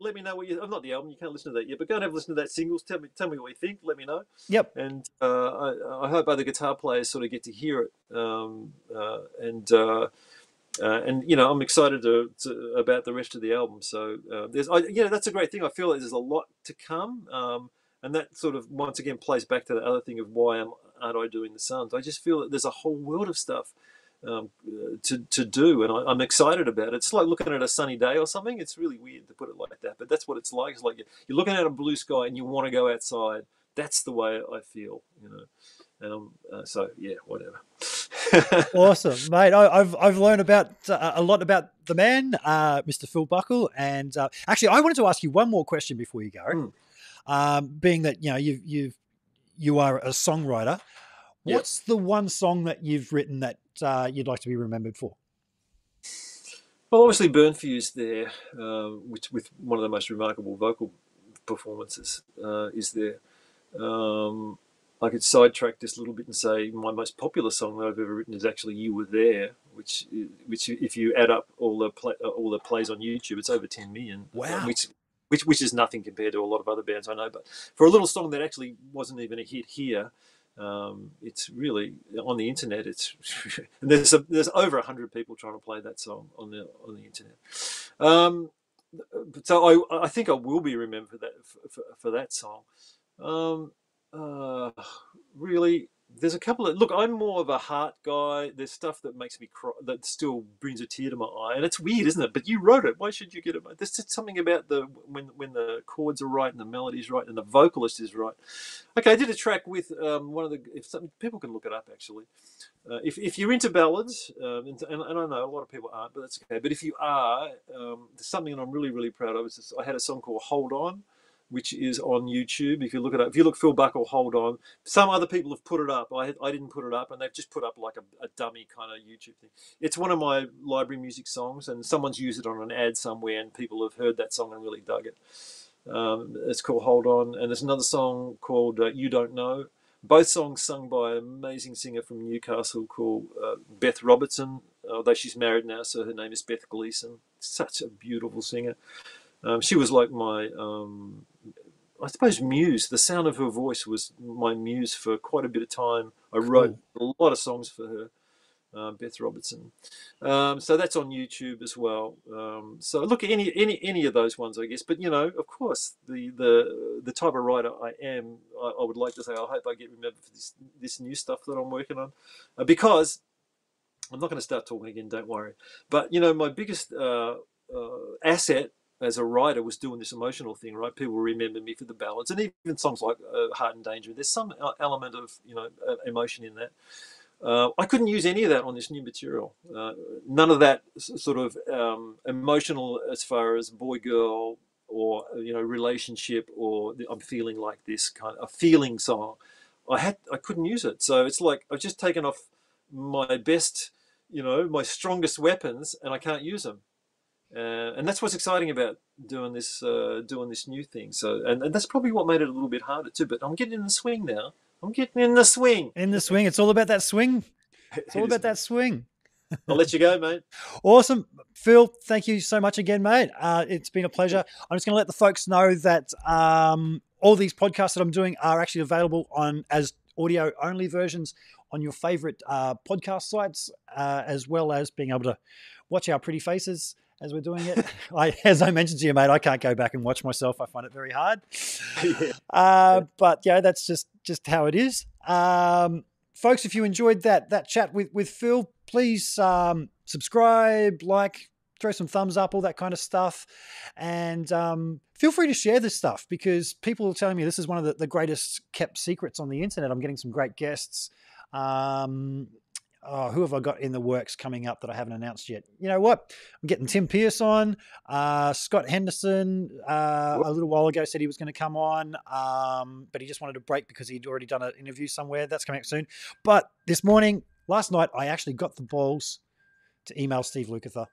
let me know what you. I'm not the album. You can't listen to that yet, but go and have a listen to that singles. Tell me, tell me what you think. Let me know. Yep. And uh, I, I, hope other guitar players sort of get to hear it. Um, uh, and uh, uh and you know, I'm excited to, to, about the rest of the album. So uh, there's, I, you know, that's a great thing. I feel like there's a lot to come. Um, and that sort of once again plays back to the other thing of why am, aren't I doing the Sons? I just feel that there's a whole world of stuff um, to, to do, and I, am excited about it. It's like looking at a sunny day or something. It's really weird to put it like that, but that's what it's like. It's like you're looking at a blue sky and you want to go outside. That's the way I feel, you know. Um, uh, so yeah, whatever. awesome, mate. I, have I've learned about uh, a lot about the man, uh, Mr. Phil Buckle, and uh, actually, I wanted to ask you one more question before you go. Mm. Um, being that you know you you you are a songwriter, what's yep. the one song that you've written that uh, you'd like to be remembered for? Well, obviously, Burn for You there, uh, which with one of the most remarkable vocal performances, uh, is there. Um, I could sidetrack this a little bit and say my most popular song that I've ever written is actually "You Were There," which, which if you add up all the play, all the plays on YouTube, it's over 10 million. Wow! Which, which, which is nothing compared to a lot of other bands I know. But for a little song that actually wasn't even a hit here, um, it's really on the internet. It's and there's a, there's over hundred people trying to play that song on the on the internet. Um, so I I think I will be remembered for that for, for, for that song. Um, uh, really, there's a couple of look. I'm more of a heart guy. There's stuff that makes me cry, that still brings a tear to my eye, and it's weird, isn't it? But you wrote it. Why should you get it? There's just something about the when when the chords are right and the melody's right and the vocalist is right. Okay, I did a track with um, one of the. If some people can look it up actually. Uh, if, if you're into ballads, um, and, and, I know a lot of people aren't, but that's okay. But if you are, um, there's something that I'm really really proud of. Is this, I had a song called "Hold On." Which is on YouTube. If you look at it, if you look Phil Buckle, hold on. Some other people have put it up. I, I didn't put it up, and they've just put up like a, a dummy kind of YouTube thing. It's one of my library music songs, and someone's used it on an ad somewhere, and people have heard that song and really dug it. Um, it's called Hold On, and there's another song called uh, You Don't Know. Both songs sung by an amazing singer from Newcastle called uh, Beth Robertson, although she's married now, so her name is Beth Gleeson. Such a beautiful singer. Um, she was like my, um, I suppose, muse. The sound of her voice was my muse for quite a bit of time. I cool. wrote a lot of songs for her, uh, Beth Robertson. Um, so that's on YouTube as well. Um, so look, at any any any of those ones, I guess. But you know, of course, the the the type of writer I am, I, I would like to say, I hope I get remembered for this this new stuff that I'm working on, uh, because I'm not going to start talking again. Don't worry. But you know, my biggest uh, uh asset as a writer was doing this emotional thing, right? People remember me for the ballads, and even songs like uh, "Heart in Danger." There's some element of you know uh, emotion in that. Uh, I couldn't use any of that on this new material. Uh, none of that sort of um, emotional, as far as boy girl or uh, you know relationship or I'm feeling like this kind of a feeling song. I had I couldn't use it, so it's like I've just taken off my best, you know, my strongest weapons, and I can't use them uh, and that's what's exciting about doing this uh, doing this new thing. So, and, and that's probably what made it a little bit harder too. But I'm getting in the swing now. I'm getting in the swing. In the swing. It's all about that swing. It's all about that swing. I'll let you go, mate. awesome. Phil, thank you so much again, mate. Uh, it's been a pleasure. I'm just going to let the folks know that um, all these podcasts that I'm doing are actually available on as audio only versions on your favorite uh, podcast sites, uh, as well as being able to watch our pretty faces as we're doing it. I, as I mentioned to you, mate, I can't go back and watch myself. I find it very hard. yeah. Uh, but yeah, that's just just how it is. Um, folks, if you enjoyed that that chat with with Phil, please um, subscribe, like, throw some thumbs up, all that kind of stuff, and um, feel free to share this stuff because people are telling me this is one of the, the greatest kept secrets on the internet. I'm getting some great guests. Um, oh, who have I got in the works coming up that I haven't announced yet? You know what? I'm getting Tim Pierce on. Uh, Scott Henderson uh, a little while ago said he was going to come on, um, but he just wanted a break because he'd already done an interview somewhere. That's coming up soon. But this morning, last night, I actually got the balls to email Steve Lukather,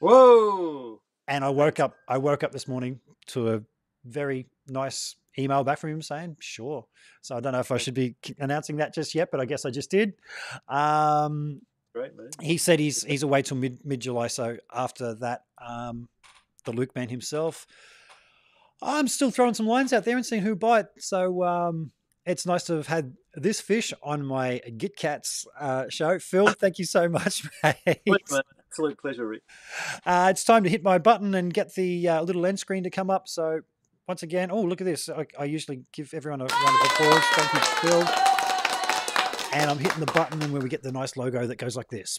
Whoa! and I woke up. I woke up this morning to a very nice email back from him saying, "Sure." So I don't know if I should be announcing that just yet, but I guess I just did. Um, Great, he said he's he's away till mid mid July. So after that, um, the Luke man himself, I'm still throwing some lines out there and seeing who bite. So um, it's nice to have had this fish on my Git Cats uh, show. Phil, thank you so much, mate. Pleasure. Absolute pleasure, Rick. Uh, it's time to hit my button and get the uh, little end screen to come up. So once again, oh look at this! I, I usually give everyone a round of applause. Thank you, Phil. And I'm hitting the button, and where we get the nice logo that goes like this.